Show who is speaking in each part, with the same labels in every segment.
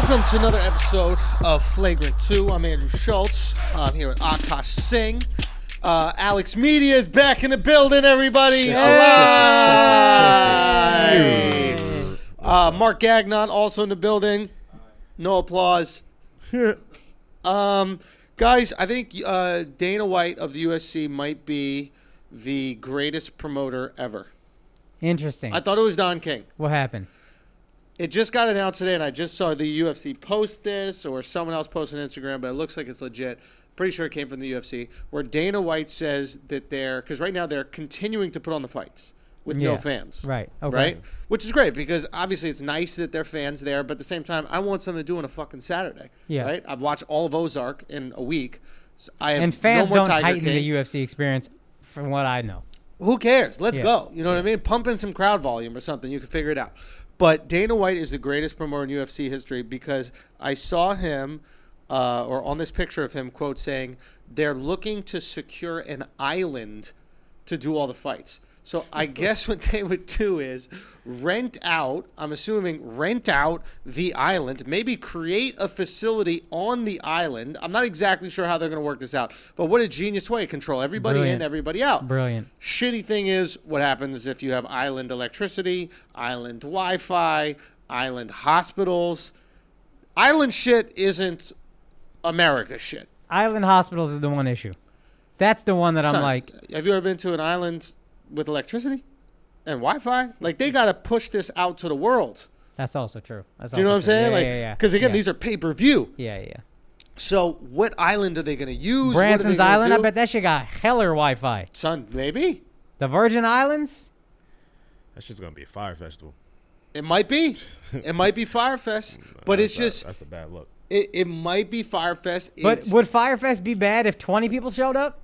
Speaker 1: Welcome to another episode of Flagrant 2. I'm Andrew Schulz. I'm here with Akash Singh. Uh, Alex Medina is back in the building, everybody. Alive. Uh, Mark Gagnon also in the building. No applause. um, guys, I think uh, Dana White of the UFC might be the greatest promoter ever.
Speaker 2: Interesting.
Speaker 1: I thought it was Don King.
Speaker 2: what happened?
Speaker 1: It just got announced today, and I just saw the UFC post this, or someone else post on Instagram, but it looks like it's legit. Pretty sure it came from the UFC, where Dana White says that they're because right now they're continuing to put on the fights with no fans,
Speaker 2: Right. Okay.
Speaker 1: right? Which is great because obviously it's nice that there are fans there, but at the same time, I want something to do on a fucking Saturday.
Speaker 2: Yeah.
Speaker 1: Right. I've watched all of Ozark in a week. So I have
Speaker 2: And fans
Speaker 1: no
Speaker 2: don't
Speaker 1: Tiger
Speaker 2: heighten
Speaker 1: King.
Speaker 2: the UFC experience, from what I know.
Speaker 1: Who cares? Let's
Speaker 2: Yeah.
Speaker 1: go. You know what I mean? Pump in some crowd volume or something. You can figure it out. But Dana White is the greatest promoter in UFC history because I saw him, uh, or on this picture of him, quote saying they're looking to secure an island to do all the fights. So I guess what they would do is rent out. I'm assuming rent out the island, maybe create a facility on the island. I'm not exactly sure how they're going to work this out, but what a genius way! Control everybody in,
Speaker 2: Brilliant.
Speaker 1: everybody out.
Speaker 2: Brilliant.
Speaker 1: Shitty thing is, what happens if you have island electricity, island Wi Fi, island hospitals? Island shit isn't America shit.
Speaker 2: Island hospitals is the one issue. That's the one that I'm like,
Speaker 1: have you ever been to an island with electricity and Wi Fi? Like, they got to push this out to the world.
Speaker 2: that's also true. That's
Speaker 1: Do you know what I'm
Speaker 2: true.
Speaker 1: saying?
Speaker 2: Yeah,
Speaker 1: like,
Speaker 2: yeah, yeah.
Speaker 1: Because again,
Speaker 2: yeah.
Speaker 1: these are pay per view.
Speaker 2: Yeah, yeah.
Speaker 1: So, what island are they going to use? What
Speaker 2: Branson's
Speaker 1: gonna
Speaker 2: Island, I bet that shit got heller Wi-Fi.
Speaker 1: Son, maybe.
Speaker 2: The Virgin Islands,
Speaker 3: That's just gonna be a fire festival.
Speaker 1: It might be. it might be Fyre Fest.
Speaker 3: But
Speaker 1: it's
Speaker 3: bad-
Speaker 1: just.
Speaker 3: that's a bad look.
Speaker 1: It, it might be Fyre Fest.
Speaker 2: but
Speaker 1: It's-
Speaker 2: would Fyre Fest be bad if 20 people showed up?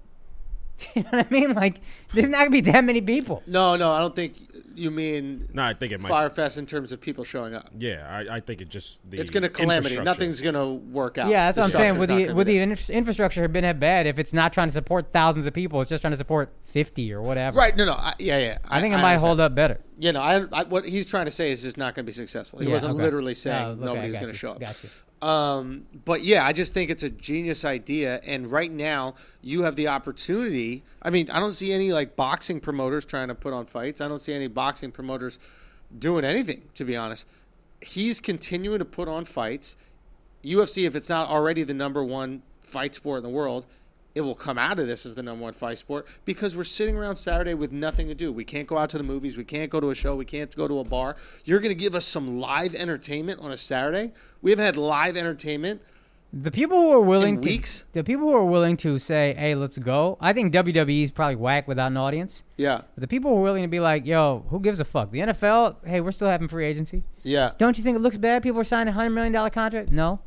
Speaker 2: you know what I mean? Like, there's not gonna be that many people.
Speaker 1: no, no, I don't think you mean
Speaker 3: No, I think it might.
Speaker 1: Fyre Fest in terms of people showing up.
Speaker 3: Yeah, I, I think it just the
Speaker 1: It's going to calamity. Nothing's going to work out.
Speaker 2: Yeah, that's
Speaker 1: The
Speaker 2: what I'm saying. With the with the
Speaker 1: there.
Speaker 2: inf- infrastructure have been that bad if it's not trying to support thousands of people, it's just trying to support 50 or whatever.
Speaker 1: right. No, no. I, yeah, yeah.
Speaker 2: I think it might hold up better.
Speaker 1: You know, I, I, what he's trying to say is just not going to be successful. He
Speaker 2: Yeah,
Speaker 1: wasn't
Speaker 2: okay.
Speaker 1: literally saying
Speaker 2: No, okay, I
Speaker 1: going to
Speaker 2: you,
Speaker 1: show up.
Speaker 2: Got you.
Speaker 1: Um, but yeah, I just think it's a genius idea. And right now, you have the opportunity. I mean, I don't see any like boxing promoters trying to put on fights. I don't see any boxing promoters doing anything, to be honest. He's continuing to put on fights. UFC, if it's not already the number one fight sport in the world, it will come out of this as the number one fight sport because we're sitting around Saturday with nothing to do. We can't go out to the movies. We can't go to a show. We can't go to a bar. You're going to give us some live entertainment on a Saturday? We haven't had live entertainment.
Speaker 2: The people who are willing to
Speaker 1: weeks?
Speaker 2: the people who are willing to say, "Hey, let's go." I think WWE's probably whack without an audience.
Speaker 1: Yeah.
Speaker 2: But the people who are willing to be like, "Yo, who gives a fuck?" The NFL, hey, we're still having free agency.
Speaker 1: Yeah.
Speaker 2: Don't you think it looks bad? People are signing a hundred million dollar contract. No,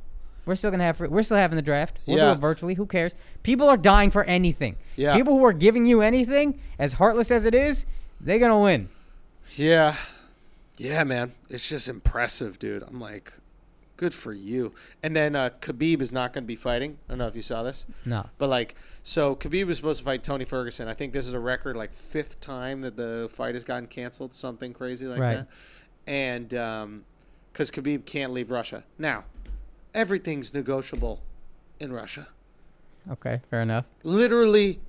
Speaker 2: we're still gonna have. We're still having the draft. We'll
Speaker 1: Yeah.
Speaker 2: do it virtually. Who cares? People are dying for anything.
Speaker 1: Yeah.
Speaker 2: People who are giving you anything, as heartless as it is, they're gonna win.
Speaker 1: Yeah. Yeah, man. It's just impressive, dude. I'm like, good for you. And then uh, Khabib is not going to be fighting. I don't know if you saw this.
Speaker 2: No.
Speaker 1: But like, so Khabib was supposed to fight Tony Ferguson. I think this is a record, like fifth time that the fight has gotten canceled, something crazy like
Speaker 2: Right.
Speaker 1: that. And because Khabib can't leave Russia now, everything's negotiable in Russia.
Speaker 2: Okay, fair enough.
Speaker 1: Literally,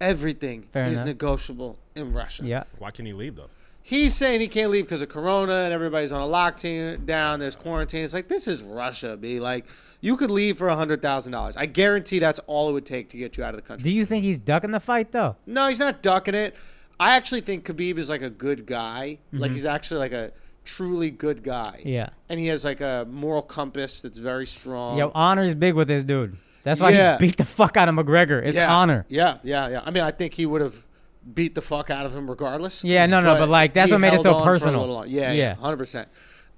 Speaker 1: everything
Speaker 2: Fair
Speaker 1: is
Speaker 2: enough.
Speaker 1: negotiable in Russia.
Speaker 2: Yeah.
Speaker 3: Why can he leave though?
Speaker 1: He's saying he can't leave because of Corona and everybody's on a lockdown. Down, there's quarantine. It's like this is Russia. Be like, you could leave for a hundred thousand dollars. I guarantee that's all it would take to get you out of the country.
Speaker 2: Do you think he's ducking the fight though?
Speaker 1: No, he's not ducking it. I actually think Khabib is like a good guy. Like mm-hmm. he's actually like a truly good guy.
Speaker 2: Yeah.
Speaker 1: And he has like a moral compass that's very strong.
Speaker 2: Yo, honor is big with this dude. That's why
Speaker 1: Yeah.
Speaker 2: he beat the fuck out of McGregor. It's
Speaker 1: yeah.
Speaker 2: honor.
Speaker 1: Yeah, yeah, yeah. I mean, I think he would have beat the fuck out of him regardless.
Speaker 2: Yeah, no, no, but, like, that's what made it so
Speaker 1: on for a
Speaker 2: personal.
Speaker 1: Yeah,
Speaker 2: Yeah.
Speaker 1: yeah, hundred percent.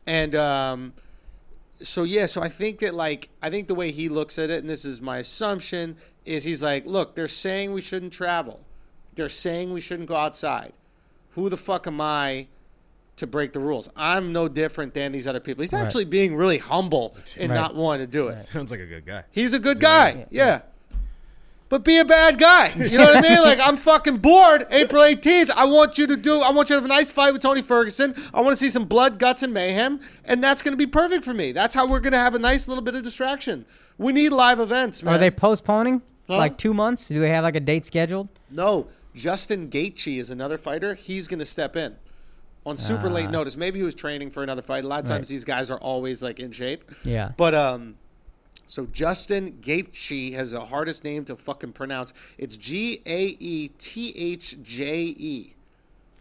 Speaker 1: And um, so yeah, so I think that like I think the way he looks at it, and this is my assumption, is he's like, look, they're saying we shouldn't travel. They're saying we shouldn't go outside. Who the fuck am I to break the rules? I'm no different than these other people. He's
Speaker 2: Right.
Speaker 1: actually being really humble and
Speaker 2: Right.
Speaker 1: not wanting to do it.
Speaker 3: Sounds like a good guy.
Speaker 1: He's a good guy. Yeah. but be a bad guy. You know what I mean? Like I'm fucking bored. April 18th. I want you to do. I want you to have a nice fight with Tony Ferguson. I want to see some blood, guts, and mayhem, and that's going to be perfect for me. That's how we're going to have a nice little bit of distraction. We need live events, man.
Speaker 2: Are they postponing
Speaker 1: Huh?
Speaker 2: like two months? Do they have like a date scheduled?
Speaker 1: No, Justin Gaethje is another fighter. He's going to step in on super late
Speaker 2: Ah.
Speaker 1: notice. Maybe he was training for another fight. A lot of times
Speaker 2: Right.
Speaker 1: these guys are always like in shape.
Speaker 2: Yeah.
Speaker 1: But um, so Justin Gaethje has the hardest name to fucking pronounce. It's G A E T H J E.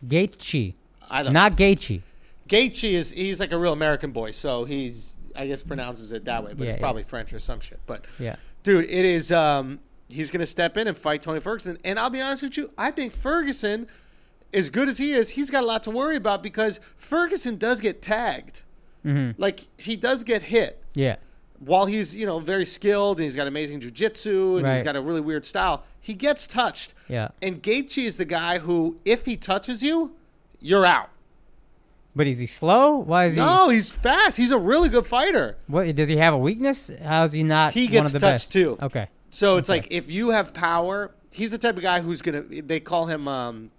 Speaker 2: Gaethje,
Speaker 1: I don't.
Speaker 2: not Gaethje.
Speaker 1: Gaethje is he's like a real American boy, so he's I guess pronounces it that way, but
Speaker 2: Yeah,
Speaker 1: it's
Speaker 2: yeah.
Speaker 1: probably French or some shit. But
Speaker 2: Yeah.
Speaker 1: dude, it is. Um, he's gonna step in and fight Tony Ferguson, and I'll be honest with you, I think Ferguson, as good as he is, he's got a lot to worry about because Ferguson does get tagged.
Speaker 2: Mm-hmm.
Speaker 1: Like he does get hit
Speaker 2: Yeah.
Speaker 1: while he's you know very skilled and he's got amazing jujitsu and he's got a really weird style. He gets touched,
Speaker 2: Yeah.
Speaker 1: and Gaethje is the guy who, if he touches you, you're out.
Speaker 2: But is he slow? Why is he?
Speaker 1: No, he's fast. He's a really good fighter.
Speaker 2: What does he have a weakness? How is he not?
Speaker 1: He
Speaker 2: one
Speaker 1: gets
Speaker 2: of the
Speaker 1: touched
Speaker 2: best?
Speaker 1: too.
Speaker 2: Okay.
Speaker 1: So it's
Speaker 2: Okay.
Speaker 1: like if you have power, he's the type of guy who's gonna. They call him um,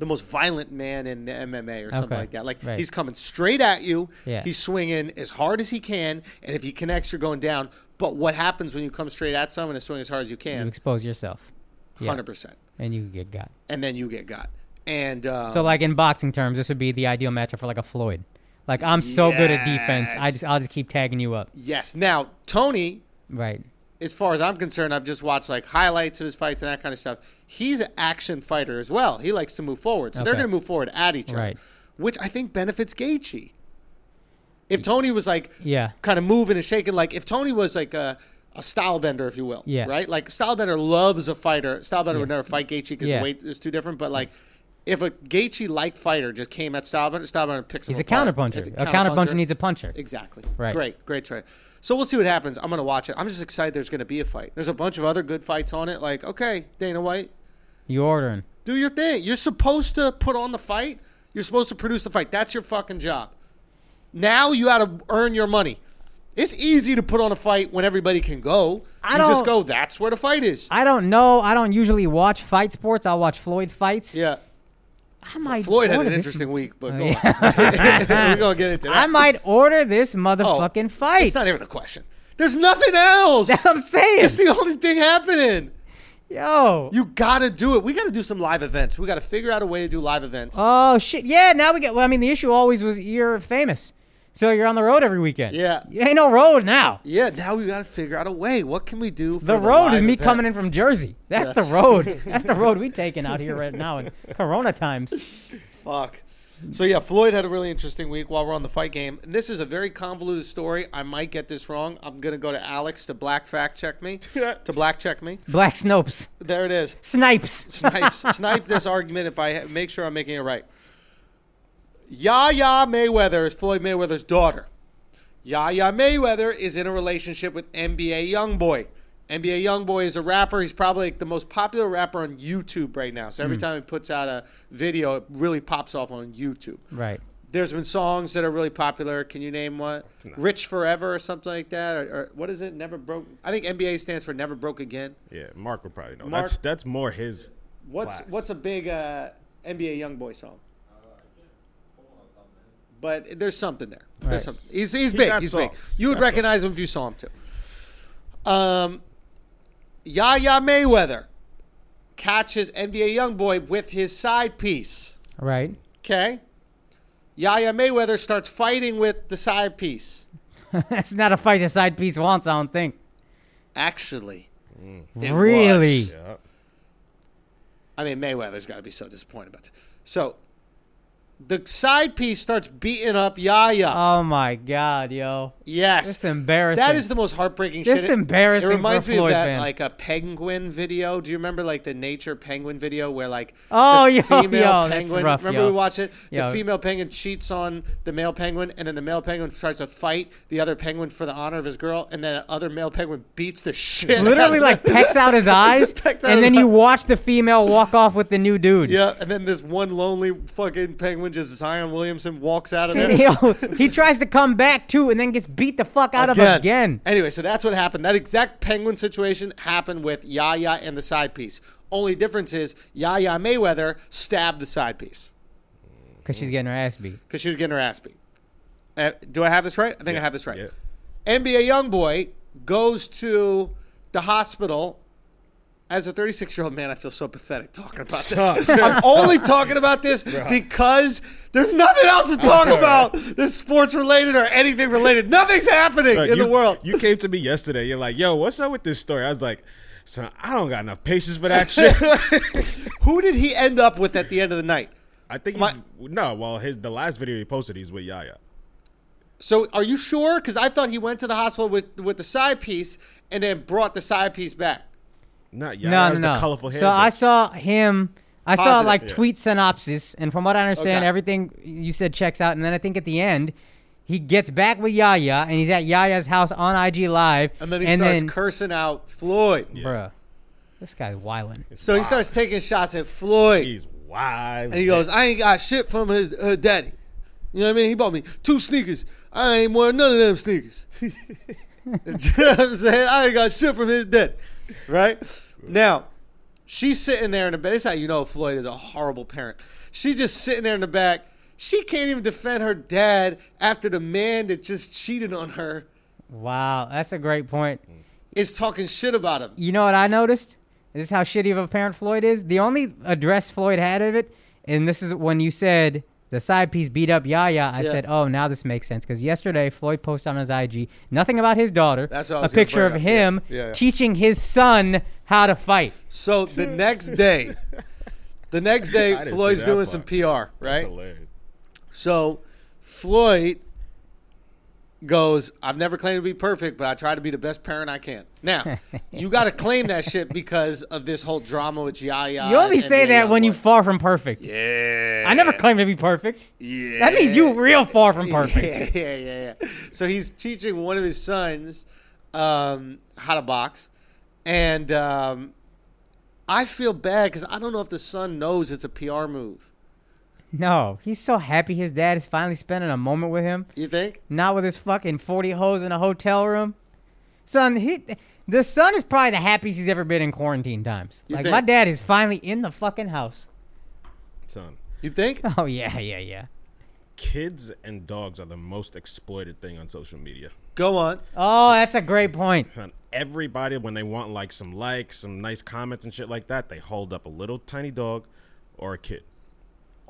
Speaker 1: the most violent man in the MMA or something
Speaker 2: Okay.
Speaker 1: like that. Like
Speaker 2: Right.
Speaker 1: he's coming straight at you.
Speaker 2: Yeah.
Speaker 1: He's swinging as hard as he can, and if he connects, you're going down. But what happens when you come straight at someone and swing as hard as you can?
Speaker 2: You expose yourself, yeah.
Speaker 1: Hundred percent,
Speaker 2: and you get got.
Speaker 1: and then you get got. And um,
Speaker 2: So, like in boxing terms, this would be the ideal matchup for like a Floyd. Like I'm so good at defense, I just I'll just keep tagging you up.
Speaker 1: yes. Now Tony,
Speaker 2: Right.
Speaker 1: As far as I'm concerned, I've just watched like highlights of his fights and that kind of stuff. He's an action fighter as well. He likes to move forward, so they're going to move forward at each other,
Speaker 2: Right.
Speaker 1: which I think benefits Gaethje. If Tony was like
Speaker 2: Yeah.
Speaker 1: kind of moving and shaking, like if Tony was like a, a style bender, if you will,
Speaker 2: Yeah.
Speaker 1: right? Like style bender loves a fighter. Style bender would never fight Gaethje because
Speaker 2: Yeah.
Speaker 1: the weight is too different. But like if a Gaethje like fighter just came at style bender, style bender picks him
Speaker 2: He's a
Speaker 1: apart.
Speaker 2: counterpuncher.
Speaker 1: It's
Speaker 2: A counterpuncher needs a puncher.
Speaker 1: Exactly.
Speaker 2: Right.
Speaker 1: Great, great trade. So we'll see what happens. I'm gonna watch it. I'm just excited. There's gonna be a fight. There's a bunch of other good fights on it. Like, okay, Dana White,
Speaker 2: You ordering?
Speaker 1: do your thing. You're supposed to put on the fight. You're supposed to produce the fight. That's your fucking job. Now you got to earn your money. It's easy to put on a fight when everybody can go.
Speaker 2: I
Speaker 1: you just
Speaker 2: don't-
Speaker 1: go. That's where the fight is.
Speaker 2: I don't know. I don't usually watch fight sports. I'll watch Floyd fights.
Speaker 1: Yeah.
Speaker 2: I might
Speaker 1: Floyd had an interesting week, but
Speaker 2: Oh, yeah.
Speaker 1: We're gonna get into that.
Speaker 2: I might order this oh, motherfucking
Speaker 1: Oh,
Speaker 2: fight.
Speaker 1: It's not even a question. There's nothing else.
Speaker 2: That's what I'm saying.
Speaker 1: It's the only thing happening.
Speaker 2: Yo.
Speaker 1: You gotta do it. We gotta do some live events. We gotta figure out a way to do live events.
Speaker 2: Oh shit! Yeah, now we get. Well, I mean, the issue always was you're famous, so you're on the road every weekend.
Speaker 1: Yeah.
Speaker 2: You ain't no road now.
Speaker 1: yeah, now we gotta figure out a way. What can we do? For
Speaker 2: The road is me
Speaker 1: event?
Speaker 2: coming in from Jersey. That's
Speaker 1: Yeah.
Speaker 2: the road. That's the road we taking out here right now in Corona times.
Speaker 1: Fuck. So yeah, Floyd had a really interesting week while we're on the fight game. And this is a very convoluted story. I might get this wrong. I'm gonna go to Alex to black fact check me. to black check me.
Speaker 2: Black Snopes,
Speaker 1: There it is.
Speaker 2: snipes.
Speaker 1: Snipes. Snipe this argument if I make sure I'm making it right. Yaya Mayweather is Floyd Mayweather's daughter. Yaya Mayweather is in a relationship with NBA YoungBoy. NBA YoungBoy is a rapper. He's probably like the most popular rapper on YouTube right now. So every time he puts out a video, it really pops off on YouTube.
Speaker 2: Right.
Speaker 1: There's been songs that are really popular. Can you name what?
Speaker 3: No.
Speaker 1: Rich Forever or something like that, or, or what is it? Never broke. I think NBA stands for Never Broke Again.
Speaker 3: Yeah, Mark would probably know.
Speaker 1: Mark-
Speaker 3: That's that's more his.
Speaker 1: What's
Speaker 3: class.
Speaker 1: what's a big uh, NBA YoungBoy song? But there's something there. There's something. He's he's
Speaker 3: He
Speaker 1: big.
Speaker 3: got
Speaker 1: He's big. You would
Speaker 3: Got
Speaker 1: recognize him if you saw him too. Um, Yaya Mayweather catches NBA YoungBoy with his side piece.
Speaker 2: Right.
Speaker 1: Okay. Yaya Mayweather starts fighting with the side piece.
Speaker 2: That's not a fight the side piece wants. I don't think.
Speaker 1: Actually, it
Speaker 2: really.
Speaker 1: was.
Speaker 3: Yeah.
Speaker 1: I mean, Mayweather's got to be so disappointed about this. So, the side piece starts beating up Yaya.
Speaker 2: Oh my god, yo.
Speaker 1: yes,
Speaker 2: This is embarrassing.
Speaker 1: that is the most heartbreaking
Speaker 2: This
Speaker 1: shit.
Speaker 2: embarrassing
Speaker 1: It
Speaker 2: for
Speaker 1: reminds me of that
Speaker 2: fan.
Speaker 1: like a penguin video. Do you remember like the nature penguin video where like
Speaker 2: Oh,
Speaker 1: the
Speaker 2: yo,
Speaker 1: female
Speaker 2: yo,
Speaker 1: penguin?
Speaker 2: rough,
Speaker 1: remember
Speaker 2: yo.
Speaker 1: we watched it? The female penguin cheats on the male penguin, and then the male penguin tries to fight the other penguin for the honor of his girl, and then the other male penguin beats the shit.
Speaker 2: Literally like pecks out his eyes,
Speaker 1: out
Speaker 2: and then you watch the female walk off with the new dude.
Speaker 1: Yeah, and then this one lonely fucking penguin when just Zion Williamson walks out of there.
Speaker 2: Yo, he tries to come back too, and then gets beat the fuck out of him again.
Speaker 1: Anyway, so that's what happened. That exact penguin situation happened with Yaya and the side piece. Only difference is Yaya Mayweather stabbed the side piece
Speaker 2: Because she's getting her ass beat.
Speaker 1: because she was getting her ass beat. Uh, do I have this right? I think I have this right.
Speaker 3: yeah.
Speaker 1: NBA YoungBoy goes to the hospital. As a 36 year old man, I feel so pathetic talking about this. I'm only talking about this because there's nothing else to talk about that's sports related or anything related. Nothing's happening in
Speaker 3: you,
Speaker 1: the world.
Speaker 3: You came to me yesterday. You're like, "Yo, what's up with this story?" I was like, "Son, I don't got enough patience for that shit."
Speaker 1: Who did he end up with at the end of the night?
Speaker 3: I think
Speaker 1: My-
Speaker 3: he, no. Well, his the last video he posted, he's with Yaya.
Speaker 1: So are you sure? Because I thought he went to the hospital with with the side piece and then brought the side piece back.
Speaker 3: Not Yaya.
Speaker 2: no,
Speaker 3: has
Speaker 2: no, no.
Speaker 3: The colorful hair.
Speaker 2: so I saw him. I saw
Speaker 1: Positive,
Speaker 2: like
Speaker 3: yeah.
Speaker 2: tweet synopsis, and from what I understand,
Speaker 1: Okay.
Speaker 2: everything you said checks out. And then I think at the end, he gets back with Yaya, and he's at Yaya's house on IG Live,
Speaker 1: And then he starts cursing out Floyd.
Speaker 2: bruh, this guy's wilding.
Speaker 1: So he starts taking shots at Floyd.
Speaker 3: He's wild.
Speaker 1: and he goes, I ain't got shit from his her daddy. You know what I mean? He bought me two sneakers. I ain't wearing none of them sneakers. you know what I'm saying? I ain't got shit from his daddy. Right? Now, she's sitting there in the back. This is how you know Floyd is a horrible parent. She's just sitting there in the back. She can't even defend her dad after the man that just cheated on her
Speaker 2: Wow, that's a great point.
Speaker 1: is talking shit about him.
Speaker 2: You know what I noticed? This is how shitty of a parent Floyd is. The only address Floyd had of it, and this is when you said the side piece beat up Yaya. I
Speaker 1: Yeah.
Speaker 2: said, "Oh, now this makes sense." Because yesterday Floyd posted on his IG nothing about his daughter.
Speaker 1: That's what I
Speaker 2: a
Speaker 1: was gonna
Speaker 2: picture of
Speaker 1: up.
Speaker 2: Him
Speaker 1: Yeah, yeah.
Speaker 2: teaching his son how to fight.
Speaker 1: So the next day, the next day,
Speaker 3: I didn't see
Speaker 1: Floyd's doing
Speaker 3: part.
Speaker 1: some PR, right?
Speaker 3: hilarious.
Speaker 1: So Floyd goes, I've never claimed to be perfect, but I try to be the best parent I can. Now, you got to claim that shit because of this whole drama with Yaya.
Speaker 2: You only say that when you
Speaker 1: Youngboy.
Speaker 2: far from perfect.
Speaker 1: Yeah.
Speaker 2: I never claimed to be perfect.
Speaker 1: Yeah.
Speaker 2: That means you real far from perfect.
Speaker 1: Yeah, yeah, yeah, yeah. So he's teaching one of his sons um, how to box, and um, I feel bad because I don't know if the son knows it's a PR move.
Speaker 2: No, he's so happy his dad is finally spending a moment with him.
Speaker 1: You think?
Speaker 2: Not with his fucking 40 hoes in a hotel room. Son, he, the son is probably the happiest he's ever been in quarantine times.
Speaker 1: You
Speaker 2: like,
Speaker 1: think?
Speaker 2: my dad is finally in the fucking house.
Speaker 3: Son,
Speaker 1: You think?
Speaker 2: Oh, yeah, yeah, yeah.
Speaker 3: kids and dogs are the most exploited thing on social media.
Speaker 1: Go on.
Speaker 2: Oh, that's a great point.
Speaker 3: And everybody, when they want like some likes, some nice comments and shit like that, they hold up a little tiny dog or a kid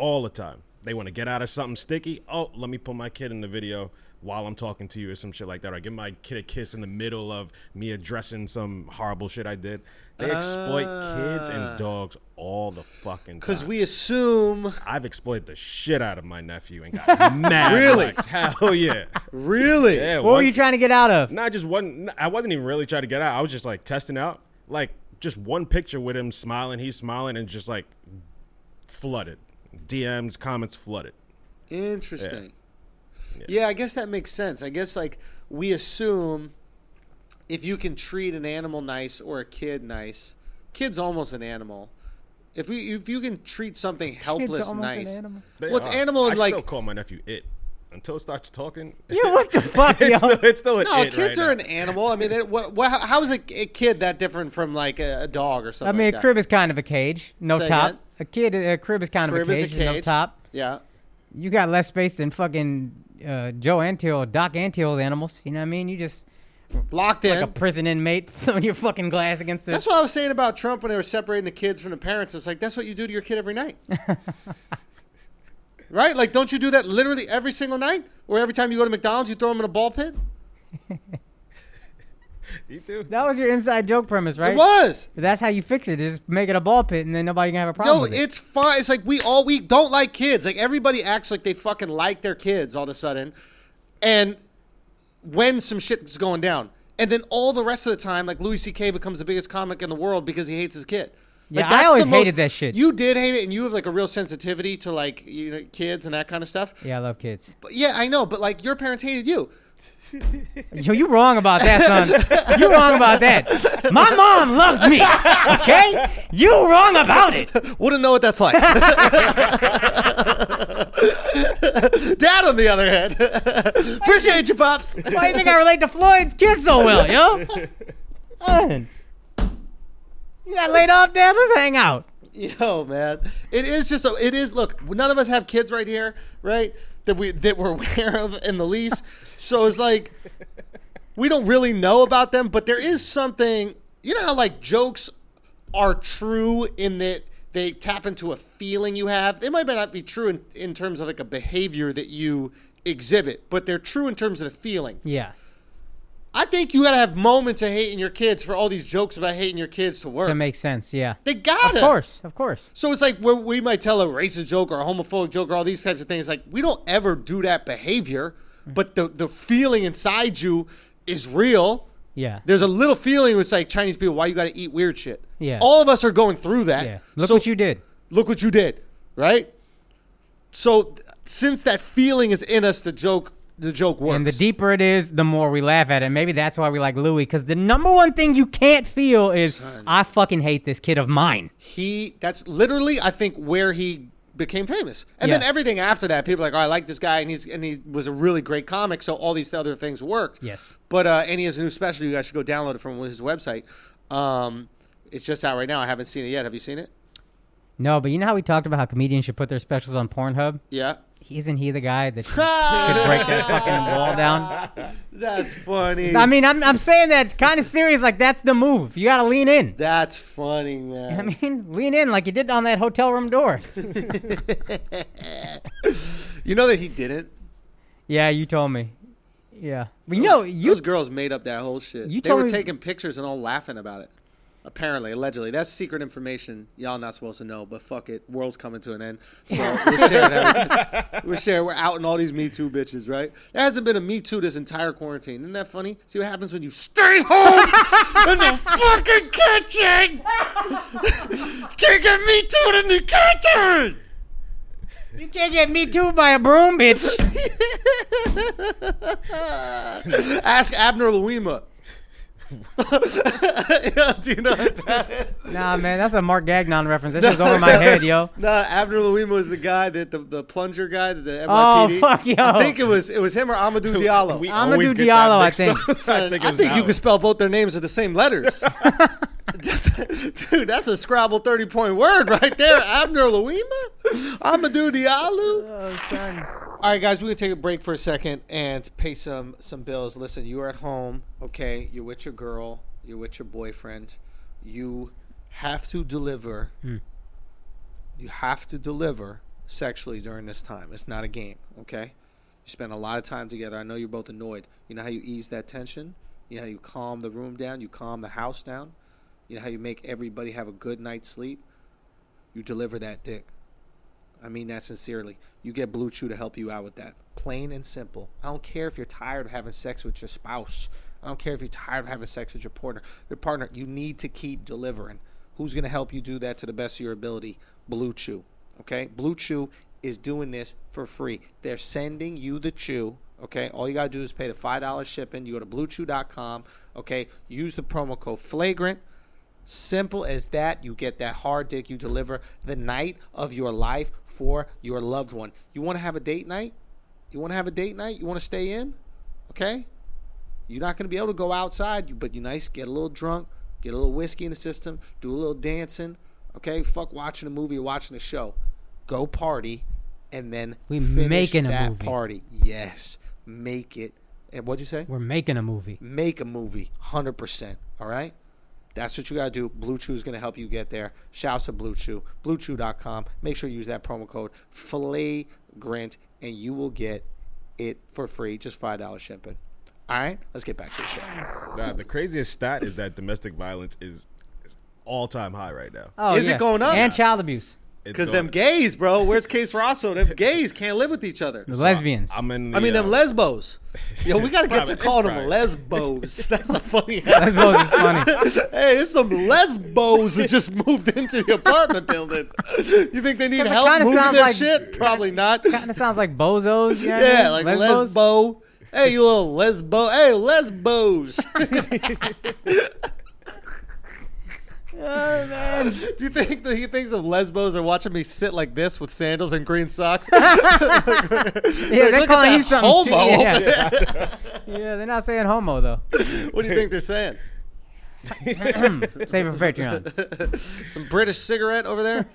Speaker 3: all the time. They want to get out of something sticky. Oh, let me put my kid in the video while I'm talking to you or some shit like that. Or give my kid a kiss in the middle of me addressing some horrible shit I did. They exploit kids
Speaker 1: Ah.
Speaker 3: and dogs all the fucking time.
Speaker 1: Because we assume.
Speaker 3: I've exploited the shit out of my nephew and got mad.
Speaker 1: Really?
Speaker 3: likes. Hell yeah.
Speaker 1: Really?
Speaker 3: Yeah.
Speaker 2: What were you trying to get out of?
Speaker 3: not just one. I wasn't even really trying to get out. I was just like testing out, like just one picture with him smiling. He's smiling and just like flooded. DMs, comments flooded.
Speaker 1: Interesting. Yeah. I guess that makes sense. I guess like we assume if you can treat an animal nice or a kid nice, kid's almost an animal. If we if you can treat something helpless
Speaker 2: almost an
Speaker 1: nice,
Speaker 2: animal.
Speaker 3: They
Speaker 1: well, it's
Speaker 3: are.
Speaker 1: animal
Speaker 3: I
Speaker 1: and like
Speaker 3: still call my nephew it until it starts talking.
Speaker 2: Yeah, what the fuck, yo?
Speaker 3: it's, still, it's still an
Speaker 1: no,
Speaker 3: it
Speaker 1: kids
Speaker 3: right
Speaker 1: are
Speaker 3: now.
Speaker 1: an animal. I mean, they, what, what, how- how is a, a kid that different from like a, a dog or something?
Speaker 2: I mean,
Speaker 1: like
Speaker 2: a crib is kind of a cage, no
Speaker 1: Say
Speaker 2: top.
Speaker 1: again?
Speaker 2: A kid, a crib is kind
Speaker 1: Crib
Speaker 2: of a
Speaker 1: is a
Speaker 2: cage, no top.
Speaker 1: Yeah.
Speaker 2: You got less space than fucking uh, Joe Antle, Doc Antle's animals. You know what I mean? You just
Speaker 1: Locked in.
Speaker 2: like a prison inmate throwing your fucking glass against the.
Speaker 1: That's what I was saying about Trump when they were separating the kids from the parents. It's like that's what you do to your kid every night. Right? Like don't you do that literally every single night? Or every time you go to McDonald's you throw them in a ball pit?
Speaker 3: You do?
Speaker 2: That was your inside joke premise, right?
Speaker 1: It was.
Speaker 2: That's how you fix it. Is make it a ball pit, and then nobody can have a problem
Speaker 1: Yo,
Speaker 2: with it.
Speaker 1: it's fine. It's like we all we don't like kids. Like everybody acts like they fucking like their kids all of a sudden. And when some shit's going down. And then all the rest of the time, like Louis C.K. becomes the biggest comic in the world because he hates his kid.
Speaker 2: Yeah,
Speaker 1: Like,
Speaker 2: I always
Speaker 1: most-
Speaker 2: hated that shit.
Speaker 1: You did hate it, and you have like a real sensitivity to like you know kids and that kind of stuff.
Speaker 2: Yeah, I love kids.
Speaker 1: But yeah, I know, but like your parents hated you.
Speaker 2: Yo, you wrong about that, son. You wrong about that. My mom loves me. Okay? You wrong about it.
Speaker 1: Wouldn't know what that's like. Dad, on the other hand, appreciate you, pops.
Speaker 2: Why do you think I relate to Floyd's kids so well, yo? Man. You got laid off, Dad? Let's hang out.
Speaker 1: Yo, man, it is just so. It is. Look, none of us have kids right here, right? That we that we're aware of in the least. So it's like we don't really know about them, but there is something. You know how like jokes are true in that they tap into a feeling you have. They might not be true in, in terms of like a behavior that you exhibit, but they're true in terms of the feeling.
Speaker 2: Yeah.
Speaker 1: I think you gotta have moments of hating your kids for all these jokes about hating your kids to work.
Speaker 2: That makes sense, yeah.
Speaker 1: they gotta.
Speaker 2: Of course, of course.
Speaker 1: So it's like where we might tell a racist joke or a homophobic joke or all these types of things. Like we don't ever do that behavior, mm. but the the feeling inside you is real.
Speaker 2: Yeah.
Speaker 1: There's a little feeling it's like Chinese people. Why you got to eat weird shit?
Speaker 2: Yeah.
Speaker 1: All of us are going through that.
Speaker 2: Yeah. Look
Speaker 1: So
Speaker 2: what you did.
Speaker 1: Look what you did. Right. So since that feeling is in us, the joke the joke works.
Speaker 2: And the deeper it is, the more we laugh at it. Maybe that's why we like Louis, because the number one thing you can't feel is
Speaker 1: Son.
Speaker 2: I fucking hate this kid of mine.
Speaker 1: he that's literally I think where he became famous. And then everything after that, people are like, "Oh, I like this guy," and he's and he was a really great comic. So all these other things worked.
Speaker 2: Yes.
Speaker 1: But uh, and he has a new special. You guys should go download it from his website. Um, it's just out right now. I haven't seen it yet. Have you seen it?
Speaker 2: No, but you know how we talked about how comedians should put their specials on Pornhub?
Speaker 1: Yeah.
Speaker 2: Isn't he the guy that should, should break that fucking wall down?
Speaker 1: That's funny.
Speaker 2: I mean, I'm, I'm saying that kind of serious. Like that's the move. You gotta lean in.
Speaker 1: That's funny, man.
Speaker 2: I mean, lean in like you did on that hotel room door.
Speaker 1: you know that he didn't.
Speaker 2: yeah, you told me. Yeah, but you know, you
Speaker 1: Those girls made up that whole shit.
Speaker 2: You
Speaker 1: they
Speaker 2: told
Speaker 1: were
Speaker 2: me-
Speaker 1: taking pictures and all laughing about it. Apparently, allegedly, that's secret information. Y'all not supposed to know, but fuck it. World's coming to an end, so we're sharing. everything. We're sharing. We're outing all these Me Too bitches, right? There hasn't been a Me Too this entire quarantine. Isn't that funny? See what happens when you stay home in the fucking kitchen. Can't get Me Too in the kitchen.
Speaker 2: you can't get me too by a broom, bitch.
Speaker 1: Ask Abner Louima. Yeah, do you know what that is?
Speaker 2: nah, man, that's a Mark Gagnon reference. That shit's over my head, yo.
Speaker 1: Nah, Abner Louima was the guy that the, the plunger guy, that the NYPD.
Speaker 2: Oh, fuck, yo.
Speaker 1: I think it was it was him or Amadou Diallo.
Speaker 3: We
Speaker 2: Amadou
Speaker 3: always get that
Speaker 2: Diallo, I
Speaker 3: mixed up.
Speaker 2: think.
Speaker 1: Son, I
Speaker 3: it
Speaker 1: think, you
Speaker 3: Diallo.
Speaker 1: could spell both their names with the same letters. Dude, that's a Scrabble 30 point word right there. Abner Louima? Amadou Diallo?
Speaker 2: Oh, son.
Speaker 1: All right, guys, we're gonna take a break for a second and pay some some bills. Listen, you are at home, okay? You're with your girl, you're with your boyfriend. You have to deliver. Hmm. You have to deliver sexually during this time. It's not a game, okay? You spend a lot of time together. I know you're both annoyed. You know how you ease that tension? You know how you calm the room down? You calm the house down? You know how you make everybody have a good night's sleep? You deliver that dick. I mean that sincerely. You get Blue Chew to help you out with that. Plain and simple. I don't care if you're tired of having sex with your spouse. I don't care if you're tired of having sex with your partner. Your partner, you need to keep delivering. Who's going to help you do that to the best of your ability? Blue Chew. Okay? Blue Chew is doing this for free. They're sending you the chew. Okay? All you got to do is pay the $5 shipping. You go to bluechew.com. Okay? Use the promo code FLAGRANT. Simple as that. You get that hard dick. You deliver the night of your life for your loved one. You want to have a date night? You want to have a date night? You want to stay in? Okay? You're not going to be able to go outside, but you nice, get a little drunk, get a little whiskey in the system, do a little dancing. Okay? Fuck watching a movie or watching a show. Go party and then
Speaker 2: We making a
Speaker 1: that
Speaker 2: movie.
Speaker 1: party. Yes. Make it. And what'd you say?
Speaker 2: We're making a movie.
Speaker 1: make a movie 100% all right that's what you got to do. Blue chew is going to help you get there. Shouts to blue chew. Bluechew.com make sure you use that promo code flagrant and you will get it for free. Just $5 shipping. All right? Let's get back to the show.
Speaker 3: Nah, the craziest stat is that domestic violence is, is all time high right now.
Speaker 2: Oh,
Speaker 1: Is it going up?
Speaker 2: And child abuse.
Speaker 3: It's
Speaker 1: because them gays bro where's case Rosso? them gays can't live with each other
Speaker 2: The lesbians.
Speaker 3: I'm in. The,
Speaker 1: I mean, them
Speaker 3: uh,
Speaker 1: lesbos. Yo, we gotta get to
Speaker 3: private. It's
Speaker 1: calling them
Speaker 3: private.
Speaker 1: lesbos. That's a funny.
Speaker 2: Lesbos is funny.
Speaker 1: hey, there's some lesbos that just moved into the apartment building. You think they need
Speaker 2: It
Speaker 1: help
Speaker 2: kinda
Speaker 1: moving
Speaker 2: sounds
Speaker 1: their
Speaker 2: like-
Speaker 1: shit? Probably not.
Speaker 2: Kind of sounds like bozos. You know what I
Speaker 1: Yeah,
Speaker 2: mean?
Speaker 1: like
Speaker 2: Lesbos.
Speaker 1: lesbo. Hey, you little lesbo. Hey, lesbos.
Speaker 2: Oh man.
Speaker 1: Do you think that he thinks of lesbos are watching me sit like this with sandals and green socks? yeah,
Speaker 2: Yeah, they're calling you
Speaker 1: that
Speaker 2: something. too.
Speaker 1: homo
Speaker 2: Yeah. yeah, they're not saying homo though.
Speaker 1: What do you think they're saying?
Speaker 2: Save it for Patreon.
Speaker 1: Some British cigarette over there?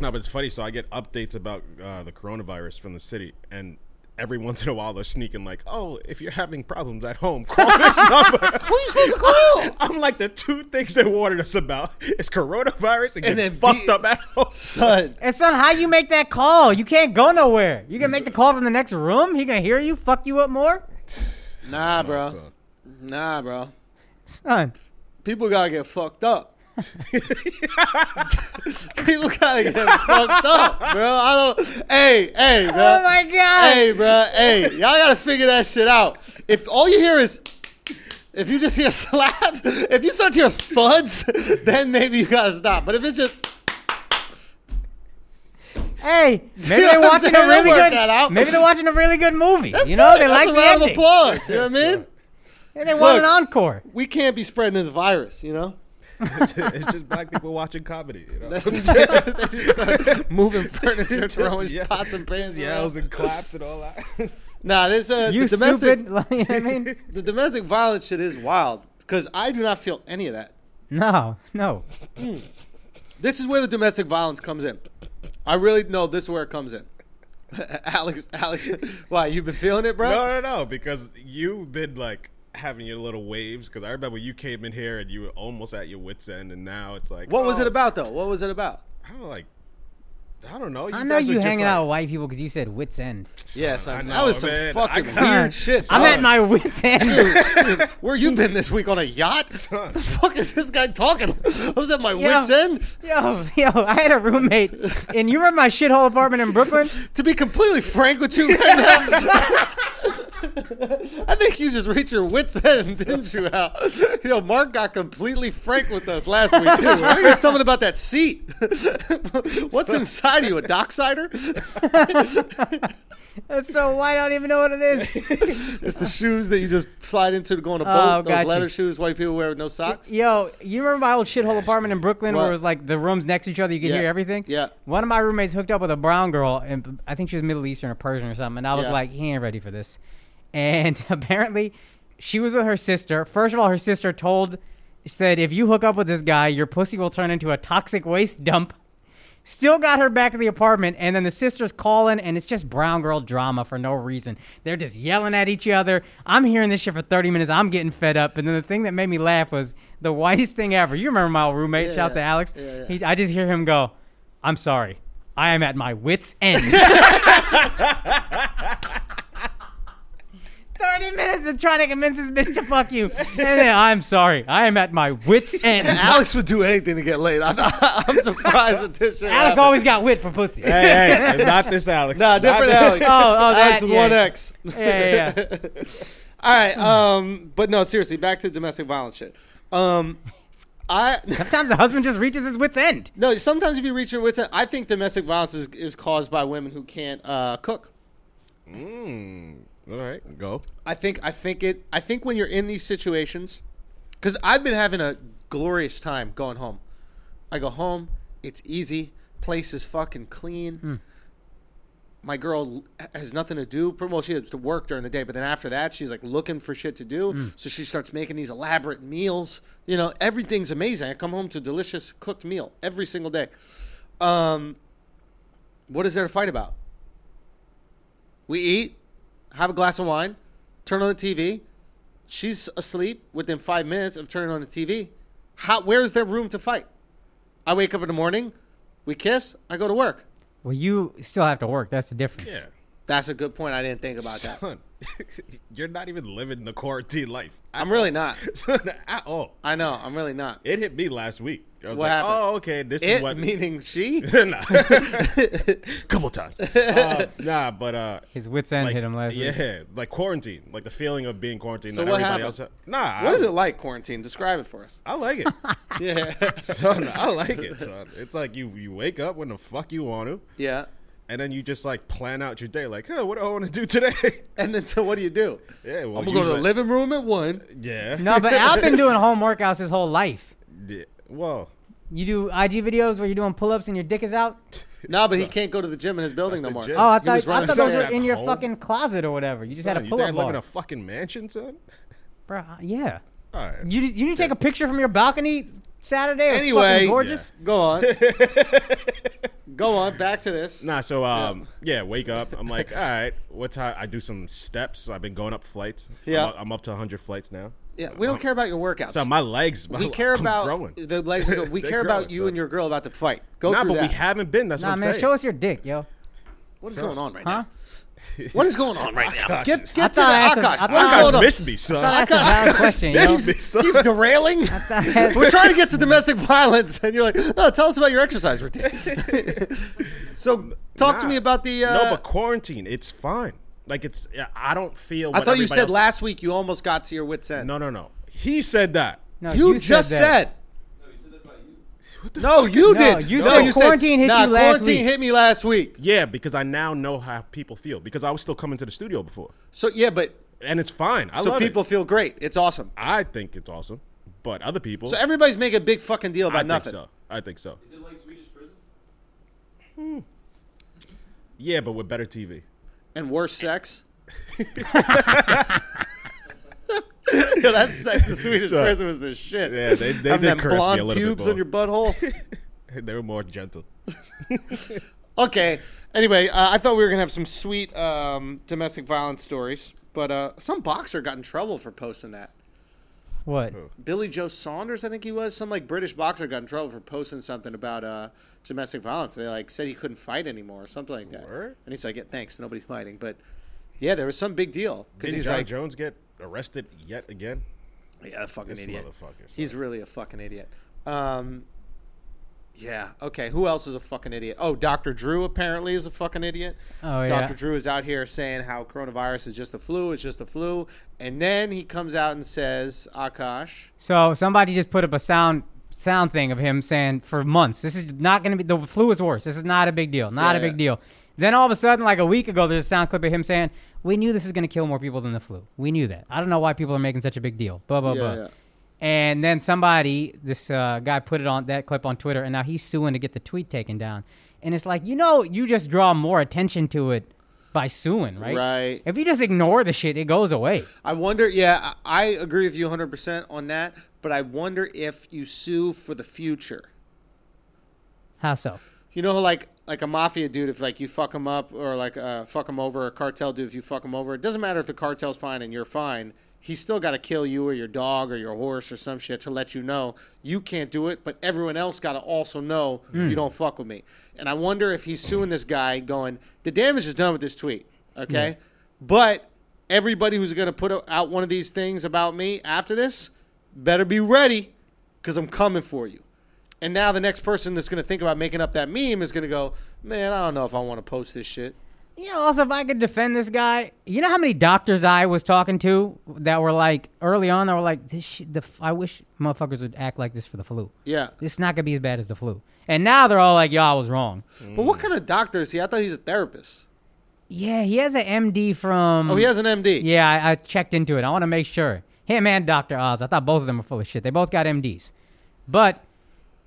Speaker 3: No, but it's funny. So I get updates about uh, the coronavirus from the city, and every once in a while they're sneaking like, "Oh, if you're having problems at home, call this number."
Speaker 1: Who are you supposed to call?
Speaker 3: I'm like, the two things they warned us about is coronavirus and,
Speaker 1: And
Speaker 3: getting
Speaker 1: then
Speaker 3: fucked
Speaker 1: be-
Speaker 3: up at home.
Speaker 1: Son,
Speaker 2: And son, how you make that call? You can't go nowhere. You can make the call from the next room. He can hear you, fuck you up more.
Speaker 1: nah, bro. Nah, bro.
Speaker 2: Son,
Speaker 1: People gotta get fucked up. People gotta get fucked up, bro. I don't. Hey, hey, bro.
Speaker 2: oh my god.
Speaker 1: Hey, bro. Hey, y'all gotta figure that shit out. If all you hear is, if you just hear slaps, if you start to hear thuds, then maybe you gotta stop. But if it's just,
Speaker 2: Hey, maybe they're watching a really good. Maybe they're watching a really good movie.
Speaker 1: that's
Speaker 2: you know,
Speaker 1: it.
Speaker 2: they
Speaker 1: that's
Speaker 2: like
Speaker 1: a
Speaker 2: the
Speaker 1: round of applause. You know what I mean?
Speaker 2: And they want an encore.
Speaker 1: We can't be spreading this virus. You know.
Speaker 3: It's just black people watching comedy. You know?
Speaker 1: That's just moving furniture, throwing
Speaker 3: Yeah.
Speaker 1: pots and pans.
Speaker 3: yells
Speaker 1: around.
Speaker 3: and claps and all that.
Speaker 1: Nah, this is uh,
Speaker 2: You
Speaker 1: the domestic
Speaker 2: stupid. Like, you know what I mean?
Speaker 1: the domestic violence shit is wild because I do not feel any of that.
Speaker 2: No, no.
Speaker 1: This is where the domestic violence comes in. I really know this is where it comes in. Alex, Alex, why you've been feeling it, bro?
Speaker 3: no, no, no, because you've been like having your little waves. Because I remember you came in here and you were almost at your wits end, and now it's like,
Speaker 1: What was
Speaker 3: oh,
Speaker 1: it about though? What was it about?
Speaker 3: I don't like. I don't know.
Speaker 2: I know you
Speaker 3: just
Speaker 2: hanging
Speaker 3: like-
Speaker 2: out with white people because you said wits end.
Speaker 1: Yes,
Speaker 3: I
Speaker 1: I
Speaker 3: know,
Speaker 1: that was some
Speaker 3: man.
Speaker 1: fucking
Speaker 3: I got-
Speaker 1: weird shit.
Speaker 2: I'm at my wits end.
Speaker 1: Where you been this week on a yacht?
Speaker 3: Son.
Speaker 1: the fuck is this guy talking? I was at my
Speaker 2: Yeah.
Speaker 1: wits end.
Speaker 2: yo, yo, I had a roommate, and you remember my shithole apartment in Brooklyn?
Speaker 1: To be completely frank with you right now, I think you just reached your wits end, didn't you, Al? Yo, Mark got completely frank with us last week. I think it's something about that seat. What's inside of you? A docksider?
Speaker 2: That's so white. I don't even know what it is.
Speaker 1: It's the shoes that you just slide into to go on a oh, boat.
Speaker 2: Oh,
Speaker 1: Those
Speaker 2: got you.
Speaker 1: leather shoes white people wear with no socks.
Speaker 2: Yo, you remember my old shithole apartment in Brooklyn
Speaker 1: What?
Speaker 2: where it was like the rooms next to each other, you could
Speaker 1: Yeah.
Speaker 2: hear everything?
Speaker 1: Yeah.
Speaker 2: One of my roommates hooked up with a brown girl, and I think she was Middle Eastern or Persian or something. And I was
Speaker 1: Yeah.
Speaker 2: like, he ain't ready for this. And apparently, she was with her sister. First of all, her sister told, said, if you hook up with this guy, your pussy will turn into a toxic waste dump. Still got her back to the apartment, and then the sisters calling, and it's just brown girl drama for no reason. They're just yelling at each other. I'm hearing this shit for 30 minutes. I'm getting fed up. And then the thing that made me laugh was the whitest thing ever. You remember my old roommate?
Speaker 1: Yeah,
Speaker 2: Shout out to. Alex.
Speaker 1: Yeah, yeah.
Speaker 2: He, I just hear him go, I'm sorry. I am at my wits' end. 30 minutes of trying to convince this bitch to fuck you. And then, I'm sorry. I am at my wits' end.
Speaker 1: Alex would do anything to get laid. I'm, I'm surprised at this shit.
Speaker 2: Alex
Speaker 1: happened.
Speaker 2: always got wit for pussy.
Speaker 3: Hey, hey, it's not this Alex.
Speaker 1: Nah,
Speaker 3: Not
Speaker 1: different
Speaker 3: this-
Speaker 1: Alex.
Speaker 2: Oh, oh,
Speaker 1: Alex
Speaker 2: that,
Speaker 1: with
Speaker 2: yeah.
Speaker 1: one X.
Speaker 2: Yeah, yeah, yeah.
Speaker 1: All right. Um, but no, seriously, back to domestic violence shit. Um, I
Speaker 2: Sometimes the husband just reaches his wits' end.
Speaker 1: no. Sometimes if you reach your wits end, I think domestic violence is, is caused by women who can't uh, cook.
Speaker 3: Mm, all right, go.
Speaker 1: I think I think it. I think when you're in these situations, because I've been having a glorious time going home. I go home. It's easy. Place is fucking clean. My girl has nothing to do. Well, she has to work during the day, but then after that, she's like looking for shit to do. So she starts making these elaborate meals. You know, everything's amazing. I come home to a delicious cooked meal every single day. Um, what is there to fight about? We eat, have a glass of wine, turn on the TV. She's asleep within five minutes of turning on the TV. How? Where is there room to fight? I wake up in the morning, we kiss, I go to work.
Speaker 2: Well, you still have to work. That's the difference.
Speaker 3: Yeah.
Speaker 1: That's a good point. I didn't think about that.
Speaker 3: Son, you're not even living the quarantine life.
Speaker 1: I'm really not.
Speaker 3: Son, at all.
Speaker 1: I know. I'm really not.
Speaker 3: It hit me last week. I was
Speaker 1: What
Speaker 3: like,
Speaker 1: happened?
Speaker 3: oh, okay, this
Speaker 1: It
Speaker 3: is what.
Speaker 1: meaning she.
Speaker 3: nah. Couple times. Uh, nah, but uh,
Speaker 2: His wits' end
Speaker 3: like,
Speaker 2: hit him last week.
Speaker 3: yeah, like quarantine, like the feeling of being quarantined.
Speaker 1: So what
Speaker 3: everybody
Speaker 1: happened?
Speaker 3: else. Nah,
Speaker 1: What
Speaker 3: I,
Speaker 1: is it like quarantine? Describe it for us.
Speaker 3: I like it,
Speaker 1: Yeah.
Speaker 3: son. I like it, son. It's like you you wake up when the fuck you want to.
Speaker 1: yeah.
Speaker 3: And then you just like plan out your day. Like, huh, what do I want to do today?
Speaker 1: And then so what do you do?
Speaker 3: yeah, well,
Speaker 1: I'm gonna go to the living room at one.
Speaker 3: Yeah.
Speaker 2: No, but I've been doing home workouts his whole life.
Speaker 3: Yeah. Well,
Speaker 2: You do IG videos where you're doing pull-ups and your dick is out.
Speaker 1: No, but he can't go to the gym in his building
Speaker 3: That's
Speaker 1: no
Speaker 3: the
Speaker 1: more.
Speaker 3: gym.
Speaker 2: Oh, I thought, I thought those were in your
Speaker 3: Home?
Speaker 2: fucking closet or whatever. You just
Speaker 3: son,
Speaker 2: had a pull-up
Speaker 3: think I live
Speaker 2: bar.
Speaker 3: in a fucking mansion, son?
Speaker 2: Bro, yeah.
Speaker 3: All right.
Speaker 2: You you need to take a picture from your balcony Saturday. It was
Speaker 1: Anyway,
Speaker 2: fucking gorgeous.
Speaker 1: Go on. go on. Back to this.
Speaker 3: Nah, so um, yeah. wake up. I'm like, all right, what time? I do some steps. I've been going up flights.
Speaker 1: Yeah.
Speaker 3: I'm, up- I'm up to 100 flights now.
Speaker 1: Yeah, we don't care about your workouts.
Speaker 3: So my legs.
Speaker 1: we care
Speaker 3: I'm
Speaker 1: about
Speaker 3: growing.
Speaker 1: the legs. Go, we
Speaker 3: They're
Speaker 1: care about
Speaker 3: growing,
Speaker 1: you
Speaker 3: son.
Speaker 1: and your girl about to fight. Go
Speaker 3: Nah,
Speaker 1: through
Speaker 3: but
Speaker 1: that.
Speaker 3: we haven't been. That's
Speaker 2: Nah,
Speaker 3: what I'm
Speaker 2: man,
Speaker 3: saying.
Speaker 2: show us your dick, yo.
Speaker 1: what is
Speaker 3: So-
Speaker 1: going on right
Speaker 2: Huh?
Speaker 1: now? What is going on right now?
Speaker 3: Akash
Speaker 1: Get, get to the
Speaker 2: thought I asked
Speaker 1: Akash.
Speaker 2: I
Speaker 1: What's going
Speaker 3: Akash
Speaker 1: on?
Speaker 3: missed me, son.
Speaker 2: I thought that's a valid question, yo.
Speaker 3: Missed me, son.
Speaker 1: Keeps derailing. We're trying to get to domestic violence, and you're like, "No, tell us about your exercise routine." so, talk to
Speaker 3: Nah.
Speaker 1: me about the. Uh,
Speaker 3: no, but quarantine, it's fine. Like it's. I don't feel.
Speaker 1: I
Speaker 3: what
Speaker 1: thought you
Speaker 3: everybody
Speaker 1: said
Speaker 3: else-
Speaker 1: last week you almost got to your wits end.
Speaker 3: No, no, no. He said that.
Speaker 2: No,
Speaker 1: you, just
Speaker 2: that.
Speaker 1: said.
Speaker 3: What the
Speaker 1: No,
Speaker 3: fuck
Speaker 1: you
Speaker 3: is-
Speaker 2: No,
Speaker 1: did.
Speaker 2: you
Speaker 1: no,
Speaker 2: said
Speaker 1: you
Speaker 2: quarantine hit
Speaker 1: nah,
Speaker 2: you last
Speaker 1: quarantine
Speaker 2: week.
Speaker 1: hit me last week.
Speaker 3: Yeah, because I now know how people feel because I was still coming to the studio before,
Speaker 1: So yeah, but
Speaker 3: and it's fine. I
Speaker 1: so
Speaker 3: love
Speaker 1: people
Speaker 3: it.
Speaker 1: feel great. It's awesome.
Speaker 3: I think it's awesome, but other people.
Speaker 1: So everybody's making a big fucking deal
Speaker 3: I
Speaker 1: about
Speaker 3: think
Speaker 1: nothing.
Speaker 3: so. I think so.
Speaker 4: Is it like Swedish prison? Hmm.
Speaker 3: Yeah, but with better TV.
Speaker 1: And worse sex. Yo, that sex in Swedish
Speaker 3: So-
Speaker 1: prison was the shit.
Speaker 3: Yeah, they- they
Speaker 1: Having
Speaker 3: did
Speaker 1: them
Speaker 3: curse me a
Speaker 1: blonde
Speaker 3: little bit
Speaker 1: pubes
Speaker 3: more.
Speaker 1: on your butthole.
Speaker 3: they were more gentle.
Speaker 1: Okay. Anyway, uh, I thought we were gonna have some sweet um, domestic violence stories, but uh, some boxer got in trouble for posting that.
Speaker 2: What?
Speaker 1: Billy Joe Saunders, I think he was, some like British boxer got in trouble for posting something about uh, domestic violence. They like said he couldn't fight anymore or something like that.
Speaker 3: Word?
Speaker 1: And he's like, yeah, "Thanks, nobody's fighting." But yeah, there was some big deal because he's
Speaker 3: Jon
Speaker 1: like,
Speaker 3: Jones get arrested yet again?
Speaker 1: "Yeah, fucking
Speaker 3: This
Speaker 1: idiot."
Speaker 3: motherfucker.
Speaker 1: He's really a fucking idiot. Um, yeah. Okay. Who else is a fucking idiot? Oh, Dr. Drew apparently is a fucking idiot.
Speaker 2: Oh, yeah.
Speaker 1: Dr. Drew is out here saying how coronavirus is just a flu. It's just a flu, and then he comes out and says, "Akash."
Speaker 2: So somebody just put up a sound sound thing of him saying for months, this is not going to be the flu is worse. This is not a big deal. Not
Speaker 1: Yeah,
Speaker 2: a big
Speaker 1: yeah.
Speaker 2: deal. Then all of a sudden, like a week ago, there's a sound clip of him saying, "We knew this is going to kill more people than the flu. We knew that. I don't know why people are making such a big deal." Blah blah
Speaker 1: Yeah,
Speaker 2: blah.
Speaker 1: yeah.
Speaker 2: And then somebody, this uh, guy, put it on that clip on Twitter, and now he's suing to get the tweet taken down. And it's like, you know, you just draw more attention to it by suing, right?
Speaker 1: Right.
Speaker 2: If you just ignore the shit, it goes away.
Speaker 1: I wonder. Yeah, I agree with you 100 percent on that. But I wonder if you sue for the future.
Speaker 2: How so?
Speaker 1: You know, like like a mafia dude, if like you fuck him up or like uh, fuck him over, a cartel dude, if you fuck him over, it doesn't matter if the cartel's fine and you're fine. He's still got to kill you or your dog or your horse or some shit to let you know you can't do it, but everyone else got to also know you don't fuck with me. And I wonder if he's suing this guy, going, the damage is done with this tweet, okay? But everybody who's going to put out one of these things about me after this better be ready because I'm coming for you. And now the next person that's going to think about making up that meme is going to go, man, I don't know if I want to post this shit.
Speaker 2: You know, also, if I could defend this guy, you know how many doctors I was talking to that were like, early on, they were like, this shit, the, f- I wish motherfuckers would act like this for the flu.
Speaker 1: Yeah.
Speaker 2: It's not going to be as bad as the flu. And now they're all like, yo, I was wrong.
Speaker 1: But what kind of doctor is he? I thought he's a therapist.
Speaker 2: Yeah, he has an MD from.
Speaker 1: Oh, he has an MD.
Speaker 2: Yeah, I, I checked into it. I want to make sure. Him and Dr. Oz. I thought both of them were full of shit. They both got MDs. But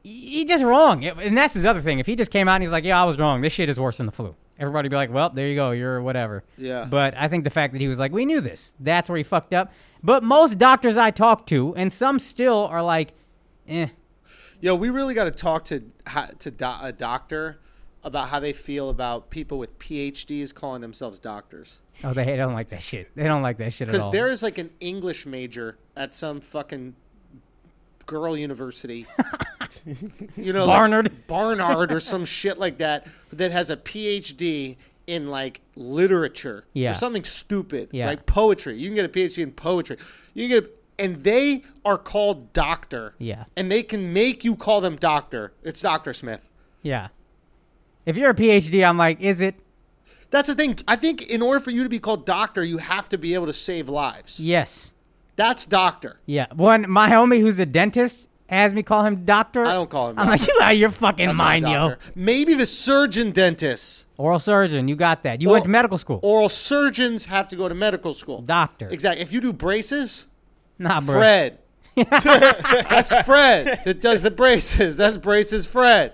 Speaker 2: he just wrong. And that's his other thing. If he just came out and he's like, yeah, I was wrong. This shit is worse than the flu. Everybody be like, well, there you go. You're whatever.
Speaker 1: Yeah.
Speaker 2: But I think the fact that he was like, we knew this. That's where he fucked up. But most doctors I talk to, and some still are like, eh.
Speaker 1: Yo, we really got to talk to to do- a doctor about how they feel about people with PhDs calling themselves doctors.
Speaker 2: Oh, they don't like that shit. They don't like that shit at all.
Speaker 1: Because there is like an English major at some fucking girl university. you know, like
Speaker 2: Barnard.
Speaker 1: Barnard or some shit like that that has a PhD in like literature
Speaker 2: Yeah.
Speaker 1: or something stupid,
Speaker 2: Yeah.
Speaker 1: like poetry. You can get a PhD in poetry. You can get, and they are called doctor.
Speaker 2: Yeah.
Speaker 1: and they can make you call them doctor. It's Doctor Smith.
Speaker 2: yeah. If you're a PhD, I'm like, is it?
Speaker 1: That's the thing. I think in order for you to be called doctor, you have to be able to save lives.
Speaker 2: Yes.
Speaker 1: That's doctor.
Speaker 2: Yeah. One, my homie who's a dentist has me call him doctor.
Speaker 1: I don't call him
Speaker 2: I'm like, you out of your fucking
Speaker 1: That's
Speaker 2: mind, yo.
Speaker 1: doctor. Maybe the surgeon dentist.
Speaker 2: Oral surgeon, you got that. You
Speaker 1: Or-
Speaker 2: went to medical school.
Speaker 1: Oral surgeons have to go to medical school.
Speaker 2: doctor.
Speaker 1: Exactly. If you do braces,
Speaker 2: Nah, bro.
Speaker 1: Fred. That's Fred that does the braces. That's braces Fred.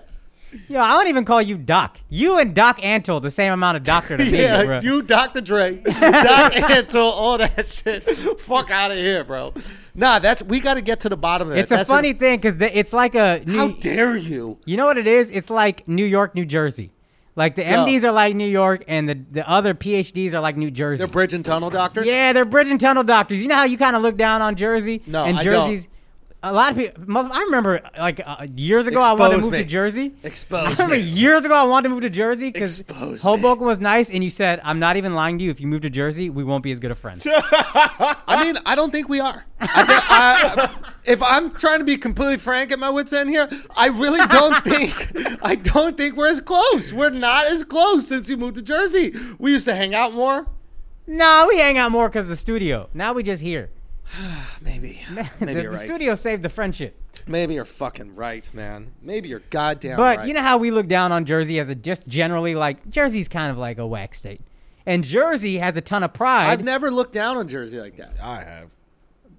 Speaker 2: Yo, I don't even call you Doc. You and Doc Antle the same amount of doctor to me,
Speaker 1: Yeah,
Speaker 2: bro.
Speaker 1: you, Dr. Dre, Doc Antle, all that shit. Fuck out of here, bro. Nah, that's we got to get to the bottom of that.
Speaker 2: it's a
Speaker 1: That's
Speaker 2: funny thing because it's like a. New,
Speaker 1: how dare you?
Speaker 2: you know what it is? It's like New York, New Jersey. Like the. MDs are like New York, and the, the other PhDs are like New Jersey.
Speaker 1: They're bridge and tunnel doctors.
Speaker 2: Yeah, they're bridge and tunnel doctors. You know how you kind of look down on Jersey?
Speaker 1: No,
Speaker 2: and
Speaker 1: I don't.
Speaker 2: Jersey's. A lot of people. I remember, like uh, years ago, I wanted to move
Speaker 1: me.
Speaker 2: to Jersey. Exposed. I
Speaker 1: Expose
Speaker 2: remember
Speaker 1: me.
Speaker 2: years ago, I wanted to move to Jersey because
Speaker 1: Expose me.
Speaker 2: Hoboken was nice, and you said, "I'm not even lying to you. If you move to Jersey, we won't be as good of friends."
Speaker 1: I mean, I don't think we are. I think, I, if I'm trying to be completely frank at my wits end here, I really don't think I don't think we're as close. We're not as close since you moved to Jersey. We used to hang out more.
Speaker 2: no, we hang out more because of the studio. Now we just here.
Speaker 1: Maybe, maybe
Speaker 2: the,
Speaker 1: you're
Speaker 2: the studio saved the friendship.
Speaker 1: Maybe you're fucking right, man. Maybe you're goddamn
Speaker 2: But
Speaker 1: right.
Speaker 2: you know how we look down on Jersey as a just generally like Jersey's kind of like a whack state, and Jersey has a ton of pride.
Speaker 1: I've never looked down on Jersey like that.
Speaker 3: I have.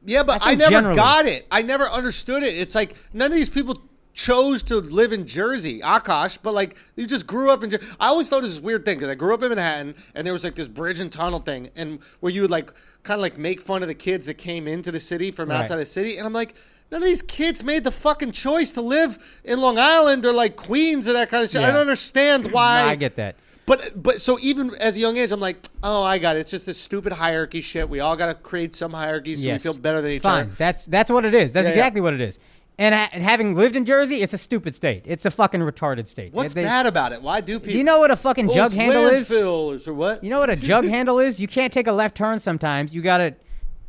Speaker 1: Yeah, but
Speaker 2: I
Speaker 1: I, never
Speaker 2: generally-
Speaker 1: got it. I never understood it. It's like none of these people chose to live in Jersey, Akash, but like you just grew up in Jersey. I always thought it was this weird thing because I grew up in Manhattan and there was like this bridge and tunnel thing, and where you would like kind of like make fun of the kids that came into the city from
Speaker 2: Right.
Speaker 1: outside the city, and I'm like. None of these kids made the fucking choice to live in Long Island or like Queens or that kind of shit. I don't understand why.
Speaker 2: No, I get that.
Speaker 1: But but so even as a young age, I'm like, oh, I got it. It's just this stupid hierarchy shit. We all got to create some hierarchies so
Speaker 2: Yes.
Speaker 1: we feel better than each
Speaker 2: Fine.
Speaker 1: other.
Speaker 2: That's that's what it is. That's
Speaker 1: Yeah, yeah.
Speaker 2: exactly what it is. And, ha- and having lived in Jersey, it's a stupid state. It's a fucking retarded state.
Speaker 1: What's
Speaker 2: They-
Speaker 1: bad about it? Why do people?
Speaker 2: Do you know what a fucking
Speaker 1: Oh,
Speaker 2: jug
Speaker 1: it's
Speaker 2: handle is?
Speaker 1: landfills or what?
Speaker 2: You know what a jug handle is? You can't take a left turn sometimes. You gotta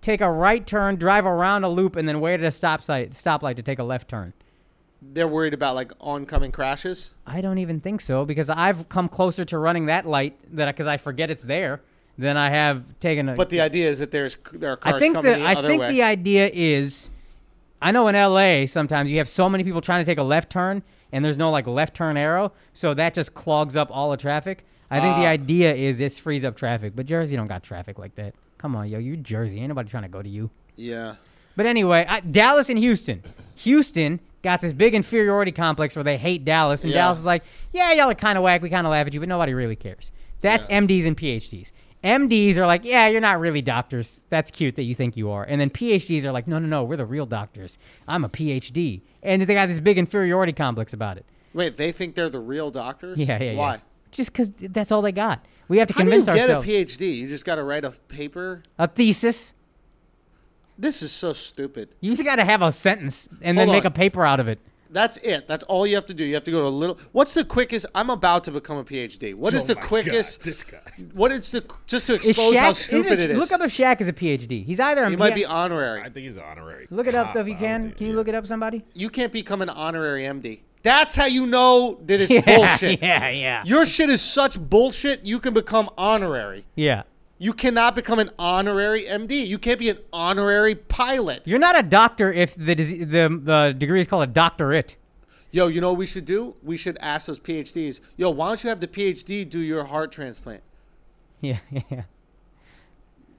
Speaker 2: take a right turn, drive around a loop, and then wait at a stop site, stoplight to take a left turn.
Speaker 1: They're worried about like oncoming crashes.
Speaker 2: I don't even think so because I've come closer to running that light that because I forget it's there than I have taken a.
Speaker 1: But the idea is that there's there are cars
Speaker 2: I think
Speaker 1: coming
Speaker 2: the
Speaker 1: the
Speaker 2: I
Speaker 1: other
Speaker 2: think
Speaker 1: way.
Speaker 2: the idea is, I know in L.A. sometimes you have so many people trying to take a left turn and there's no like left turn arrow, so that just clogs up all the traffic. I think the
Speaker 1: Ah.
Speaker 2: idea is this frees up traffic, but Jersey don't got traffic like that. Come on, yo, you Jersey, ain't nobody trying to go to you.
Speaker 1: yeah.
Speaker 2: But anyway, I, Dallas and Houston. Houston got this big inferiority complex where they hate Dallas, and
Speaker 1: Yeah.
Speaker 2: Dallas is like, yeah, y'all are kind of whack. We kind of laugh at you, but nobody really cares. That's
Speaker 1: Yeah.
Speaker 2: MDs and PhDs. MDs are like, yeah, you're not really doctors. That's cute that you think you are. And then PhDs are like, no, no, no, we're the real doctors. I'm a PhD. And they got this big inferiority complex about it.
Speaker 1: Wait, they think they're the real doctors?
Speaker 2: Yeah, yeah,
Speaker 1: Why?
Speaker 2: yeah. Just because that's all they got. We have to
Speaker 1: How do you get
Speaker 2: ourselves.
Speaker 1: a PhD? You just got to write a paper.
Speaker 2: a thesis.
Speaker 1: This is so stupid.
Speaker 2: You just got to have a sentence and
Speaker 1: Hold
Speaker 2: then make a paper out of it.
Speaker 1: That's it. That's all you have to do. You have to go to a little. What's the quickest? I'm about to become a PhD. What is
Speaker 3: Oh
Speaker 1: the
Speaker 3: my
Speaker 1: quickest?
Speaker 3: God, this guy.
Speaker 1: What is the just to
Speaker 2: Is
Speaker 1: expose how stupid
Speaker 2: is
Speaker 1: it is?
Speaker 2: Look up if Shaq is a PhD. He's either a
Speaker 1: he might be honorary.
Speaker 3: I think he's an honorary.
Speaker 2: Look it up though if you can.
Speaker 3: think-
Speaker 2: Can you
Speaker 3: yeah.
Speaker 2: look it up, somebody?
Speaker 1: You can't become an honorary MD. That's how you know that it's
Speaker 2: yeah,
Speaker 1: bullshit.
Speaker 2: Yeah, yeah,
Speaker 1: Your shit is such bullshit. You can become honorary.
Speaker 2: yeah.
Speaker 1: You cannot become an honorary MD. You can't be an honorary pilot.
Speaker 2: You're not a doctor if the dis- the the degree is called a doctorate.
Speaker 1: Yo, you know what we should do? We should ask those PhDs. Yo, why don't you have the PhD do your heart transplant?
Speaker 2: Yeah, yeah. Yeah.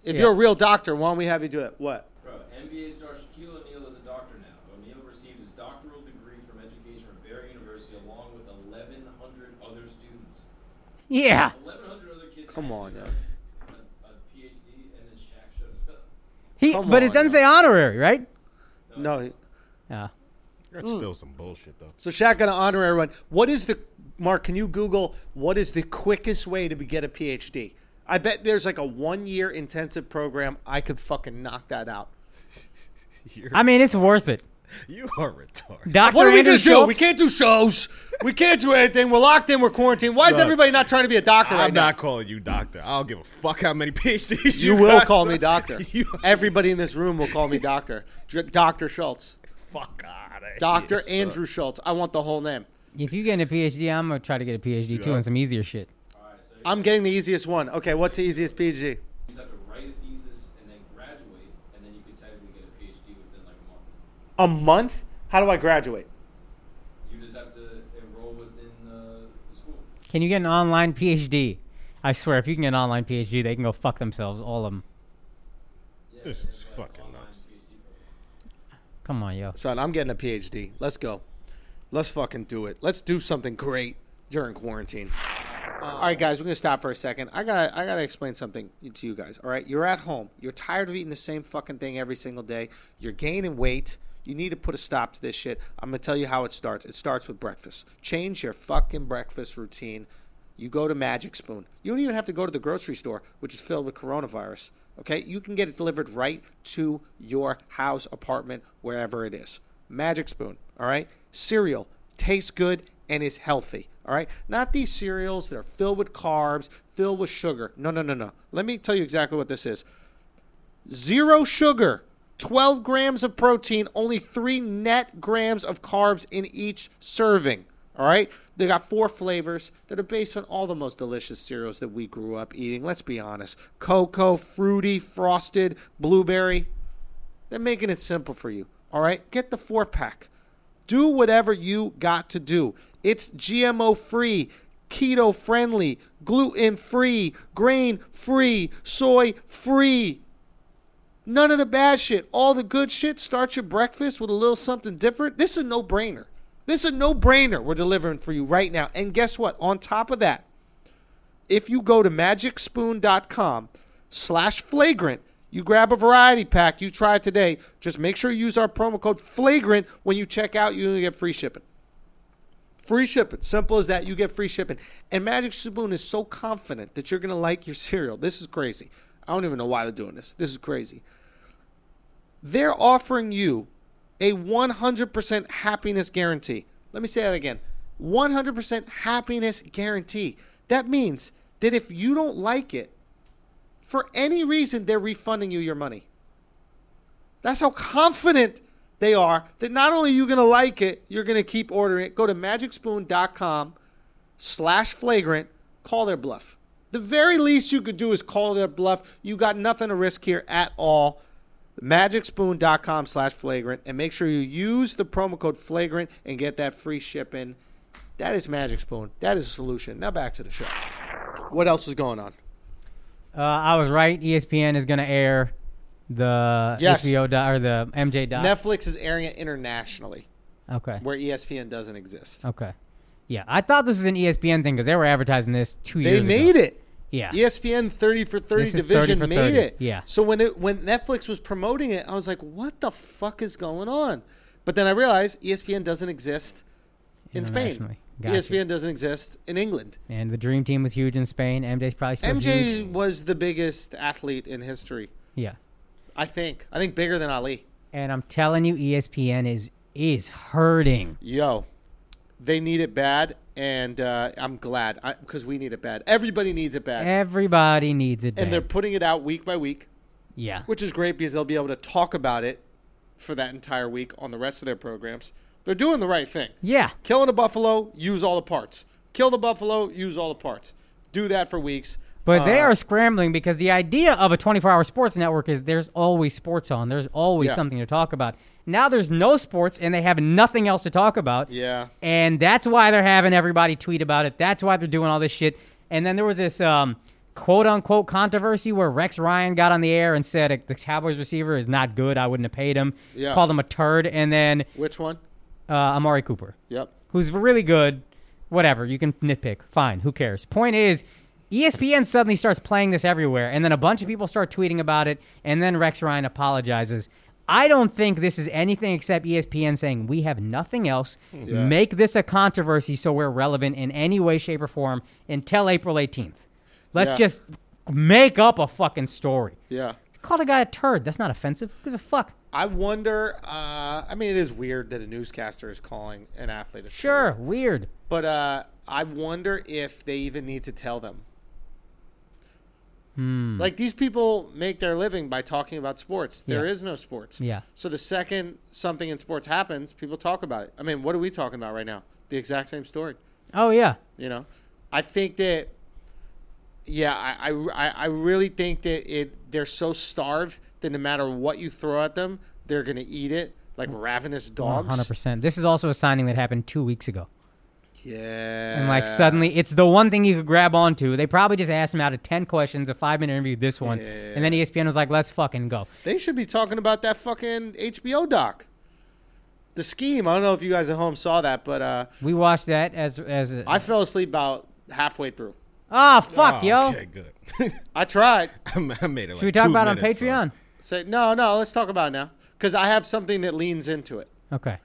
Speaker 1: If
Speaker 2: Yeah.
Speaker 1: you're a real doctor, why don't we have you do it? What?
Speaker 4: Bro, NBA star Shaquille O'Neal is a doctor now. O'Neal received his doctoral degree from education from Barry University along with 1,100 other students.
Speaker 2: Yeah.
Speaker 4: 1,100 other kids.
Speaker 1: Come on,
Speaker 4: actually
Speaker 1: yo.
Speaker 4: got A, a PhD, and then Shaq shut us up.
Speaker 2: He,
Speaker 1: Come
Speaker 2: but it doesn't
Speaker 1: yo.
Speaker 2: say honorary, right?
Speaker 1: No. he-
Speaker 2: Yeah.
Speaker 3: That's hmm. still some bullshit though.
Speaker 1: So Shaq got an honorary one. What is the Mark? Can you Google what is the quickest way to be, get a PhD? I bet there's like a one year intensive program. I could fucking knock that out.
Speaker 2: I mean, it's worth it.
Speaker 3: you are retarded.
Speaker 2: Doctor
Speaker 1: What are we gonna do? We can't do shows. We can't do anything. We're locked in. We're quarantined. Why is
Speaker 3: Look,
Speaker 1: everybody not trying to be a doctor
Speaker 3: I'm
Speaker 1: now?
Speaker 3: not calling you doctor. I don't give a fuck how many PhDs
Speaker 1: You have.
Speaker 3: you,
Speaker 1: will
Speaker 3: got,
Speaker 1: call
Speaker 3: son.
Speaker 1: me doctor.
Speaker 3: You
Speaker 1: Everybody in this room will call me doctor. Dr- Doctor Schulz.
Speaker 3: fuck out of
Speaker 1: Doctor
Speaker 3: here,
Speaker 1: Andrew Schulz. I want the whole name.
Speaker 2: If you get a PhD, I'm gonna try to get a PhD too
Speaker 3: Yeah.
Speaker 2: and some easier shit.
Speaker 4: Alright, so
Speaker 1: I'm getting the easiest one. Okay, what's the easiest PhD?
Speaker 4: just have to write a thesis and then graduate, and then you could technically get a PhD within like a month.
Speaker 1: How do I graduate?
Speaker 4: You just have to enroll within uh, the school.
Speaker 2: Can you get an online PhD? I swear, if you can get an online PhD, they can go fuck themselves, all of them.
Speaker 4: Yeah,
Speaker 3: This is
Speaker 4: like
Speaker 3: fucking nuts.
Speaker 2: Come on, yo.
Speaker 1: Son, I'm getting a PhD. Let's go. Let's fucking do it. Let's do something great during quarantine. all right, guys, we're gonna stop for a second. I got I gotta explain something to you guys. All right, you're at home. You're tired of eating the same fucking thing every single day. You're gaining weight. You need to put a stop to this shit. I'm gonna tell you how it starts. It starts with breakfast. Change your fucking breakfast routine. You go to Magic Spoon. You don't even have to go to the grocery store, which is filled with coronavirus. Okay, you can get it delivered right to your house, apartment, wherever it is. Magic Spoon. All right, cereal tastes good and is healthy. All right, not these cereals that are filled with carbs, filled with sugar. No, no, no, no. Let me tell you exactly what this is. Zero sugar, 12 grams of protein, only three net grams of carbs in each serving. All right? They got four flavors that are based on all the most delicious cereals that we grew up eating. Let's be honest cocoa, fruity, frosted, blueberry. They're making it simple for you. All right? Get the four pack. Do whatever you got to do. It's GMO free, keto friendly, gluten free, grain free, soy free. None of the bad shit. All the good shit. Start your breakfast with a little something different. This is a no brainer. This is a no brainer we're delivering for you right now. And guess what? On top of that, if you go to magicspoon.com slash flagrant, you grab a variety pack, you try it today. Just make sure you use our promo code flagrant when you check out. You're going to get free shipping. Free shipping. Simple as that. You get free shipping. And Magic Spoon is so confident that you're going to like your cereal. This is crazy. I don't even know why they're doing this. This is crazy. They're offering you a 100% happiness guarantee. Let me say that again 100% happiness guarantee. That means that if you don't like it, for any reason, they're refunding you your money. That's how confident they are that not only are you going to like it, you're going to keep ordering it. Go to magicspoon.com slash flagrant. Call their bluff. The very least you could do is call their bluff. You got nothing to risk here at all. Magicspoon.com slash flagrant. And make sure you use the promo code flagrant and get that free shipping. That is Magic Spoon. That is a solution. Now back to the show. What else is going on?
Speaker 2: Uh, I was right. ESPN is going to air the
Speaker 1: Yes.
Speaker 2: HBO doc, or the MJ doc.
Speaker 1: Netflix is airing it internationally,
Speaker 2: okay.
Speaker 1: where ESPN doesn't exist.
Speaker 2: Okay. Yeah, I thought this was an ESPN thing because they were advertising this two
Speaker 1: They
Speaker 2: years ago.
Speaker 1: They made it.
Speaker 2: Yeah.
Speaker 1: ESPN 30 for 30
Speaker 2: This is 30
Speaker 1: division
Speaker 2: for
Speaker 1: made
Speaker 2: 30,
Speaker 1: it.
Speaker 2: yeah.
Speaker 1: So when it when Netflix was promoting it, I was like, "What the fuck is going on?" But then I realized ESPN doesn't exist in Spain.
Speaker 2: Internationally.
Speaker 1: ESPN doesn't exist in England.
Speaker 2: And the Dream Team was huge in Spain. MJ's probably still
Speaker 1: MJ
Speaker 2: huge.
Speaker 1: was the biggest athlete in history.
Speaker 2: Yeah.
Speaker 1: I think. I think bigger than Ali.
Speaker 2: And I'm telling you, ESPN is is hurting.
Speaker 1: Yo, they need it bad, and uh, I'm glad because we need it bad. Everybody needs it bad,
Speaker 2: Everybody needs it.
Speaker 1: and they're putting it out week by week.
Speaker 2: yeah.
Speaker 1: which is great because they'll be able to talk about it for that entire week on the rest of their programs. They're doing the right thing.
Speaker 2: Yeah.
Speaker 1: Killing a buffalo, use all the parts. Kill the buffalo, use all the parts. Do that for weeks.
Speaker 2: But they
Speaker 1: Uh,
Speaker 2: are scrambling because the idea of a 24-hour sports network is there's always sports on. There's always
Speaker 1: Yeah.
Speaker 2: something to talk about. Now there's no sports and they have nothing else to talk about.
Speaker 1: Yeah.
Speaker 2: And that's why they're having everybody tweet about it. That's why they're doing all this shit. And then there was this um, quote unquote controversy where Rex Ryan got on the air and said the Cowboys receiver is not good. I wouldn't have paid him.
Speaker 1: Yeah.
Speaker 2: Called him a turd. And then
Speaker 1: Which one?
Speaker 2: uh, Amari Cooper
Speaker 1: Yep.
Speaker 2: who's really good. Whatever, you can nitpick. Fine, who cares? Point is, ESPN suddenly starts playing this everywhere, and then a bunch of people start tweeting about it, and then Rex Ryan apologizes. I don't think this is anything except ESPN saying we have nothing else.
Speaker 1: Yeah.
Speaker 2: Make this a controversy so we're relevant in any way, shape, or form until April 18th. Let's
Speaker 1: Yeah.
Speaker 2: just make up a fucking story.
Speaker 1: Yeah.
Speaker 2: Called a guy a turd. That's not offensive. Who gives a fuck?
Speaker 1: I wonder. Uh, I mean, it is weird that a newscaster is calling an athlete a
Speaker 2: Sure,
Speaker 1: turd.
Speaker 2: weird.
Speaker 1: But uh, I wonder if they even need to tell them.
Speaker 2: Hmm.
Speaker 1: Like these people make their living by talking about sports. There
Speaker 2: Yeah.
Speaker 1: is no sports.
Speaker 2: Yeah.
Speaker 1: So the second something in sports happens, people talk about it. I mean, what are we talking about right now? The exact same story.
Speaker 2: Oh yeah.
Speaker 1: You know, I think that. Yeah, I, I, I- really think that it they're so starved that no matter what you throw at them, they're gonna eat it. like ravenous dogs.
Speaker 2: Hundred percent. This is also a signing that happened two weeks ago,
Speaker 1: Yeah.
Speaker 2: and like suddenly it's the one thing you could grab onto. They probably just asked him out of ten questions, a five minute interview, this one, and then ESPN was like, "Let's fucking go."
Speaker 1: They should be talking about that fucking HBO doc. The scheme. I don't know if you guys at home saw that, but uh,
Speaker 2: We watched that as as a,
Speaker 1: I fell asleep about halfway through.
Speaker 2: Ah, fuck,
Speaker 3: Oh,
Speaker 2: yo.
Speaker 3: Okay, good.
Speaker 1: I tried.
Speaker 3: I made it. Like
Speaker 2: Should we talk
Speaker 3: two
Speaker 2: about it on
Speaker 3: minutes, so-
Speaker 2: Patreon?
Speaker 1: Say no, no. Let's talk about it now because I have something that leans into it.
Speaker 2: Okay.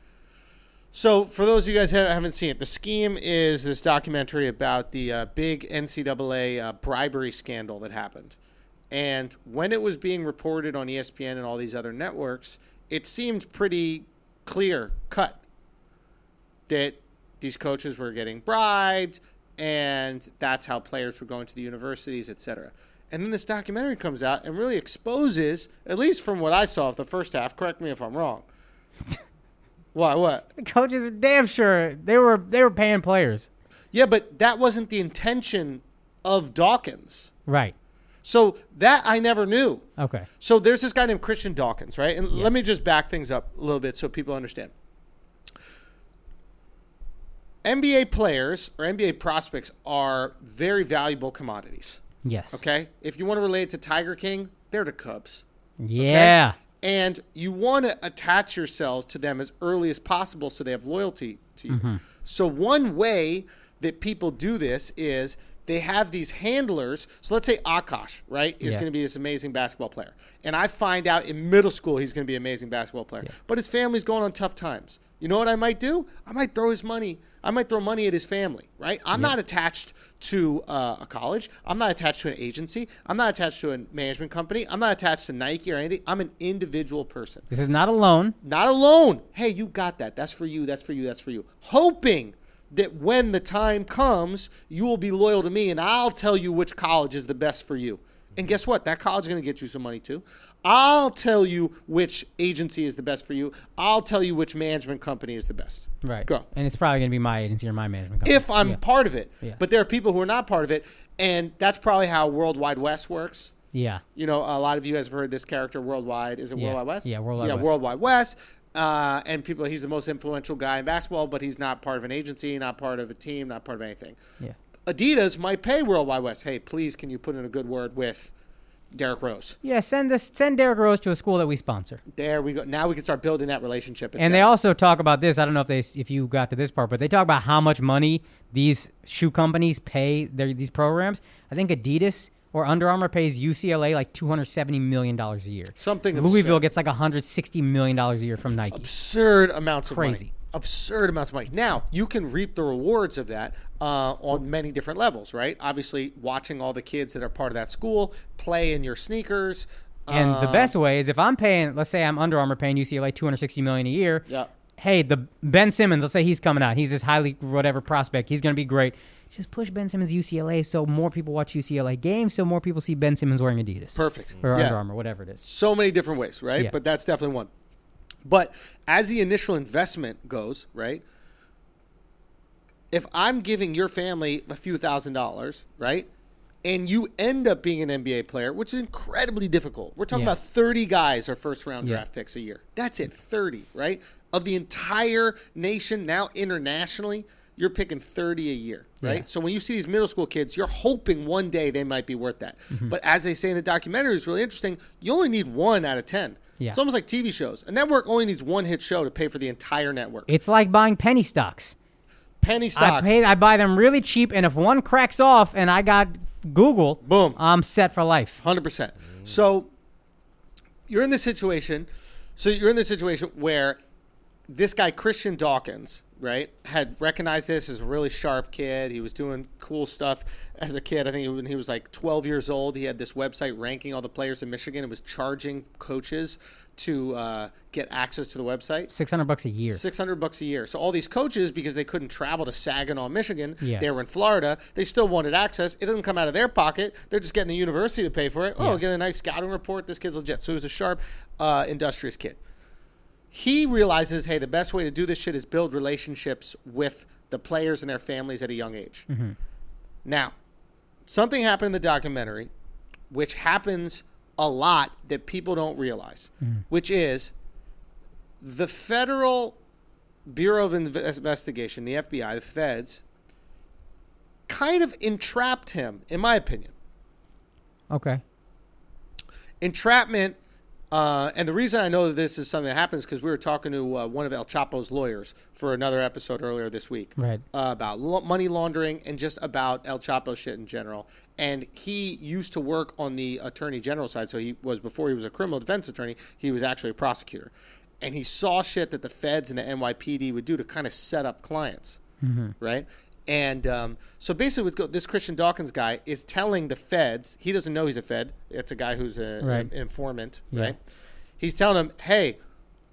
Speaker 1: So, for those of you guys that haven't seen it, the scheme is this documentary about the uh, big NCAA uh, bribery scandal that happened. And when it was being reported on ESPN and all these other networks, it seemed pretty clear cut that these coaches were getting bribed and that's how players were going to the universities, et cetera. And then this documentary comes out and really exposes, at least from what I saw of the first half, correct me if I'm wrong. Why, what?
Speaker 2: The coaches are damn sure they were they were paying players.
Speaker 1: Yeah, but that wasn't the intention of Dawkins.
Speaker 2: Right.
Speaker 1: So that I never knew.
Speaker 2: Okay.
Speaker 1: So there's this guy named Christian Dawkins, right? And let me just back things up a little bit so people understand. NBA players or NBA prospects are very valuable commodities.
Speaker 2: Yes.
Speaker 1: Okay? If you want to relate it to Tiger King, they're the Cubs.
Speaker 2: Yeah.
Speaker 1: And you want to attach yourselves to them as early as possible so they have loyalty to you. Mm-hmm. So, one way that people do this is they have these handlers. So, let's say Akash, right, is
Speaker 2: Yeah.
Speaker 1: going to be this amazing basketball player. And I find out in middle school he's going to be an amazing basketball player. But his family's going on tough times. You know what I might do? I might throw his money. I might throw money at his family, right? I'm not attached to uh, a college. I'm not attached to an agency. I'm not attached to a management company. I'm not attached to Nike or anything. I'm an individual person.
Speaker 2: This is not a loan.
Speaker 1: Not alone. Hey, you got that. That's for you. That's for you. That's for you. Hoping that when the time comes, you will be loyal to me and I'll tell you which college is the best for you. And guess what? That college is going to get you some money too. I'll tell you which agency is the best for you. I'll tell you which management company is the best.
Speaker 2: Right.
Speaker 1: Go.
Speaker 2: And it's probably going to be my agency or my management company.
Speaker 1: If I'm
Speaker 2: Yeah.
Speaker 1: part of it.
Speaker 2: Yeah.
Speaker 1: But there are people who are not part of it. And that's probably how World Wide West works.
Speaker 2: Yeah.
Speaker 1: You know, a lot of you guys have heard this character Worldwide. Is it
Speaker 2: Yeah.
Speaker 1: Worldwide West?
Speaker 2: Yeah, Worldwide
Speaker 1: yeah,
Speaker 2: West.
Speaker 1: Worldwide West. Uh, and people, he's the most influential guy in basketball, but he's not part of an agency, not part of a team, not part of anything.
Speaker 2: Yeah.
Speaker 1: Adidas might pay Worldwide West. Hey, please, can you put in a good word with Derrick Rose?
Speaker 2: Yeah. Send this. Send Derrick Rose to a school that we sponsor.
Speaker 1: There we go. Now we can start building that relationship.
Speaker 2: And they also talk about this. I don't know if they if you got to this part, but they talk about how much money these shoe companies pay their these programs. I think Adidas or Under Armour pays UCLA like two hundred seventy million dollars a year.
Speaker 1: Something
Speaker 2: Louisville
Speaker 1: absurd.
Speaker 2: gets like hundred sixty million dollars a year from Nike.
Speaker 1: absurd amounts of
Speaker 2: Crazy.
Speaker 1: Absurd amounts of money. Now you can reap the rewards of that uh, on many different levels, right? Obviously, watching all the kids that are part of that school play in your sneakers.
Speaker 2: And the
Speaker 1: uh,
Speaker 2: best way is if I'm paying, let's say I'm Under Armour paying UCLA 260 million a year.
Speaker 1: Yeah.
Speaker 2: Hey, the Ben Simmons, let's say he's coming out. He's this highly whatever prospect. He's going to be great. Just push Ben Simmons UCLA so more people watch UCLA games, so more people see Ben Simmons wearing Adidas
Speaker 1: Perfect.
Speaker 2: or
Speaker 1: Yeah.
Speaker 2: Under Armour, whatever it is.
Speaker 1: So many different ways, right?
Speaker 2: Yeah.
Speaker 1: But that's definitely one. But as the initial investment goes, right? If I'm giving your family a few thousand dollars, right? And you end up being an NBA player, which is incredibly difficult. We're talking
Speaker 2: Yeah.
Speaker 1: about 30 guys are first round
Speaker 2: Yeah.
Speaker 1: draft picks a year. That's it, 30, right? Of the entire nation, now internationally, you're picking 30 a year, right?
Speaker 2: Yeah.
Speaker 1: So when you see these middle school kids, you're hoping one day they might be worth that.
Speaker 2: Mm-hmm.
Speaker 1: But as they say in the documentary, it's really interesting. You only need one out of 10.
Speaker 2: Yeah.
Speaker 1: It's almost like TV shows. A network only needs one hit show to pay for the entire network.
Speaker 2: It's like buying penny stocks.
Speaker 1: Penny stocks.
Speaker 2: I pay, I buy them really cheap, and if one cracks off and I got Google,
Speaker 1: Boom.
Speaker 2: I'm set for life.
Speaker 1: Hundred percent. So you're in this situation. So you're in this situation where this guy Christian Dawkins, right, had recognized this as a really sharp kid. He was doing cool stuff as a kid. I think when he was like 12 years old, he had this website ranking all the players in Michigan and was charging coaches to uh, get access to the website.
Speaker 2: 600 bucks a year.
Speaker 1: Six hundred bucks a year. So all these coaches, because they couldn't travel to Saginaw, Michigan,
Speaker 2: Yeah.
Speaker 1: they were in Florida. They still wanted access. It doesn't come out of their pocket. They're just getting the university to pay for it. Oh,
Speaker 2: Yeah.
Speaker 1: get a nice scouting report. This kid's legit. So he was a sharp, uh, industrious kid. He realizes, hey, the best way to do this shit is build relationships with the players and their families at a young age. Mm-hmm. Now, something happened in the documentary, which happens a lot that people don't realize, mm-hmm. which is the federal Bureau of Investigation, the FBI, the feds, kind of entrapped him, in my opinion.
Speaker 2: Okay.
Speaker 1: entrapment uh, and the reason I know that this is something that happens because we were talking to uh, one of El Chapo's lawyers for another episode earlier this week
Speaker 2: Right.
Speaker 1: uh, about lo- money laundering and just about El Chapo shit in general. And he used to work on the attorney general side, so he was before he was a criminal defense attorney, he was actually a prosecutor, and he saw shit that the feds and the NYPD would do to kind of set up clients, right? And um, so basically, with this Christian Dawkins guy is telling the feds, he doesn't know he's a Fed. It's a guy who's a,
Speaker 2: Right.
Speaker 1: an informant,
Speaker 2: Yeah.
Speaker 1: right? He's telling them, hey,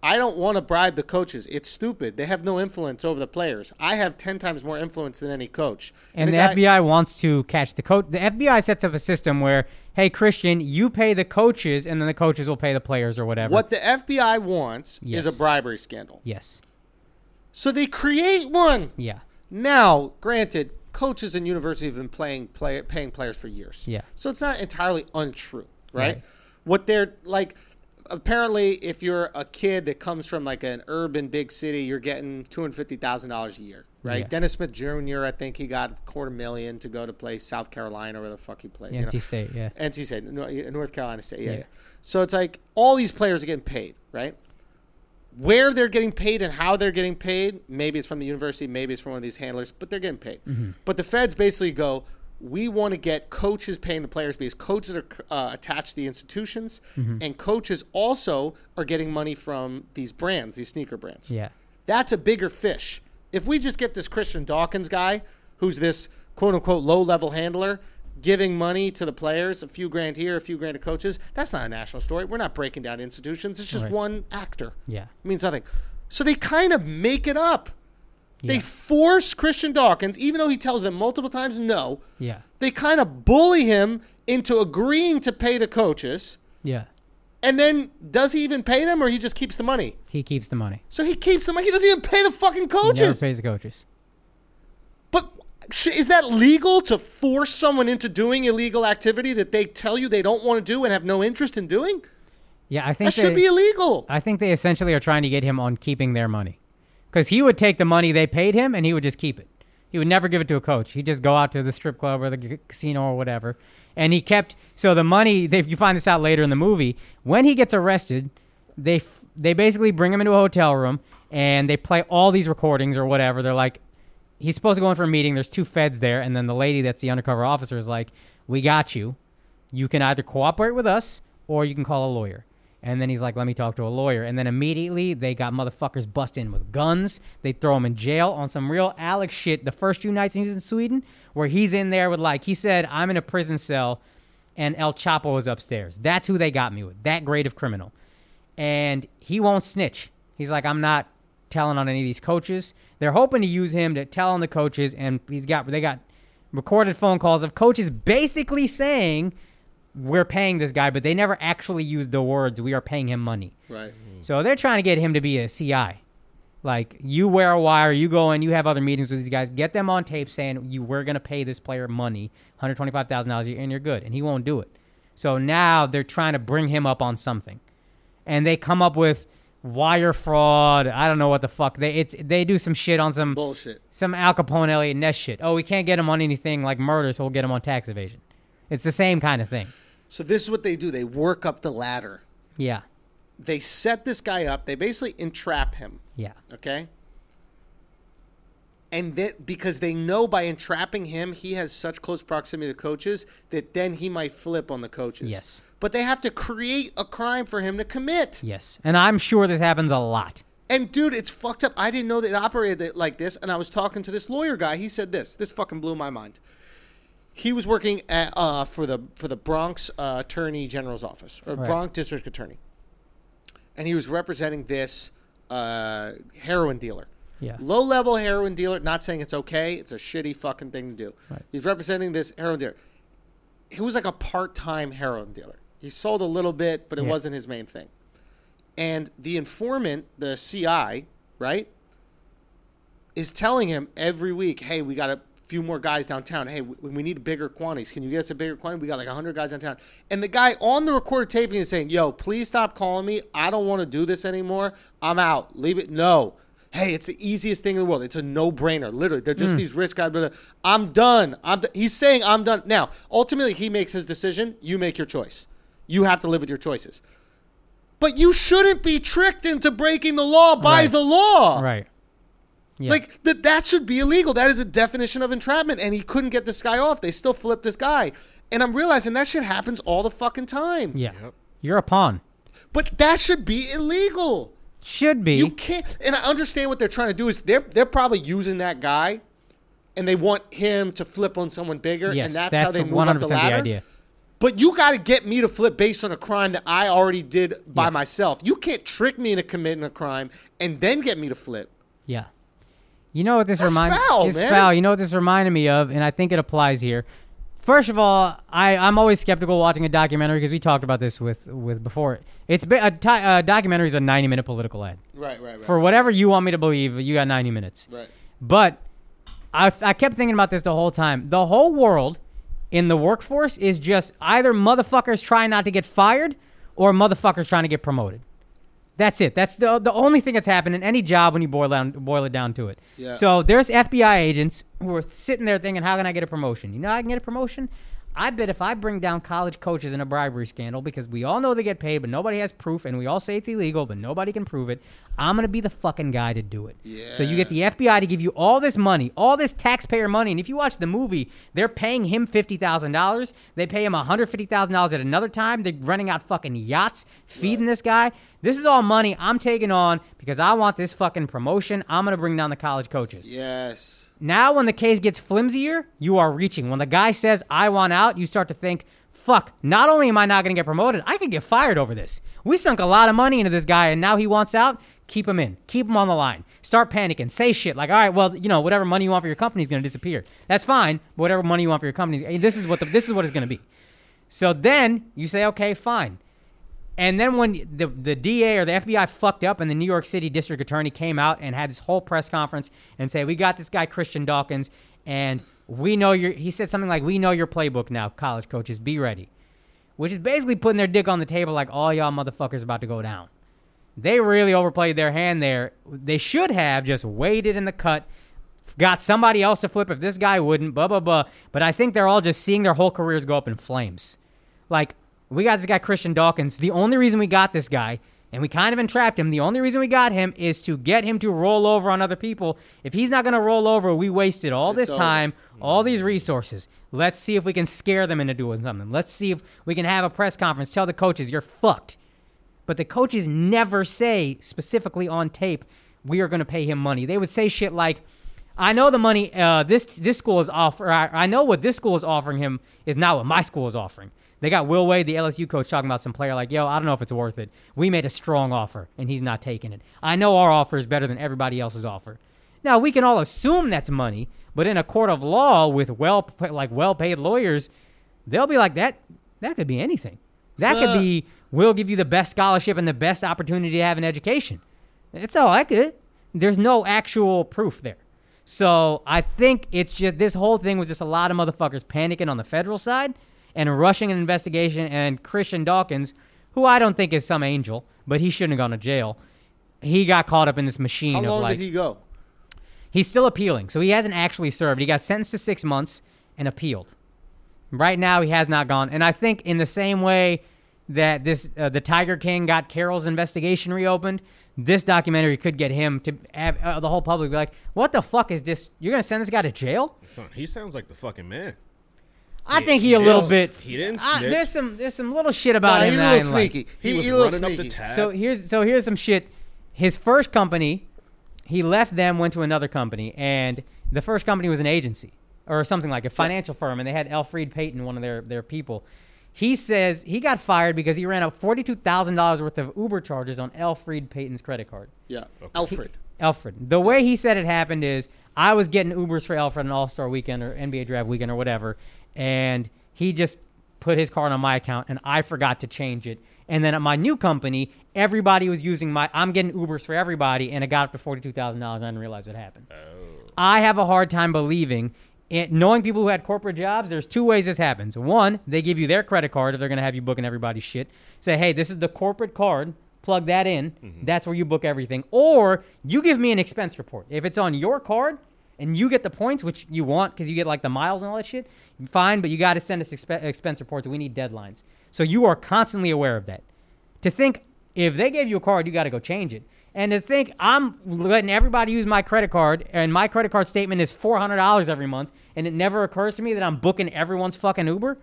Speaker 1: I don't want to bribe the coaches. It's stupid. They have no influence over the players. I have 10 times more influence than any coach.
Speaker 2: And the,
Speaker 1: guy-
Speaker 2: FBI wants to catch the coach. The FBI sets up a system where, hey, Christian, you pay the coaches, and then the coaches will pay the players or whatever.
Speaker 1: What the FBI wants
Speaker 2: Yes.
Speaker 1: is a bribery scandal.
Speaker 2: Yes.
Speaker 1: So they create one.
Speaker 2: Yeah.
Speaker 1: Now, granted, coaches and universities have been playing play, paying players for years.
Speaker 2: Yeah.
Speaker 1: So it's not entirely untrue, right?
Speaker 2: Right.
Speaker 1: What they're like apparently if you're a kid that comes from like an urban big city, you're getting two hundred fifty thousand dollars a year. Right?
Speaker 2: Yeah.
Speaker 1: Dennis Smith Jr. I think he got a quarter million to go to play South Carolina where the fuck he played. you know?
Speaker 2: NC State. Yeah.
Speaker 1: NC State, North Carolina State. Yeah,
Speaker 2: Yeah.
Speaker 1: yeah. So it's like all these players are getting paid, right? Where they're getting paid and how they're getting paid, maybe it's from the university, maybe it's from one of these handlers, but they're getting paid. But the feds basically go, we want to get coaches paying the players because coaches are uh, attached to the institutions, and coaches also are getting money from these brands, these sneaker brands.
Speaker 2: Yeah.
Speaker 1: That's a bigger fish. If we just get this Christian Dawkins guy, who's this quote unquote low level handler, giving money to the players, a few grand here, a few grand to coaches, that's not a national story. We're not breaking down institutions. It's just
Speaker 2: Right.
Speaker 1: one actor.
Speaker 2: Yeah.
Speaker 1: It means nothing. So they kind of make it up. They force Christian Dawkins, even though he tells them multiple times no,
Speaker 2: Yeah.
Speaker 1: they kind of bully him into agreeing to pay the coaches.
Speaker 2: Yeah.
Speaker 1: And then does he even pay them or he just keeps the money?
Speaker 2: He keeps the money.
Speaker 1: So he keeps the money. He doesn't even pay the fucking
Speaker 2: He never pays the coaches.
Speaker 1: Is that legal to force someone into doing illegal activity that they tell you they don't want to do and have no interest in doing?
Speaker 2: Yeah, I think
Speaker 1: That should be illegal.
Speaker 2: I think they essentially are trying to get him on keeping their money, because he would take the money they paid him and he would just keep it. He would never give it to a coach. He'd just go out to the strip club or the casino or whatever, and he kept. So the money, they, you find this out later in the movie, when he gets arrested, they they basically bring him into a hotel room and they play all these recordings or whatever. They're like, he's supposed to go in for a meeting. There's two feds there, and then the lady that's the undercover officer is like, "We got you. You can either cooperate with us or you can call a lawyer." And then he's like, "Let me talk to a lawyer." And then immediately they got motherfuckers bust in with guns. They throw him in jail on some real Alex shit. The first two nights he was in Sweden, where he's in there with like he said, "I'm in a prison cell." And El Chapo is upstairs. That's who they got me with. That grade of criminal and he won't snitch. He's like, I'm not telling on any of these coaches. They're hoping to use him to tell on the coaches, and he's got they got recorded phone calls of coaches basically saying we're paying this guy, but they never actually used the words "we are paying him money."
Speaker 1: Right. Mm.
Speaker 2: So they're trying to get him to be a CI. Like you wear a wire, you go in, you have other meetings with these guys, get them on tape saying you we're gonna pay this player money, hundred twenty five thousand dollars a year, and you're good, and he won't do it. So now they're trying to bring him up on something, and they come up with wire fraud. I don't know what the fuck they it's they do some shit on some
Speaker 1: Bullshit.
Speaker 2: some Al Capone, Eliot Ness shit. Oh, we can't get him on anything like murder, so we'll get him on tax evasion. It's the same kind of thing.
Speaker 1: So this is what they do. They work up the ladder.
Speaker 2: Yeah,
Speaker 1: They set this guy up. They basically entrap him.
Speaker 2: yeah,
Speaker 1: Okay. And that because they know by entrapping him, he has such close proximity to coaches that then he might flip on the coaches.
Speaker 2: Yes.
Speaker 1: But they have to create a crime for him to commit.
Speaker 2: yes. And I'm sure this happens a lot.
Speaker 1: And dude, it's fucked up. I didn't know that it operated like this. And I was talking to this lawyer guy. He said this. This fucking blew my mind. He was working at, uh, for the for the Bronx uh, Attorney General's office or
Speaker 2: Right.
Speaker 1: Bronx District Attorney, and he was representing this uh, heroin dealer.
Speaker 2: Yeah.
Speaker 1: Low level heroin dealer. Not saying it's okay. It's a shitty fucking thing to do.
Speaker 2: Right.
Speaker 1: He's representing this heroin dealer. He was like a part time heroin dealer. He sold a little bit, but it
Speaker 2: Yeah.
Speaker 1: wasn't his main thing. And the informant, the CI, right, is telling him every week, "Hey, we got a few more guys downtown. Hey, we, we need bigger quantities. Can you get us a bigger quantity? We got like 100 guys downtown. And the guy on the recorded taping is saying, yo, please stop calling me. I don't want to do this anymore. I'm out. Leave it. No. Hey, it's the easiest thing in the world. It's a no-brainer. Literally, they're just mm. these rich guys. I'm done. I'm. d- He's saying I'm done. Now, ultimately, he makes his decision. You make your choice. You have to live with your choices. But you shouldn't be tricked into breaking the law by
Speaker 2: Right.
Speaker 1: the law.
Speaker 2: Right. Yeah.
Speaker 1: Like that that should be illegal. That is a definition of entrapment. And he couldn't get this guy off. They still flipped this guy. And I'm realizing that shit happens all the fucking time.
Speaker 2: yeah. You're a pawn.
Speaker 1: But that should be illegal.
Speaker 2: Should be.
Speaker 1: You can't and I understand what they're trying to do is they're they're probably using that guy and they want him to flip on someone bigger
Speaker 2: yes,
Speaker 1: and that's,
Speaker 2: that's
Speaker 1: how they move
Speaker 2: 100%
Speaker 1: up the ladder.
Speaker 2: the idea.
Speaker 1: But you got to get me to flip based on a crime that I already did by
Speaker 2: Yeah.
Speaker 1: myself. You can't trick me into committing a crime and then get me to flip.
Speaker 2: Yeah. You know what this reminds
Speaker 1: foul,
Speaker 2: It's
Speaker 1: man.
Speaker 2: foul. You know what this reminded me of, and I think it applies here. First of all, I, I'm always skeptical watching a documentary because we talked about this with, with before. It's been, a, ti- a documentary is a 90 minute political ad.
Speaker 1: Right, right, right.
Speaker 2: For whatever you want me to believe, you got 90 minutes.
Speaker 1: right.
Speaker 2: But I, I kept thinking about this the whole time. The whole world in the workforce is just either motherfuckers trying not to get fired or motherfuckers trying to get promoted. That's it. That's the the only thing that's happened in any job when you boil down boil it down to it.
Speaker 1: Yeah.
Speaker 2: So there's FBI agents who are sitting there thinking, "How can I get a promotion? You know, how I can get a promotion. I bet if I bring down college coaches in a bribery scandal, because we all know they get paid, but nobody has proof, and we all say it's illegal, but nobody can prove it, I'm gonna be the fucking guy to do it. So you get the FBI to give you all this money, all this taxpayer money, and if you watch the movie, they're paying him fifty thousand dollars. They pay him hundred fifty thousand dollars at another time. They're renting out fucking yachts, feeding this guy. This is all money I'm taking on because I want this fucking promotion. I'm gonna bring down the college coaches.
Speaker 1: Yes.
Speaker 2: Now, when the case gets flimsier, you are reaching. When the guy says, I want out, you start to think, fuck, not only am I not going to get promoted, I could get fired over this. We sunk a lot of money into this guy, and now he wants out. Keep him in. Keep him on the line. Start panicking. Say shit like, all right, well, you know, whatever money you want for your company is going to disappear. That's fine. Whatever money you want for your company, this is what the, this is what it's going to be. So then you say, okay, fine. And then when the the DA or the FBI fucked up and the New York City District Attorney came out and had this whole press conference and say, "We got this guy Christian Dawkins and we know your he said something like, "We know your playbook now, college coaches, be ready." Which is basically putting their dick on the table like all y'all motherfuckers about to go down. They really overplayed their hand there. They should have just waited in the cut, got somebody else to flip if this guy wouldn't, blah blah blah. But I think they're all just seeing their whole careers go up in flames. Like we got this guy Christian Dawkins. The only reason we got this guy, and we kind of entrapped him. The only reason we got him is to get him to roll over on other people. If he's not going to roll over, we wasted all this
Speaker 1: It's over.
Speaker 2: time, all these resources. Let's see if we can scare them into doing something. Let's see if we can have a press conference, tell the coaches you're fucked. But the coaches never say specifically on tape, we are going to pay him money. They would say shit like, I know the money uh, this this school is offer. I, I know what this school is offering him is not what my school is offering. They got Will Wade, the LSU coach, talking about some player like, yo, I don't know if it's worth it. We made a strong offer, and he's not taking it. I know our offer is better than everybody else's offer. Now we can all assume that's money, but in a court of law with well like well paid lawyers, they'll be like that. That could be anything. That could be we'll give you the best scholarship and the best opportunity to have an education. It's all I could. There's no actual proof there. So I think it's just this whole thing was just a lot of motherfuckers panicking on the federal side and rushing an investigation. And Christian Dawkins, who I don't think is some angel, but he shouldn't have gone to jail. He got caught up in this machine
Speaker 1: How
Speaker 2: of
Speaker 1: long
Speaker 2: like
Speaker 1: did he go?
Speaker 2: He's still appealing, so he hasn't actually served. He got sentenced to six months and appealed. Right now, he has not gone, and I think in the same way that this uh, the Tiger King got Carole's investigation reopened, this documentary could get him to have uh, the whole public be like, "What the fuck is this? You're gonna send this guy to jail?"
Speaker 3: He sounds like the fucking man.
Speaker 2: I
Speaker 3: He-
Speaker 2: think he,
Speaker 3: he
Speaker 2: a little bit.
Speaker 3: He didn't snitch.
Speaker 2: there's some there's some little shit about
Speaker 1: Nah,
Speaker 2: him
Speaker 1: he's a little
Speaker 2: didn't like.
Speaker 1: sneaky.
Speaker 3: He,
Speaker 1: He,
Speaker 3: was
Speaker 1: he a little
Speaker 3: running up the tab.
Speaker 2: So here's so here's some shit. His first company, he left them, went to another company, and the first company was an agency or something like a financial firm, and they had Alfred Payton, one of their their people. He says he got fired because he ran up forty two thousand dollars worth of Uber charges on Alfred Payton's credit card.
Speaker 1: Yeah, Alfred.
Speaker 2: Alfred. The way he said it happened is I was getting Ubers for Alfred on All Star Weekend or NBA Draft Weekend or whatever, and he just put his card on my account, and I forgot to change it. And then at my new company, everybody was using my. I'm getting Ubers for everybody, and it got up to forty two thousand dollars. and I didn't realize what happened. Oh. I have a hard time believing And knowing people who had corporate jobs, there's two ways this happens. One, they give you their credit card if they're going to have you booking everybody's shit. Say, hey, this is the corporate card. Plug that in. Mm-hmm. That's where you book everything. Or you give me an expense report. If it's on your card and you get the points, which you want because you get like the miles and all that shit, fine, but you got to send us expe- expense reports. We need deadlines. So you are constantly aware of that. To think if they gave you a card, you got to go change it. And to think I'm letting everybody use my credit card and my credit card statement is $400 every month and it never occurs to me that I'm booking everyone's fucking Uber.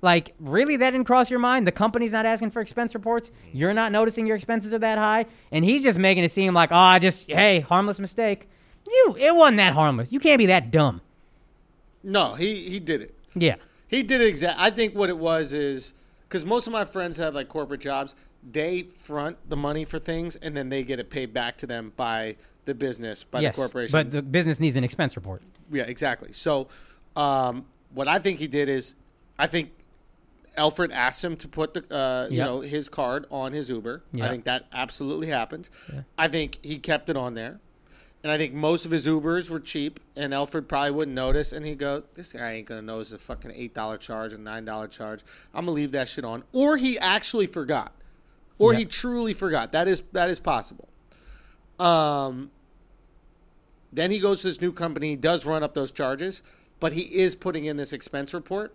Speaker 2: Like, really, that didn't cross your mind? The company's not asking for expense reports. You're not noticing your expenses are that high, and he's just making it seem like, oh, I just, hey, harmless mistake. You, it wasn't that harmless. You can't be that dumb.
Speaker 1: No, he he did it.
Speaker 2: Yeah,
Speaker 1: He did it exact. I think what it was is because most of my friends have like corporate jobs. They front the money for things, and then they get it paid back to them by the business, by
Speaker 2: yes,
Speaker 1: the corporation.
Speaker 2: but the business needs an expense report.
Speaker 1: Yeah, exactly. So, um, what I think he did is, I think Alfred asked him to put the, uh, you know, his card on his Uber. I think that absolutely happened. I think he kept it on there, and I think most of his Ubers were cheap, and Alfred probably wouldn't notice, and he'd go, "This guy ain't gonna notice a fucking eight dollar charge and nine dollar charge. I'm gonna leave that shit on." Or he actually forgot, or
Speaker 2: Yeah.
Speaker 1: he truly forgot. That is that is possible. Um, then he goes to this new company, he does run up those charges, but he is putting in this expense report.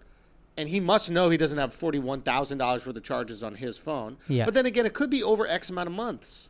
Speaker 1: And he must know he doesn't have forty-one thousand dollars worth of charges on his phone.
Speaker 2: Yeah.
Speaker 1: But then again, it could be over X amount of months.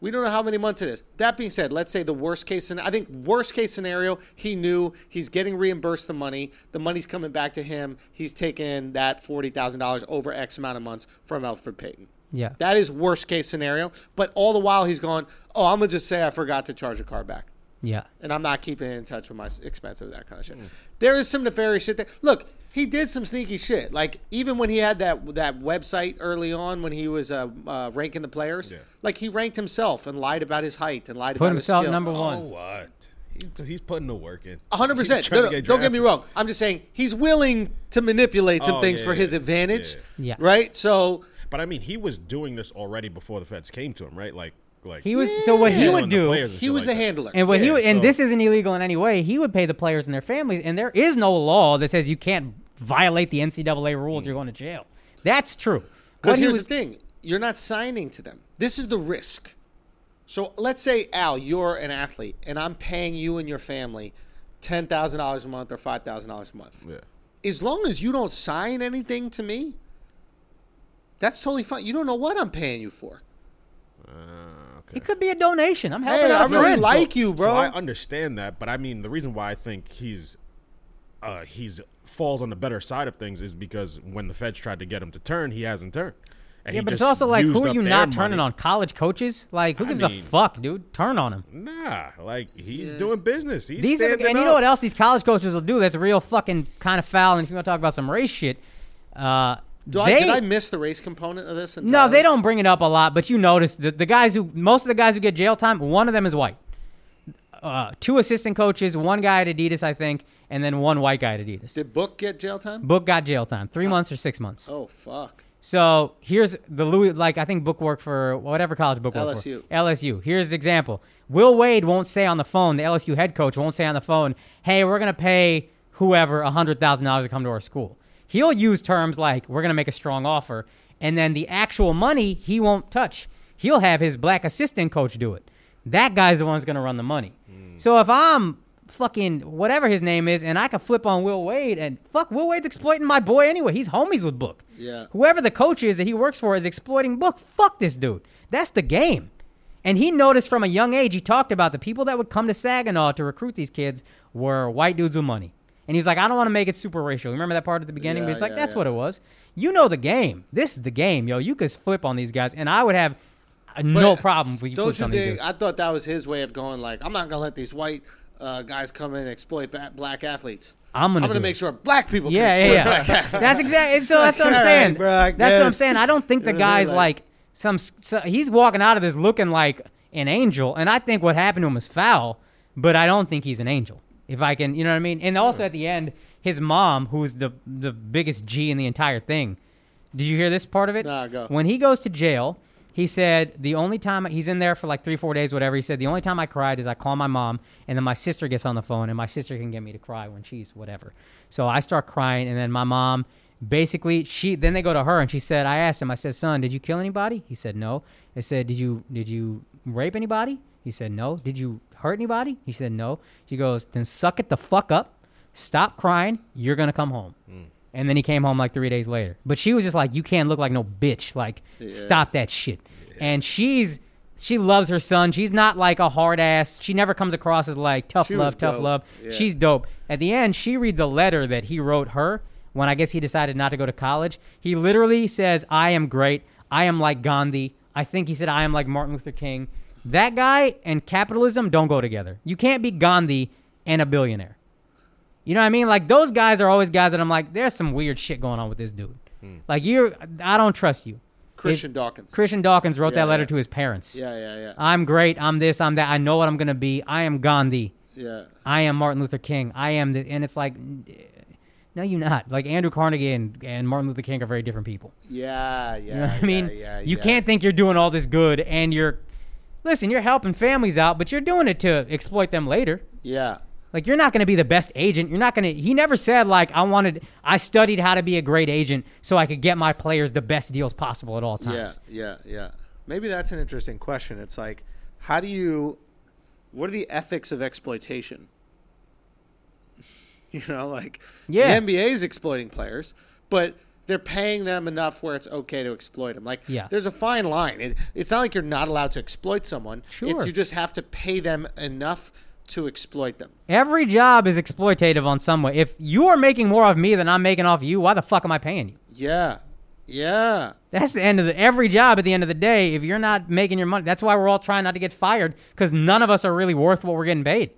Speaker 1: We don't know how many months it is. That being said, let's say the worst case scenario. I think worst case scenario, he knew he's getting reimbursed the money. The money's coming back to him. He's taking that forty thousand dollars over X amount of months from Alfred Payton.
Speaker 2: Yeah.
Speaker 1: That is worst case scenario. But all the while he's going, oh, I'm gonna just say I forgot to charge a car back
Speaker 2: Yeah.
Speaker 1: and I'm not keeping in touch with my expenses, that kind of shit. There is some nefarious shit there. Look, he did some sneaky shit. Like even when he had that that website early on when he was uh, uh, ranking the players,
Speaker 3: Yeah.
Speaker 1: like he ranked himself and lied about his height and lied
Speaker 2: Put
Speaker 1: about his
Speaker 2: himself
Speaker 1: skill.
Speaker 2: number
Speaker 3: Oh,
Speaker 2: one.
Speaker 3: what? He's, he's putting the work in. 100.
Speaker 1: percent No,
Speaker 3: to
Speaker 1: no, Don't get me wrong. I'm just saying he's willing to manipulate some
Speaker 3: Oh,
Speaker 1: things
Speaker 3: yeah,
Speaker 1: for his
Speaker 3: yeah,
Speaker 1: advantage.
Speaker 2: yeah. Yeah.
Speaker 1: Right. So
Speaker 3: But I mean, he was doing this already before the feds came to him, right? Like, like
Speaker 2: He was so what he would do.
Speaker 1: he was
Speaker 3: like
Speaker 1: the
Speaker 3: that.
Speaker 1: handler.
Speaker 2: And what he
Speaker 3: Yeah,
Speaker 2: would, and
Speaker 3: so-
Speaker 2: this isn't illegal in any way. He would pay the players and their families, and there is no law that says you can't violate the NCAA rules. You're going to jail. That's true.
Speaker 1: Because
Speaker 2: What he
Speaker 1: here's
Speaker 2: was-
Speaker 1: the thing: you're not signing to them. This is the risk. So let's say Al, you're an athlete, and I'm paying you and your family ten thousand dollars a month or five thousand dollars a month.
Speaker 3: Yeah.
Speaker 1: As long as you don't sign anything to me, that's totally fine. You don't know what I'm paying you for.
Speaker 3: Uh, okay.
Speaker 2: It could be a donation. I'm helping
Speaker 1: Hey,
Speaker 2: out
Speaker 1: I
Speaker 2: a
Speaker 1: really
Speaker 2: friend.
Speaker 1: like you, bro.
Speaker 3: So I understand that, but I mean, the reason why I think he's uh, he's falls on the better side of things is because when the feds tried to get him to turn, he hasn't turned. And
Speaker 2: yeah, but it's also like, who are you not turning
Speaker 3: money.
Speaker 2: on? College coaches? Like, who
Speaker 3: I
Speaker 2: gives
Speaker 3: mean-
Speaker 2: a fuck, dude? Turn on him.
Speaker 3: Nah, like he's doing business. He's
Speaker 2: These are,
Speaker 3: standing
Speaker 2: and you know what else these college coaches will do? That's a real fucking kind of foul. And if you want to talk about some race shit, uh,
Speaker 1: Do
Speaker 2: they,
Speaker 1: I, did I miss the race component of this?
Speaker 2: No, they don't bring it up a lot, but you notice that the guys who most of the guys who get jail time, one of them is white. Uh, two assistant coaches, one guy at Adidas, I think, and then one white guy at Adidas.
Speaker 1: Did Book get jail time?
Speaker 2: Book got jail time, three months or six months.
Speaker 1: Oh fuck.
Speaker 2: So here's the Louis, like I think Book worked for whatever college Book worked
Speaker 1: LSU.
Speaker 2: for. LSU. Here's the example. Will Wade won't say on the phone. The LSU head coach won't say on the phone, "Hey, we're gonna pay whoever hundred thousand dollars to come to our school." He'll use terms like, "We're gonna make a strong offer," and then the actual money he won't touch. He'll have his black assistant coach do it. That guy's the one who's gonna run the money. Hmm. So if I'm fucking whatever his name is, and I can flip on Will Wade, and fuck, Will Wade's exploiting my boy anyway. He's homies with Book.
Speaker 1: Yeah.
Speaker 2: Whoever the coach is that he works for is exploiting Book. Fuck this dude. That's the game. And he noticed from a young age, he talked about the people that would come to Saginaw to recruit these kids were white dudes with money. And he was like, I don't want to make it super racial. Remember that part at the beginning?
Speaker 1: Yeah,
Speaker 2: but it's like,
Speaker 1: yeah,
Speaker 2: that's
Speaker 1: yeah.
Speaker 2: what it was. You know the game. This is the game, yo. You could flip on these guys, and I would have uh, no
Speaker 1: But
Speaker 2: problem if you
Speaker 1: Don't
Speaker 2: flipped
Speaker 1: you
Speaker 2: on these
Speaker 1: think?
Speaker 2: dudes.
Speaker 1: I thought that was his way of going. Like, I'm not gonna let these white uh, guys come in and exploit black athletes.
Speaker 2: I'm gonna
Speaker 1: I'm gonna make
Speaker 2: it.
Speaker 1: sure black people
Speaker 2: Yeah,
Speaker 1: exploit
Speaker 2: yeah,
Speaker 1: black athletes.
Speaker 2: That's exactly. So that's what I'm
Speaker 1: All right,
Speaker 2: saying.
Speaker 1: bro,
Speaker 2: that's what I'm saying. I don't think the
Speaker 1: You know what I mean?
Speaker 2: guy's like some. So he's walking out of this looking like an angel, and I think what happened to him is foul. But I don't think he's an angel. If I can, you know what I mean. And also at the end, his mom, who's the the biggest G in the entire thing. Did you hear this part of it?
Speaker 1: Nah, go.
Speaker 2: When he goes to jail, He said the only time he's in there for like three, four days, whatever. He said the only time I cried is I call my mom, and then my sister gets on the phone, and my sister can get me to cry when she's whatever. So I start crying, and then my mom basically she then they go to her and she said I asked him I said son did you kill anybody he said no I said did you did you rape anybody he said no did you hurt anybody? He said no. She goes then suck it the fuck up. Stop crying. You're gonna come home. Mm. And then he came home like three days later. But she was just like you can't look like no bitch. Like stop that shit. And she's she loves her son. She's not like a hard ass. She never comes across as like tough
Speaker 1: She
Speaker 2: love tough love.
Speaker 1: Yeah.
Speaker 2: she's dope. At the end she reads a letter that he wrote her. When i guess he decided not to go to college he literally says i am great. I am like gandhi. I think he said i am like martin luther king that guy and capitalism don't go together you can't be gandhi and a billionaire you know what I mean? Like those guys are always guys that I'm like, there's some weird shit going on with this dude. Hmm. Like you're, I don't trust you.
Speaker 1: Christian
Speaker 2: If-
Speaker 1: Dawkins.
Speaker 2: Christian Dawkins wrote
Speaker 1: Yeah,
Speaker 2: that letter
Speaker 1: yeah.
Speaker 2: to his parents.
Speaker 1: Yeah, yeah, yeah,
Speaker 2: I'm great. I'm this. I'm that. I know what I'm gonna be. I am Gandhi.
Speaker 1: yeah.
Speaker 2: I am Martin Luther King. I am this. And it's like, no, you're not. Like Andrew Carnegie and, and Martin Luther King are very different people.
Speaker 1: Yeah, yeah.
Speaker 2: You know what I mean?
Speaker 1: Yeah, yeah,
Speaker 2: you
Speaker 1: yeah.
Speaker 2: can't think you're doing all this good and you're, listen, you're helping families out, but you're doing it to exploit them later.
Speaker 1: Yeah.
Speaker 2: Like you're not going to be the best agent. You're not going to. He never said like I wanted. I studied how to be a great agent so I could get my players the best deals possible at all times.
Speaker 1: Yeah, yeah, yeah. Maybe that's an interesting question. It's like, how do you, what are the ethics of exploitation? You know, like
Speaker 2: Yeah.
Speaker 1: the NBA is exploiting players, but they're paying them enough where it's okay to exploit them. Like,
Speaker 2: Yeah.
Speaker 1: there's a fine line. It, it's not like you're not allowed to exploit someone.
Speaker 2: Sure.
Speaker 1: It's, you just have to pay them enough to exploit them.
Speaker 2: Every job is exploitative on some way. If you are making more of me than I'm making off you, why the fuck am I paying you?
Speaker 1: Yeah, yeah.
Speaker 2: That's the end of the every job. At the end of the day, if you're not making your money, that's why we're all trying not to get fired because none of us are really worth what we're getting paid.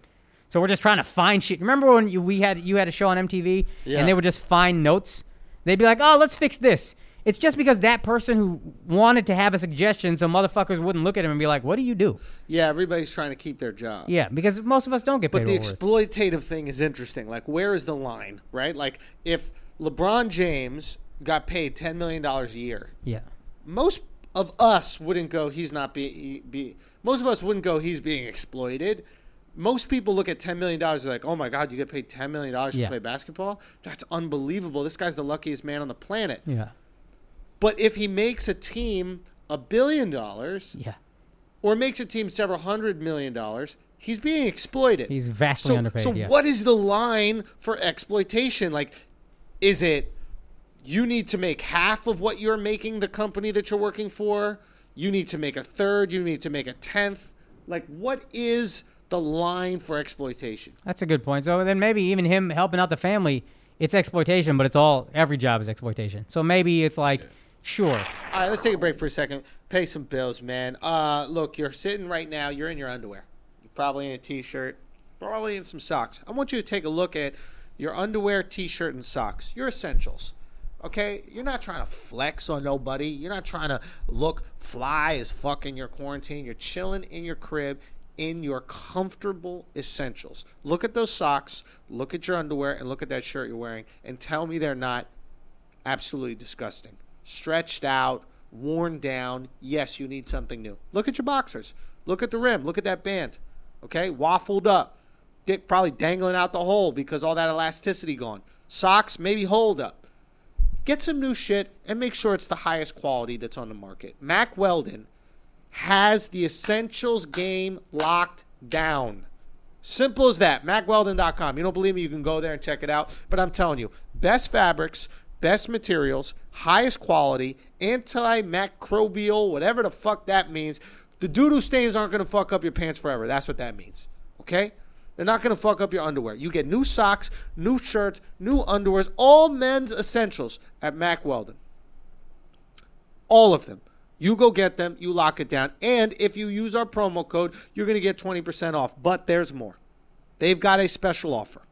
Speaker 2: So we're just trying to find shit. Remember when you, we had you had a show on MTV
Speaker 1: Yeah.
Speaker 2: and they would just find notes? They'd be like, "Oh, let's fix this." It's just because that person who wanted to have a suggestion, so motherfuckers wouldn't look at him and be like, "What do you do?"
Speaker 1: Yeah, everybody's trying to keep their job.
Speaker 2: Yeah, because most of us don't get paid.
Speaker 1: But the
Speaker 2: we're worth.
Speaker 1: exploitative thing is interesting. Like, where is the line, right? Like, if LeBron James got paid $10 million a year,
Speaker 2: yeah,
Speaker 1: most of us wouldn't go, he's not be, be most of us wouldn't go, he's being exploited. Most people look at $10 million, they're like, oh my God, you get paid $10 million to
Speaker 2: Yeah.
Speaker 1: play basketball? That's unbelievable. This guy's the luckiest man on the planet.
Speaker 2: yeah,
Speaker 1: But if he makes a team a billion dollars
Speaker 2: yeah.
Speaker 1: or makes a team several hundred million dollars, he's being exploited.
Speaker 2: He's vastly
Speaker 1: so,
Speaker 2: underpaid.
Speaker 1: So
Speaker 2: yeah.
Speaker 1: what is the line for exploitation? Like, is it you need to make half of what you're making the company that you're working for? You need to make a third. You need to make a tenth. Like, what is the line for exploitation?
Speaker 2: That's a good point. So then maybe even him helping out the family, it's exploitation, but it's all every job is exploitation. So maybe it's like, sure,
Speaker 1: All right, let's take a break for a second. Pay some bills, man. Uh, look, you're sitting right now. You're in your underwear. You're probably in a t-shirt. Probably in some socks. I want you to take a look at your underwear, t-shirt, and socks. Your essentials. Okay, you're not trying to flex on nobody. You're not trying to look fly as fuck in your quarantine. You're chilling in your crib in your comfortable essentials. Look at those socks, look at your underwear, and look at that shirt you're wearing, and tell me they're not absolutely disgusting. Stretched out, worn down. Yes, you need something new. Look at your boxers. Look at the rim. Look at that band. Okay, waffled up. Dick probably dangling out the hole because all that elasticity gone. Socks maybe hold up. Get some new shit and make sure it's the highest quality that's on the market. Mack Weldon has the essentials game locked down. Simple as that. MackWeldon.com. You don't believe me? You can go there and check it out. But I'm telling you, best fabrics, best materials, highest quality, antimicrobial, whatever the fuck that means. The doo-doo stains aren't going to fuck up your pants forever. That's what that means. Okay? They're not going to fuck up your underwear. You get new socks, new shirts, new underwears, all men's essentials at Mack Weldon. All of them. You go get them, you lock it down. And if you use our promo code, you're going to get 20% off. But there's more. They've got a special offer.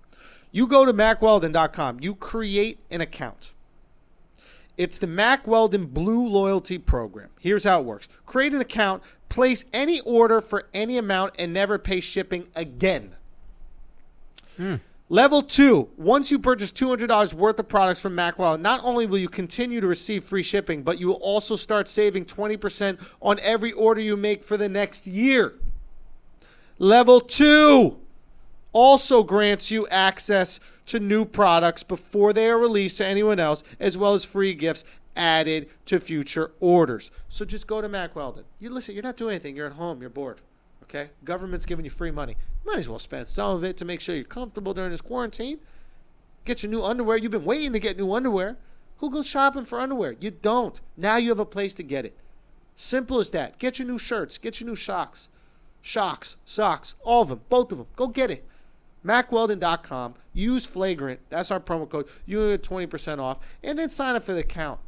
Speaker 1: You go to mackweldon.com, you create an account. It's the Mack Weldon Blue Loyalty Program. Here's how it works create an account, place any order for any amount, and never pay shipping again. Hmm. Level two, once you purchase $200 worth of products from MacWell, not only will you continue to receive free shipping, but you will also start saving 20% on every order you make for the next year. Level two also grants you access to new products before they are released to anyone else, as well as free gifts added to future orders. So just go to Mack Weldon. You listen, you're not doing anything. You're at home. You're bored. Okay? Government's giving you free money. You might as well spend some of it to make sure you're comfortable during this quarantine. Get your new underwear. You've been waiting to get new underwear. Who goes shopping for underwear? You don't. Now you have a place to get it. Simple as that. Get your new shirts. Get your new socks. Shocks, socks, all of them, both of them. Go get it. MackWeldon.com. Use Flagrant. That's our promo code. You get 20% off. And then sign up for the account.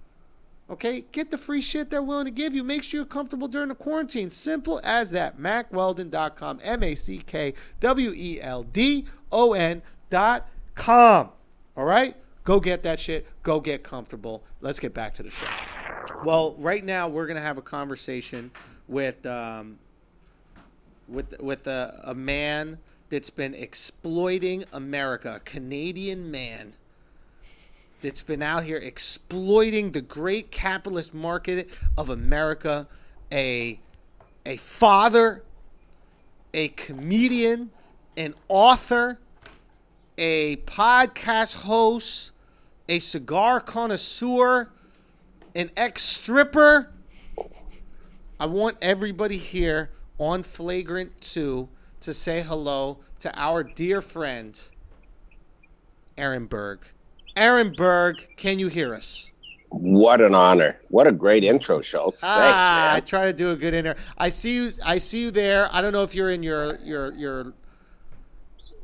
Speaker 1: Okay? Get the free shit they're willing to give you. Make sure you're comfortable during the quarantine. Simple as that. MackWeldon.com. M A C K W E L D O N.com. All right? Go get that shit. Go get comfortable. Let's get back to the show. Well, right now we're going to have a conversation with. Um, with with a, a man that's been exploiting America, a Canadian man that's been out here exploiting the great capitalist market of America, a a father, a comedian, an author, a podcast host, a cigar connoisseur, an ex stripper. I want everybody here on Flagrant 2 to say hello to our dear friend, Aaron Berg. Aaron Berg, can you hear us?
Speaker 5: What an honor! What a great intro, Schulz. Thanks,
Speaker 1: ah, I try to do a good intro. I see you. I see you there. I don't know if you're in your your your.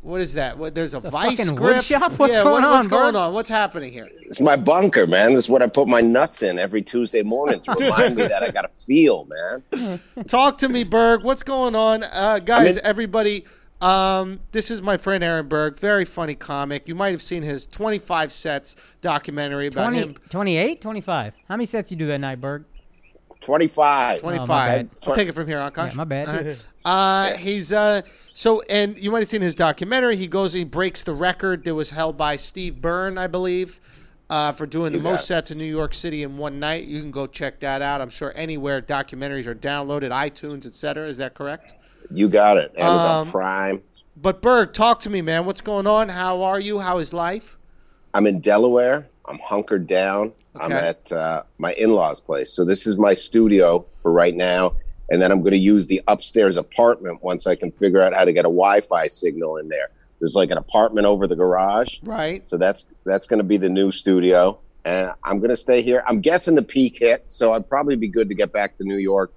Speaker 1: What is that? What, there's a vice
Speaker 2: fucking wood
Speaker 1: grip.
Speaker 2: shop? What's
Speaker 1: yeah,
Speaker 2: going
Speaker 1: what- What's
Speaker 2: on,
Speaker 1: going
Speaker 2: Berg?
Speaker 1: on? What's happening here?
Speaker 5: It's my bunker, man. This is what I put my nuts in every Tuesday morning to remind me that I got to feel, man.
Speaker 1: Talk to me, Berg. What's going on, uh, guys?
Speaker 5: mean-
Speaker 1: everybody. Um, this is my friend Aaron Berg. Very funny comic. You might have seen his 25 sets documentary about
Speaker 2: 20,
Speaker 1: him.
Speaker 2: 28, 25. How many sets you do that night, Berg?
Speaker 5: Twenty-five.
Speaker 1: 25.
Speaker 2: bad.
Speaker 1: I'll take it from here, Akash.
Speaker 2: Yeah, my bad.
Speaker 1: All right. Uh, he's uh, so, and you might have seen his documentary. He goes, he breaks the record that was held by Steve Byrne, I believe, uh, for doing the
Speaker 5: You got
Speaker 1: most
Speaker 5: it.
Speaker 1: sets in New York City in one night. You can go check that out. I'm sure anywhere documentaries are downloaded, iTunes, etc. Is that correct?
Speaker 5: You got it. Amazon
Speaker 1: Um,
Speaker 5: Prime.
Speaker 1: But Berg, talk to me, man. What's going on? How are you? How is life?
Speaker 5: I'm in Delaware. I'm hunkered down. I'm at uh, my in-laws' place. So this is my studio for right now, and then I'm going to use the upstairs apartment once I can figure out how to get a Wi-Fi signal in there. There's like an apartment over the garage.
Speaker 1: Right.
Speaker 5: So that's that's going to be the new studio, and I'm going to stay here. I'm guessing the peak hit, so I'd probably be good to get back to New York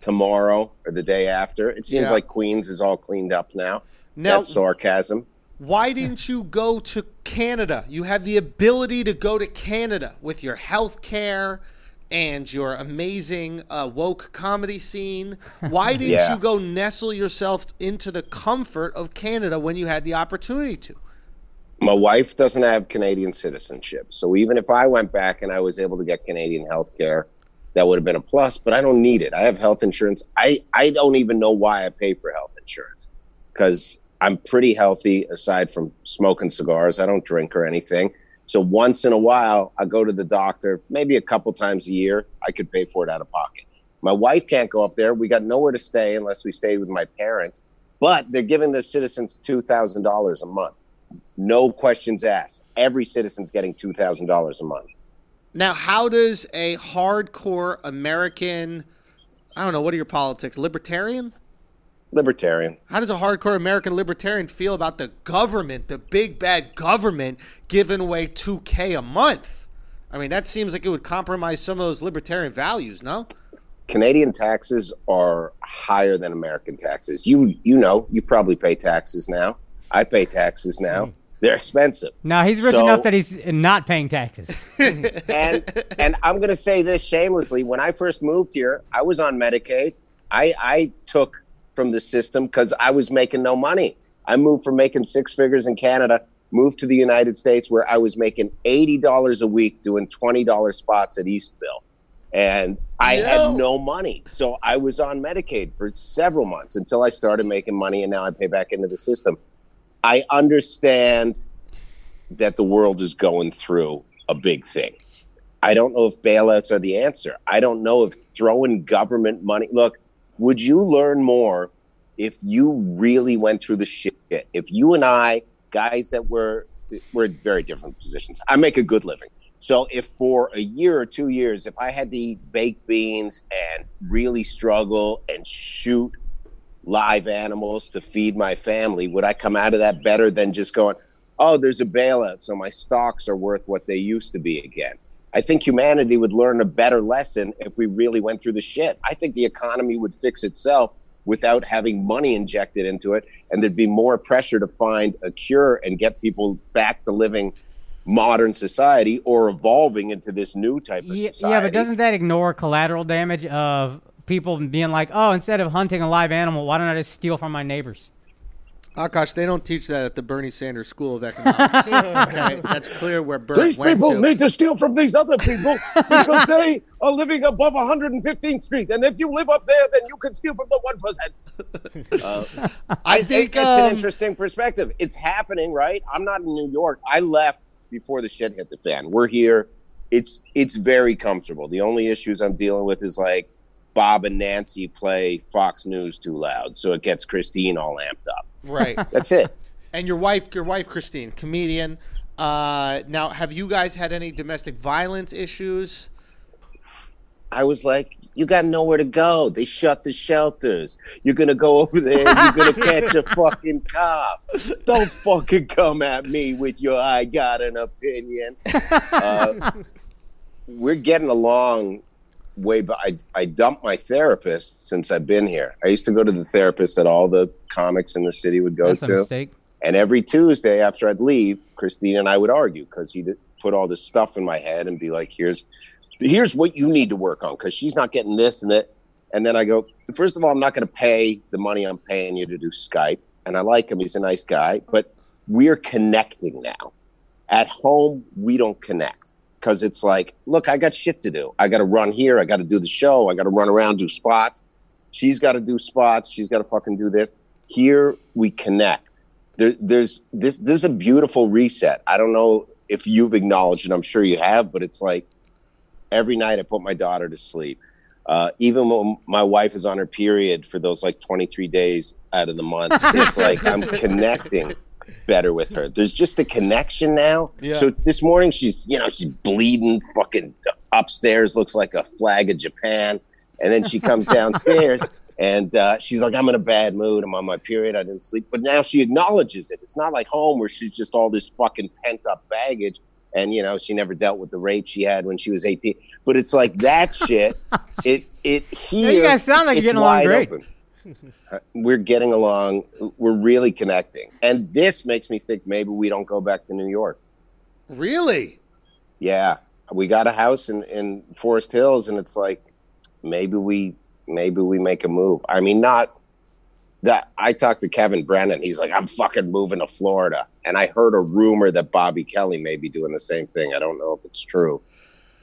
Speaker 5: tomorrow or the day after. It seems
Speaker 1: Yeah.
Speaker 5: like Queens is all cleaned up now.
Speaker 1: Now,
Speaker 5: That's sarcasm.
Speaker 1: why didn't you go to Canada? You have the ability to go to Canada with your health care and your amazing uh, woke comedy scene. Why didn't
Speaker 5: Yeah.
Speaker 1: you go nestle yourself into the comfort of Canada when you had the opportunity to?
Speaker 5: My wife doesn't have Canadian citizenship, so even if I went back and I was able to get Canadian health care, that would have been a plus. But I don't need it. I have health insurance. I I don't even know why I pay for health insurance because I'm pretty healthy aside from smoking cigars. I don't drink or anything. So once in a while, I go to the doctor, maybe a couple times a year. I could pay for it out of pocket. My wife can't go up there. We got nowhere to stay unless we stayed with my parents. But they're giving the citizens two thousand dollars a month, no questions asked. Every citizen's getting two thousand dollars a month.
Speaker 1: Now, how does a hardcore American, I don't know, what are your politics, libertarian?
Speaker 5: Libertarian.
Speaker 1: How does a hardcore American libertarian feel about the government, the big bad government, giving away 2K a month? I mean, that seems like it would compromise some of those libertarian values, no?
Speaker 5: Canadian taxes are higher than American taxes. You you know, you probably pay taxes now. I pay taxes now. Hmm. They're expensive.
Speaker 2: No, he's rich
Speaker 5: So-
Speaker 2: enough that he's not paying taxes.
Speaker 5: and and I'm going to say this shamelessly. When I first moved here, I was on Medicaid. I I took from the system because I was making no money. I moved from making six figures in Canada, moved to the United States where I was making eighty dollars a week doing twenty dollars spots at Eastville, and I
Speaker 1: Yo.
Speaker 5: had no money. So I was on Medicaid for several months until I started making money, and now I pay back into the system. I understand that the world is going through a big thing. I don't know if bailouts are the answer. I don't know if throwing government money. Look, would you learn more if you really went through the shit? If you and I, guys that were we're in very different positions. I make a good living. So if for a year or two years, if I had to eat baked beans and really struggle and shoot live animals to feed my family, would I come out of that better than just going, oh, there's a bailout, so my stocks are worth what they used to be again? I think humanity would learn a better lesson if we really went through the shit. I think the economy would fix itself without having money injected into it, and there'd be more pressure to find a cure and get people back to living modern society or evolving into this new type of society.
Speaker 2: yeah, but doesn't that ignore collateral damage of people being like, oh, instead of hunting a live animal, why don't I just steal from my neighbors?
Speaker 1: Akash, they don't teach that at the Bernie Sanders School of Economics. okay, that's clear where Berg
Speaker 5: These
Speaker 1: went
Speaker 5: people
Speaker 1: to.
Speaker 5: need to steal from these other people because they are living above 115th Street, and if you live up there, then you can steal from the one percent. Uh,
Speaker 1: I
Speaker 5: it-
Speaker 1: think
Speaker 5: it's
Speaker 1: um,
Speaker 5: an interesting perspective. It's happening, right? I'm not in New York. I left before the shit hit the fan. We're here. It's it's very comfortable. The only issues I'm dealing with is like Bob and Nancy play Fox News too loud, so it gets Christine all amped up.
Speaker 1: right.
Speaker 5: That's it.
Speaker 1: And your wife, your wife Christine, comedian. Uh, now, have you guys had any domestic violence issues?
Speaker 5: I was like, you got nowhere to go. They shut the shelters. You're gonna go over there. You're gonna catch a fucking cop. Don't fucking come at me with your "I got an opinion." Uh, we're getting along way, but I I dumped my therapist since I've been here. I used to go to the therapist that all the comics in the city would go
Speaker 2: That's a
Speaker 5: to.
Speaker 2: mistake.
Speaker 5: And every Tuesday after I'd leave, Christine and I would argue because he'd put all this stuff in my head and be like, "Here's, here's what you need to work on," because she's not getting this and that. And then I go, first of all, I'm not going to pay the money I'm paying you to do Skype, and I like him; he's a nice guy. But we're connecting now. At home, we don't connect because it's like, look, I got shit to do. I got to run here. I got to do the show. I got to run around do spots. She's got to do spots. She's got to fucking do this. Here we connect there, there's this This is a beautiful reset. I don't know if you've acknowledged it. I'm sure you have, but it's like every night I put my daughter to sleep. Uh, even when my wife is on her period for those like 23 days out of the month, it's like I'm connecting better with her. There's just a connection now.
Speaker 1: Yeah.
Speaker 5: So this morning she's you know she's bleeding, fucking upstairs looks like a flag of Japan, and then she comes downstairs. And uh, she's like, I'm in a bad mood. I'm on my period. I didn't sleep. But now she acknowledges it. It's not like home where she's just all this fucking pent up baggage. And, you know, she never dealt with the rape she had when she was 18. But it's like that shit. it, it here.
Speaker 2: you guys sound like you're getting along great.
Speaker 5: open. We're getting along. We're really connecting. And this makes me think maybe we don't go back to New York.
Speaker 1: Really?
Speaker 5: Yeah. We got a house in, in Forest Hills, and it's like maybe we maybe we make a move. I mean, not that I talked to Kevin Brennan. He's like, I'm fucking moving to Florida. And I heard a rumor that Bobby Kelly may be doing the same thing. I don't know if it's true.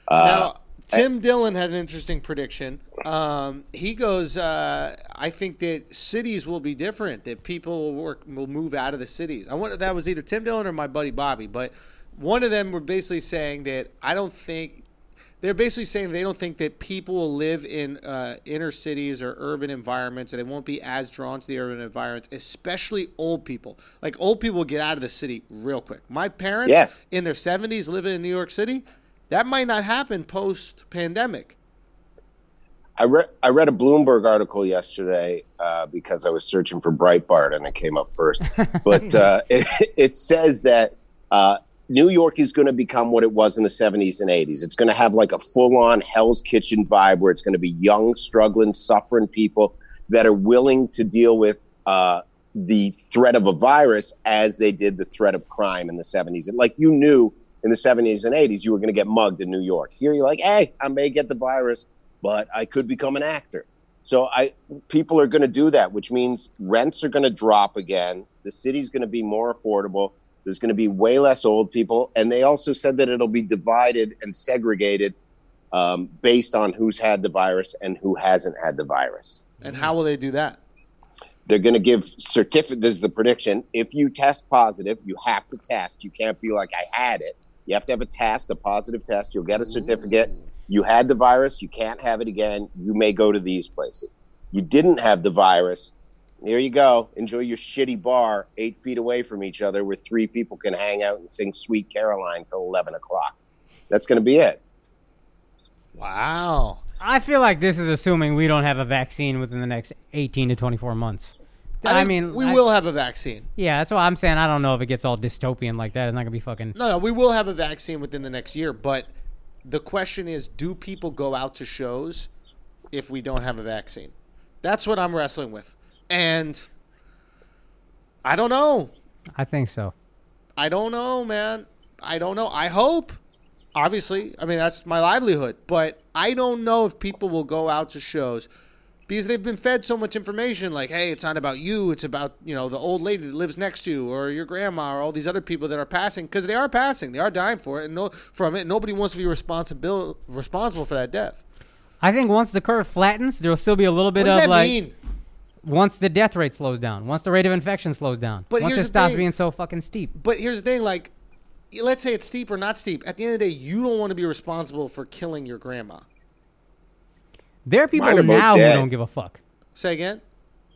Speaker 5: Uh,
Speaker 1: now, Tim Dillon had an interesting prediction. Um, he goes, uh, "I think that cities will be different. That people will work will move out of the cities." I wonder that was either Tim Dillon or my buddy Bobby, but one of them were basically saying that I don't think they're basically saying they don't think that people will live in uh, inner cities or urban environments, or they won't be as drawn to the urban environments, especially old people. Like old people get out of the city real quick. My parents
Speaker 5: Yeah.
Speaker 1: in their seventies living in New York City, that might not happen post pandemic.
Speaker 5: I read I read a Bloomberg article yesterday uh, because I was searching for Breitbart and it came up first. But uh, it, it says that uh, New York is going to become what it was in the 70s and 80s. It's going to have like a full on Hell's Kitchen vibe where it's going to be young, struggling, suffering people that are willing to deal with uh, the threat of a virus as they did the threat of crime in the 70s. And like you knew in the 70s and 80s, you were going to get mugged in New York. Here you're like, hey, I may get the virus, but I could become an actor. So I people are going to do that, which means rents are going to drop again. The city's going to be more affordable. There's going to be way less old people, and they also said that it'll be divided and segregated um, based on who's had the virus and who hasn't had the virus.
Speaker 1: And how will they do that?
Speaker 5: They're going to give certificate. This is the prediction. If you test positive, you have to test. You can't be like, I had it. You have to have a test, a positive test. You'll get a certificate. You had the virus. You can't have it again. You may go to these places. You didn't have the virus. There you go. Enjoy your shitty bar eight feet away from each other where three people can hang out and sing Sweet Caroline till 11 o'clock. That's going to be it.
Speaker 1: Wow.
Speaker 2: I feel like this is assuming we don't have a vaccine within the next 18 to 24 months. I,
Speaker 1: think
Speaker 2: mean,
Speaker 1: we
Speaker 2: I-
Speaker 1: will have a vaccine.
Speaker 2: Yeah, that's what I'm saying I don't know if it gets all dystopian like that. It's not gonna be fucking.
Speaker 1: No, no, we will have a vaccine within the next year. But the question is, do people go out to shows if we don't have a vaccine? That's what I'm wrestling with, and I don't know.
Speaker 2: I think so.
Speaker 1: I don't know, man. I don't know. I hope. Obviously, I mean that's my livelihood, but I don't know if people will go out to shows because they've been fed so much information like, hey, it's not about you, it's about, you know, the old lady that lives next to you or your grandma or all these other people that are passing because they are passing. They are dying for it and no from it. Nobody wants to be responsible responsible for that death.
Speaker 2: I think once the curve flattens, there will still be a little
Speaker 1: What
Speaker 2: bit
Speaker 1: does
Speaker 2: of
Speaker 1: that
Speaker 2: like
Speaker 1: mean?
Speaker 2: once the death rate slows down, once the rate of infection slows down,
Speaker 1: But
Speaker 2: once
Speaker 1: here's
Speaker 2: it stops
Speaker 1: thing.
Speaker 2: being so fucking steep.
Speaker 1: But here's the thing, like let's say it's steep or not steep. At the end of the day, you don't want to be responsible for killing your grandma.
Speaker 2: There are people
Speaker 5: Mine are both
Speaker 2: now who don't give a fuck.
Speaker 1: Say again?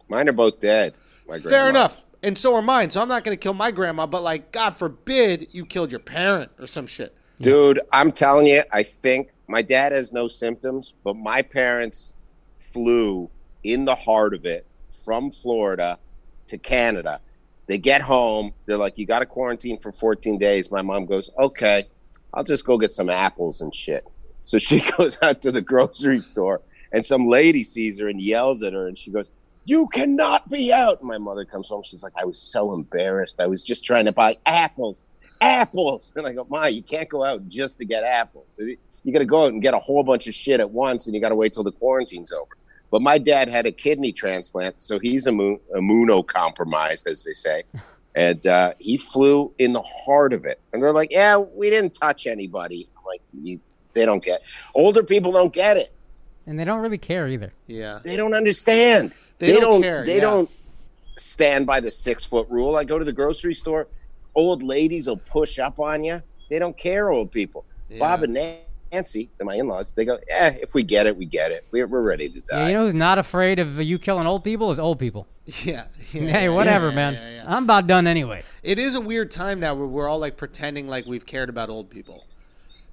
Speaker 5: Mine are both dead. My
Speaker 1: Fair enough. And so are mine. So I'm not going to kill my grandma, but like, God forbid you killed your parent or some shit.
Speaker 5: Dude, I'm telling you, I think my dad has no symptoms, but my parents flew in the heart of it from Florida to Canada. They get home, they're like, You got to quarantine for 14 days. My mom goes, Okay, I'll just go get some apples and shit. So she goes out to the grocery store, and some lady sees her and yells at her, and she goes, You cannot be out. My mother comes home. She's like, I was so embarrassed. I was just trying to buy apples apples. And I go, Ma, you can't go out just to get apples. You got to go out and get a whole bunch of shit at once, and you got to wait till the quarantine's over. But my dad had a kidney transplant, so he's immu- immunocompromised, as they say. And uh, he flew in the heart of it. And they're like, yeah, we didn't touch anybody. I'm like, they don't get Older people don't get it.
Speaker 2: And they don't really care either.
Speaker 1: Yeah.
Speaker 5: They don't understand.
Speaker 1: They
Speaker 5: They,
Speaker 1: don't
Speaker 5: don't.
Speaker 1: care,
Speaker 5: they
Speaker 1: yeah.
Speaker 5: don't stand by the six foot rule. I go to the grocery store. Old ladies will push up on you. They don't care. Old people.
Speaker 1: Yeah.
Speaker 5: Bob and Nancy, and my in laws, they go, "Yeah, if we get it, we get it. We're, we're ready to die."
Speaker 2: Yeah, you know who's not afraid of you killing old people is old people.
Speaker 1: Yeah. yeah,
Speaker 2: hey, whatever,
Speaker 1: yeah,
Speaker 2: man.
Speaker 1: yeah, yeah.
Speaker 2: I'm about done anyway.
Speaker 1: It is a weird time now where we're all like pretending like we've cared about old people.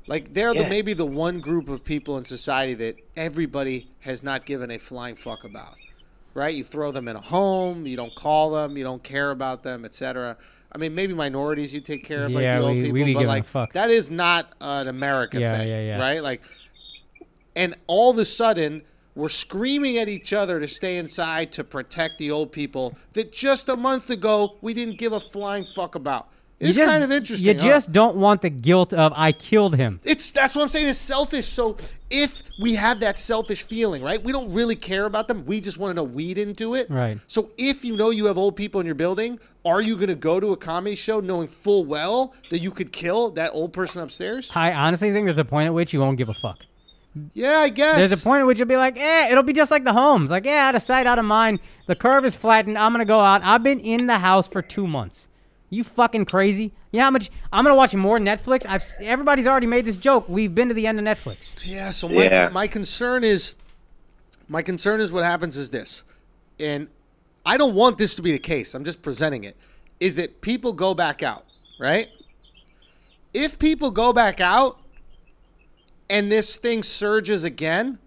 Speaker 1: Like they're the, maybe the one group of people in society that everybody has not given a flying fuck about. Right? You throw them in a home, you don't call them, you don't care about them, etc. I mean, maybe minorities you take care of, like
Speaker 2: Yeah,
Speaker 1: the old
Speaker 2: we-
Speaker 1: people,
Speaker 2: we
Speaker 1: but like
Speaker 2: fuck.
Speaker 1: that is not an America
Speaker 2: Yeah,
Speaker 1: thing,
Speaker 2: yeah, yeah.
Speaker 1: right? Like, and all of a sudden we're screaming at each other to stay inside to protect the old people that just a month ago we didn't give a flying fuck about. It's
Speaker 2: just-
Speaker 1: kind of interesting.
Speaker 2: You
Speaker 1: huh?
Speaker 2: just don't want the guilt of I killed him.
Speaker 1: it's that's what I'm saying. It's selfish. So if we have that selfish feeling, right? We don't really care about them. We just want to know we didn't do it.
Speaker 2: Right.
Speaker 1: So if you know you have old people in your building, are you going to go to a comedy show knowing full well that you could kill that old person upstairs?
Speaker 2: I honestly think there's a point at which you won't give a fuck.
Speaker 1: Yeah, I guess.
Speaker 2: There's a point at which you'll be like, eh, it'll be just like the homes. Like, yeah, out of sight, out of mind. The curve is flattened. I'm gonna go out. I've been in the house for two months. You fucking crazy? You know how much? I'm gonna watch more Netflix. I've everybody's already made this joke. We've been to the end of Netflix.
Speaker 1: Yeah, so my,
Speaker 5: Yeah.
Speaker 1: my concern is my concern is what happens is this. And I don't want this to be the case. I'm just presenting it. Is that people go back out, right? If people go back out and this thing surges again,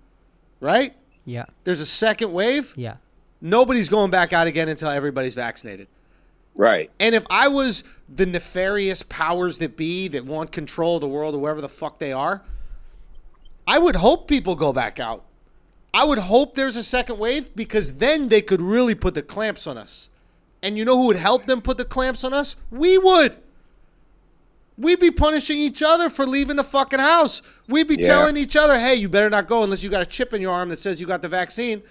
Speaker 1: right?
Speaker 2: Yeah,
Speaker 1: There's a second wave.
Speaker 2: yeah.
Speaker 1: Nobody's going back out again until everybody's vaccinated.
Speaker 5: Right.
Speaker 1: And if I was the nefarious powers that be that want control of the world or wherever the fuck they are, I would hope people go back out. I would hope there's a second wave because then they could really put the clamps on us. And you know who would help them put the clamps on us? We would. We'd be punishing each other for leaving the fucking house. We'd be
Speaker 5: Yeah.
Speaker 1: telling each other, hey, you better not go unless you got a chip in your arm that says you got the vaccine.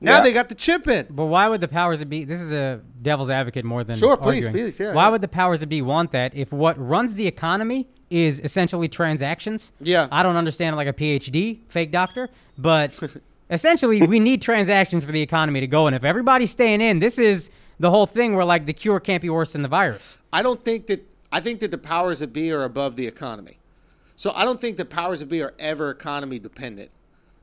Speaker 1: Now
Speaker 5: Yeah.
Speaker 1: they got the chip in.
Speaker 2: But why would the powers that be? This is a devil's advocate more than
Speaker 1: Sure, please,
Speaker 2: arguing.
Speaker 1: please, yeah,
Speaker 2: Why
Speaker 1: yeah.
Speaker 2: would the powers that be want that if what runs the economy is essentially transactions?
Speaker 1: Yeah.
Speaker 2: I don't understand like a PhD, fake doctor, but essentially we need transactions for the economy to go. And if everybody's staying in, this is the whole thing where like the cure can't be worse than the virus.
Speaker 1: I don't think that I think that the powers that be are above the economy. So I don't think the powers that be are ever economy dependent.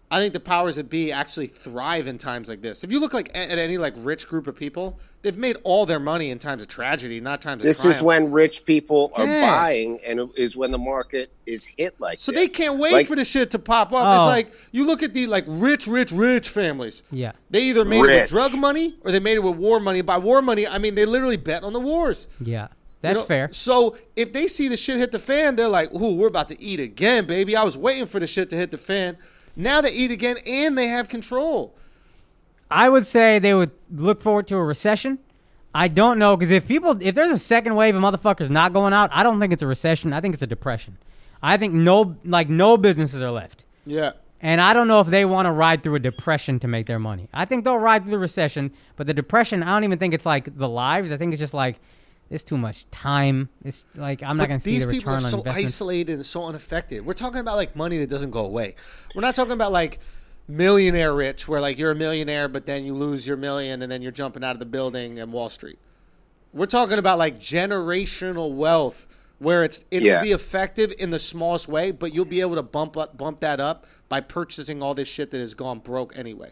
Speaker 1: I think the powers that be actually thrive in times like this. If you look like at at any like rich group of people, they've made all their money in times of tragedy, not times
Speaker 5: This
Speaker 1: of
Speaker 5: This
Speaker 1: is
Speaker 5: when rich people are
Speaker 1: Yes.
Speaker 5: buying, and it is when the market is hit like
Speaker 1: So
Speaker 5: this.
Speaker 1: they can't wait
Speaker 5: Like,
Speaker 1: for the shit to pop off.
Speaker 2: Oh.
Speaker 1: It's like you look at the like rich, rich, rich families.
Speaker 2: Yeah.
Speaker 1: They either made it with drug money or they made it with war money. By war money, I mean they literally bet on the wars.
Speaker 2: Yeah,
Speaker 1: You
Speaker 2: that's
Speaker 1: know,
Speaker 2: fair.
Speaker 1: So if they see the shit hit the fan, they're like, "Ooh, we're about to eat again, baby." I was waiting for the shit to hit the fan. Now they eat again, and they have control.
Speaker 2: I would say they would look forward to a recession. I don't know because if people, if there's a second wave of motherfuckers not going out, I don't think it's a recession. I think it's a depression. I think no, like no businesses are left,
Speaker 1: Yeah.
Speaker 2: and I don't know if they want to ride through a depression to make their money. I think they'll ride through the recession, but the depression, I don't even think it's like the lives. I think it's just like it's too much time. It's like I'm not going to see the return on investment.
Speaker 1: these people are so isolated and so unaffected. We're talking about like money that doesn't go away. We're not talking about like millionaire rich, where like you're a millionaire, but then you lose your million, and then you're jumping out of the building in Wall Street. We're talking about like generational wealth, where it's it
Speaker 5: Yeah.
Speaker 1: will be effective in the smallest way, but you'll be able to bump up bump that up by purchasing all this shit that has gone broke anyway.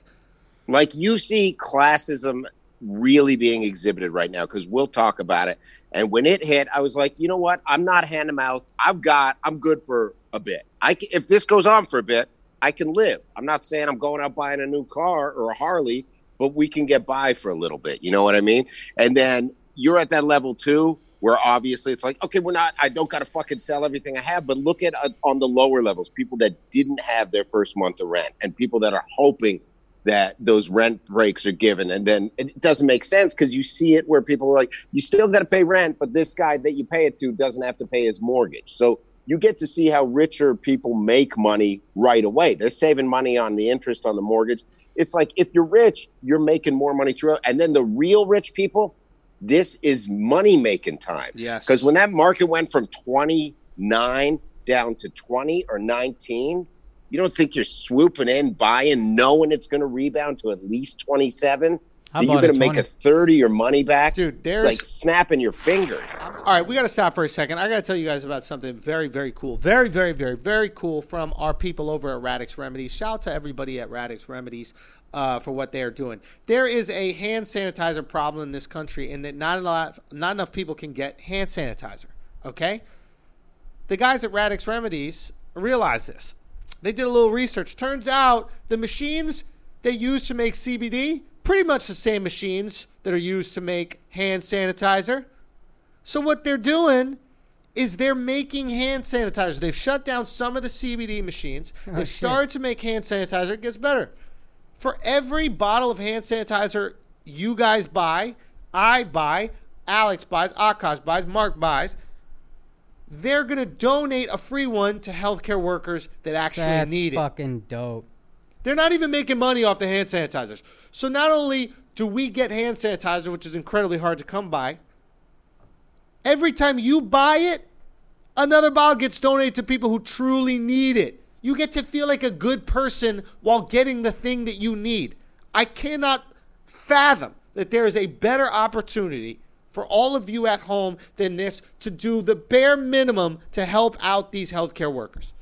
Speaker 5: like you see classism really being exhibited right now because we'll talk about it. And when it hit, I was like, you know what? I'm not hand to mouth. I've got. I'm good for a bit. I c- if this goes on for a bit, I can live. I'm not saying I'm going out buying a new car or a Harley, but we can get by for a little bit. You know what I mean? And then you're at that level too. Where obviously it's like, okay, we're not. I don't got to fucking sell everything I have, but look at uh, on the lower levels, people that didn't have their first month of rent, and people that are hoping that those rent breaks are given. And then it doesn't make sense because you see it where people are like you still got to pay rent but this guy that you pay it to doesn't have to pay his mortgage. So you get to see how richer people make money right away. They're saving money on the interest on the mortgage. It's like if you're rich you're making more money through and then the real rich people this is money making time.
Speaker 1: Yes.
Speaker 5: because when that market went from 29 down to 20 or 19 you don't think you're swooping in, buying, knowing it's going to rebound to at least 27?
Speaker 2: How
Speaker 5: That you're going to make a third of your money back?
Speaker 1: Dude, there's
Speaker 5: like snapping your fingers.
Speaker 1: All right, we got to stop for a second. I got to tell you guys about something very, very cool. Very, very, very, very cool from our people over at Radix Remedies. Shout out to everybody at Radix Remedies uh, for what they are doing. There is a hand sanitizer problem in this country, in that not a lot, not enough people can get hand sanitizer. Okay, the guys at Radix Remedies realize this. They did a little research. Turns out the machines they use to make CBD pretty much the same machines that are used to make hand sanitizer. So what they're doing is they're making hand sanitizer. They've shut down some of the CBD machines. Oh, They've
Speaker 2: shit.
Speaker 1: started to make hand sanitizer. It gets better. For every bottle of hand sanitizer you guys buy, I buy, Alex buys, Akash buys, Mark buys, they're going to donate a free one to healthcare workers that actually
Speaker 2: That's
Speaker 1: need it.
Speaker 2: fucking dope.
Speaker 1: They're not even making money off the hand sanitizers. So not only do we get hand sanitizer, which is incredibly hard to come by, every time you buy it, another bottle gets donated to people who truly need it. You get to feel like a good person while getting the thing that you need. I cannot fathom that there is a better opportunity for all of you at home than this to do the bare minimum to help out these healthcare workers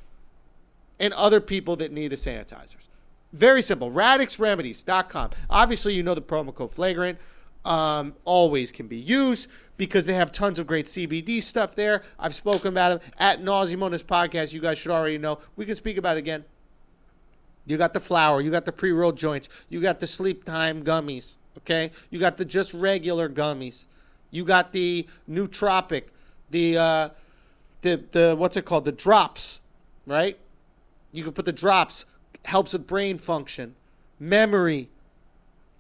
Speaker 1: and other people that need the sanitizers. Very simple. RadixRemedies.com. Obviously, you know the promo code Flagrant um, always can be used because they have tons of great CBD stuff there. I've spoken about it at nauseum on this podcast. You guys should already know. We can speak about it again. You got the flour. You got the pre-rolled joints. You got the sleep time gummies. Okay. You got the just regular gummies. You got the nootropic. The uh, the the what's it called? The drops. Right. You can put the drops. Helps with brain function, memory,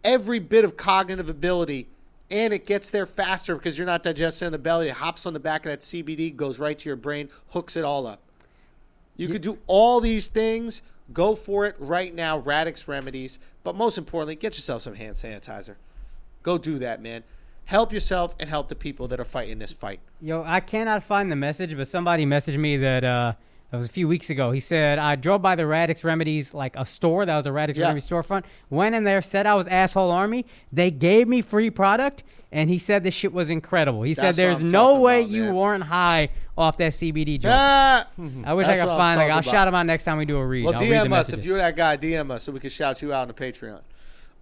Speaker 1: every bit of cognitive ability, and it gets there faster because you're not digesting in the belly. It hops on the back of that CBD, goes right to your brain, hooks it all up. You could do all these things. Go for it right now, Radix Remedies. But most importantly, get yourself some hand sanitizer. Go do that, man. Help yourself and help the people that are fighting this fight.
Speaker 2: Yo, I cannot find the message, but somebody messaged me that uh, It was a few weeks ago. He said, I drove by the Radix Remedies, like a store that was a Radix
Speaker 1: Yeah.
Speaker 2: Remedies storefront. Went in there, said I was Asshole Army. They gave me free product, and he said this shit was incredible. He said,
Speaker 1: That's what
Speaker 2: There's no way
Speaker 1: about,
Speaker 2: you weren't high off that CBD joint.
Speaker 1: Ah!
Speaker 2: I wish I could find like I'll
Speaker 1: about.
Speaker 2: shout him out next time we do a read.
Speaker 1: Well,
Speaker 2: I'll read
Speaker 1: DM us if you're that guy. DM us so we can shout you out on the Patreon.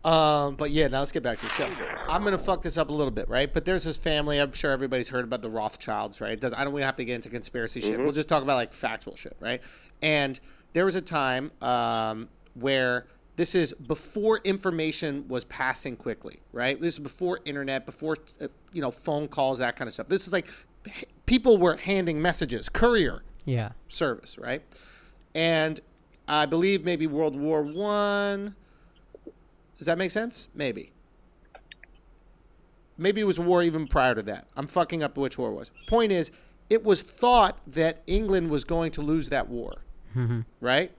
Speaker 1: Um, but yeah, now let's get back to the show. I'm gonna fuck this up a little bit, right? But there's this family. I'm sure everybody's heard about the Rothschilds, right? It does I don't we have to get into conspiracy shit. We'll just talk about like factual shit, right? And there was a time um, where this is before information was passing quickly, right? This is before internet, before uh, you know phone calls, that kind of stuff. This is like people were handing messages, courier
Speaker 2: Yeah.
Speaker 1: service, right? And I believe maybe World War One. Does that make sense? Maybe. Maybe it was a war even prior to that. I'm fucking up which war it was. Point is, it was thought that England was going to lose that war, mm-hmm. right?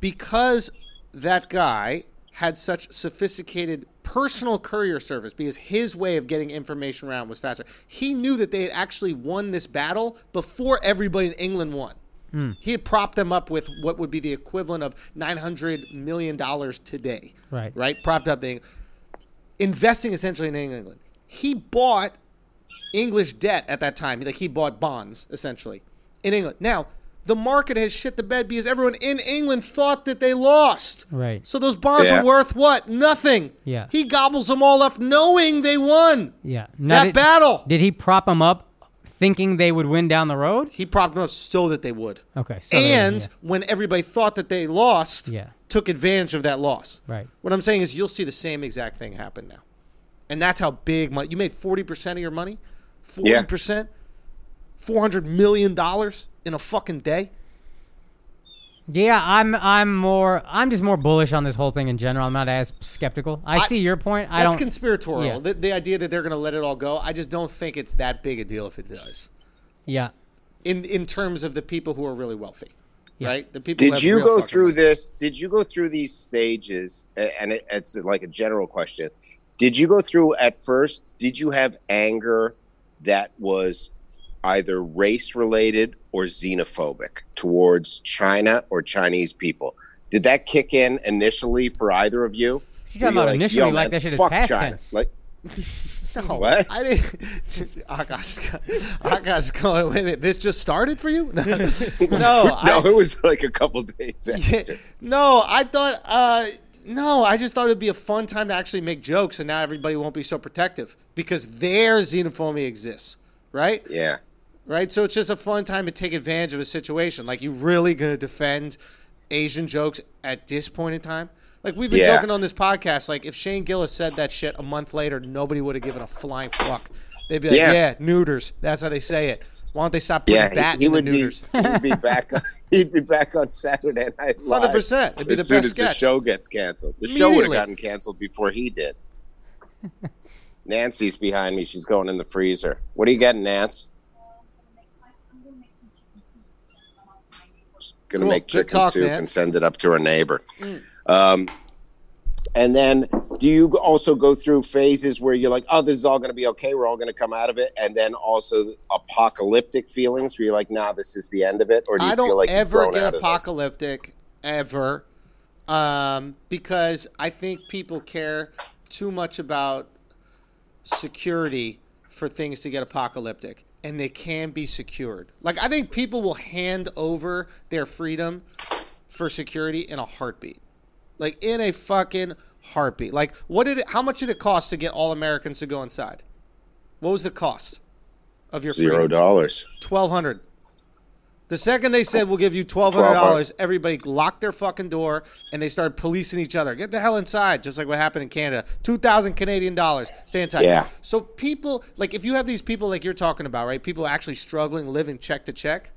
Speaker 1: Because that guy had such sophisticated personal courier service, because his way of getting information around was faster. He knew that they had actually won this battle before everybody in England won. Mm. He had propped them up with what would be the equivalent of nine hundred million dollars today.
Speaker 2: Right.
Speaker 1: Right. Propped up the investing essentially in England. He bought English debt at that time. Like he bought bonds essentially in England. Now the market has shit the bed because everyone in England thought that they lost.
Speaker 2: Right.
Speaker 1: So those bonds
Speaker 5: Yeah.
Speaker 1: are worth what? Nothing.
Speaker 2: Yeah.
Speaker 1: He gobbles them all up, knowing they won
Speaker 2: Yeah. Now,
Speaker 1: that
Speaker 2: did,
Speaker 1: battle.
Speaker 2: Did he prop them up thinking they would win down the road?
Speaker 1: he propped them so that they would.
Speaker 2: Okay. So they-
Speaker 1: and
Speaker 2: yeah.
Speaker 1: when everybody thought that they lost,
Speaker 2: Yeah.
Speaker 1: took advantage of that loss.
Speaker 2: Right.
Speaker 1: What I'm saying is, you'll see the same exact thing happen now, and that's how big money. You made forty percent of your money, forty
Speaker 5: Yeah.
Speaker 1: percent, four hundred million dollars in a fucking day.
Speaker 2: Yeah, I'm I'm more I'm just more bullish on this whole thing in general. I'm not as skeptical. I,
Speaker 1: I-
Speaker 2: see your point. I
Speaker 1: That's
Speaker 2: don't
Speaker 1: conspiratorial.
Speaker 2: Yeah.
Speaker 1: The, the idea that they're going to let it all go, I just don't think it's that big a deal if it does.
Speaker 2: Yeah.
Speaker 1: In in terms of the people who are really wealthy,
Speaker 2: Yeah.
Speaker 1: right? The people. who
Speaker 5: Did
Speaker 1: have
Speaker 5: you
Speaker 1: real
Speaker 5: go through
Speaker 1: money.
Speaker 5: this? Did you go through these stages? And it, it's like a general question. Did you go through at first? Did you have anger that was either race related or xenophobic towards China or Chinese people? Did that kick in initially for either of you?
Speaker 2: You're talking
Speaker 5: Were you
Speaker 2: about initially
Speaker 5: "Yo,
Speaker 2: like
Speaker 5: man,
Speaker 2: that shit is past
Speaker 5: China.
Speaker 2: tense.
Speaker 5: Like,
Speaker 1: No,
Speaker 5: What?
Speaker 1: I didn't. Akash, Akash going. Wait a minute. This just started for you? no,
Speaker 5: no,
Speaker 1: I,
Speaker 5: it was like a couple days
Speaker 1: Yeah, no, I thought. Uh, no, I just thought it'd be a fun time to actually make jokes, and now everybody won't be so protective because their xenophobia exists, right?
Speaker 5: Yeah.
Speaker 1: Right. So it's just a fun time to take advantage of a situation. Like, you really gonna defend Asian jokes at this point in time? Like we've been
Speaker 5: Yeah.
Speaker 1: joking on this podcast. Like if Shane Gillis said that shit a month later, nobody would have given a flying fuck. They'd be like,
Speaker 5: Yeah.
Speaker 1: "Yeah, neuters. That's how they say it. Why don't they stop putting
Speaker 5: Yeah,
Speaker 1: that
Speaker 5: he, he
Speaker 1: in the
Speaker 5: would be. He'd be back. On, he'd be back on Saturday Night Live.
Speaker 1: 100%. It'd be
Speaker 5: as
Speaker 1: the
Speaker 5: soon
Speaker 1: best
Speaker 5: as the show gets canceled. The show would have gotten canceled before he did. Nancy's behind me. She's going in the freezer. What are you getting, Nance? Going to
Speaker 1: Cool.
Speaker 5: make chicken
Speaker 1: talk,
Speaker 5: soup.
Speaker 1: Mm.
Speaker 5: and send it up to her neighbor. Um, and then, do you also go through phases where you're like, "Oh, this is all going to be okay. We're all going to come out of it," and then also apocalyptic feelings where you're like, "Nah, this is the end of it," or do you
Speaker 1: I don't
Speaker 5: feel like
Speaker 1: ever get apocalyptic ever, um, because I think people care too much about security for things to get apocalyptic, and they can be secured. Like I think people will hand over their freedom for security in a heartbeat, like in a fucking heartbeat. Like what did it? How much did it cost to get all Americans to go inside? What was the cost of your
Speaker 5: Zero
Speaker 1: freedom?
Speaker 5: dollars.
Speaker 1: Twelve hundred. The second they said we'll give you twelve hundred dollars, everybody locked their fucking door and they started policing each other. Get the hell inside, just like what happened in Canada. Two thousand Canadian dollars. Stay inside.
Speaker 5: Yeah.
Speaker 1: So people like if you have these people like you're talking about, right? People actually struggling, living check to check.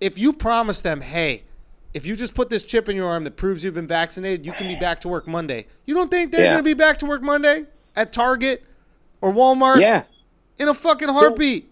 Speaker 1: If you promise them, hey, if you just put this chip in your arm that proves you've been vaccinated, you can be back to work Monday. You don't think they're
Speaker 5: Yeah.
Speaker 1: gonna be back to work Monday at Target or Walmart?
Speaker 5: Yeah.
Speaker 1: In a fucking heartbeat.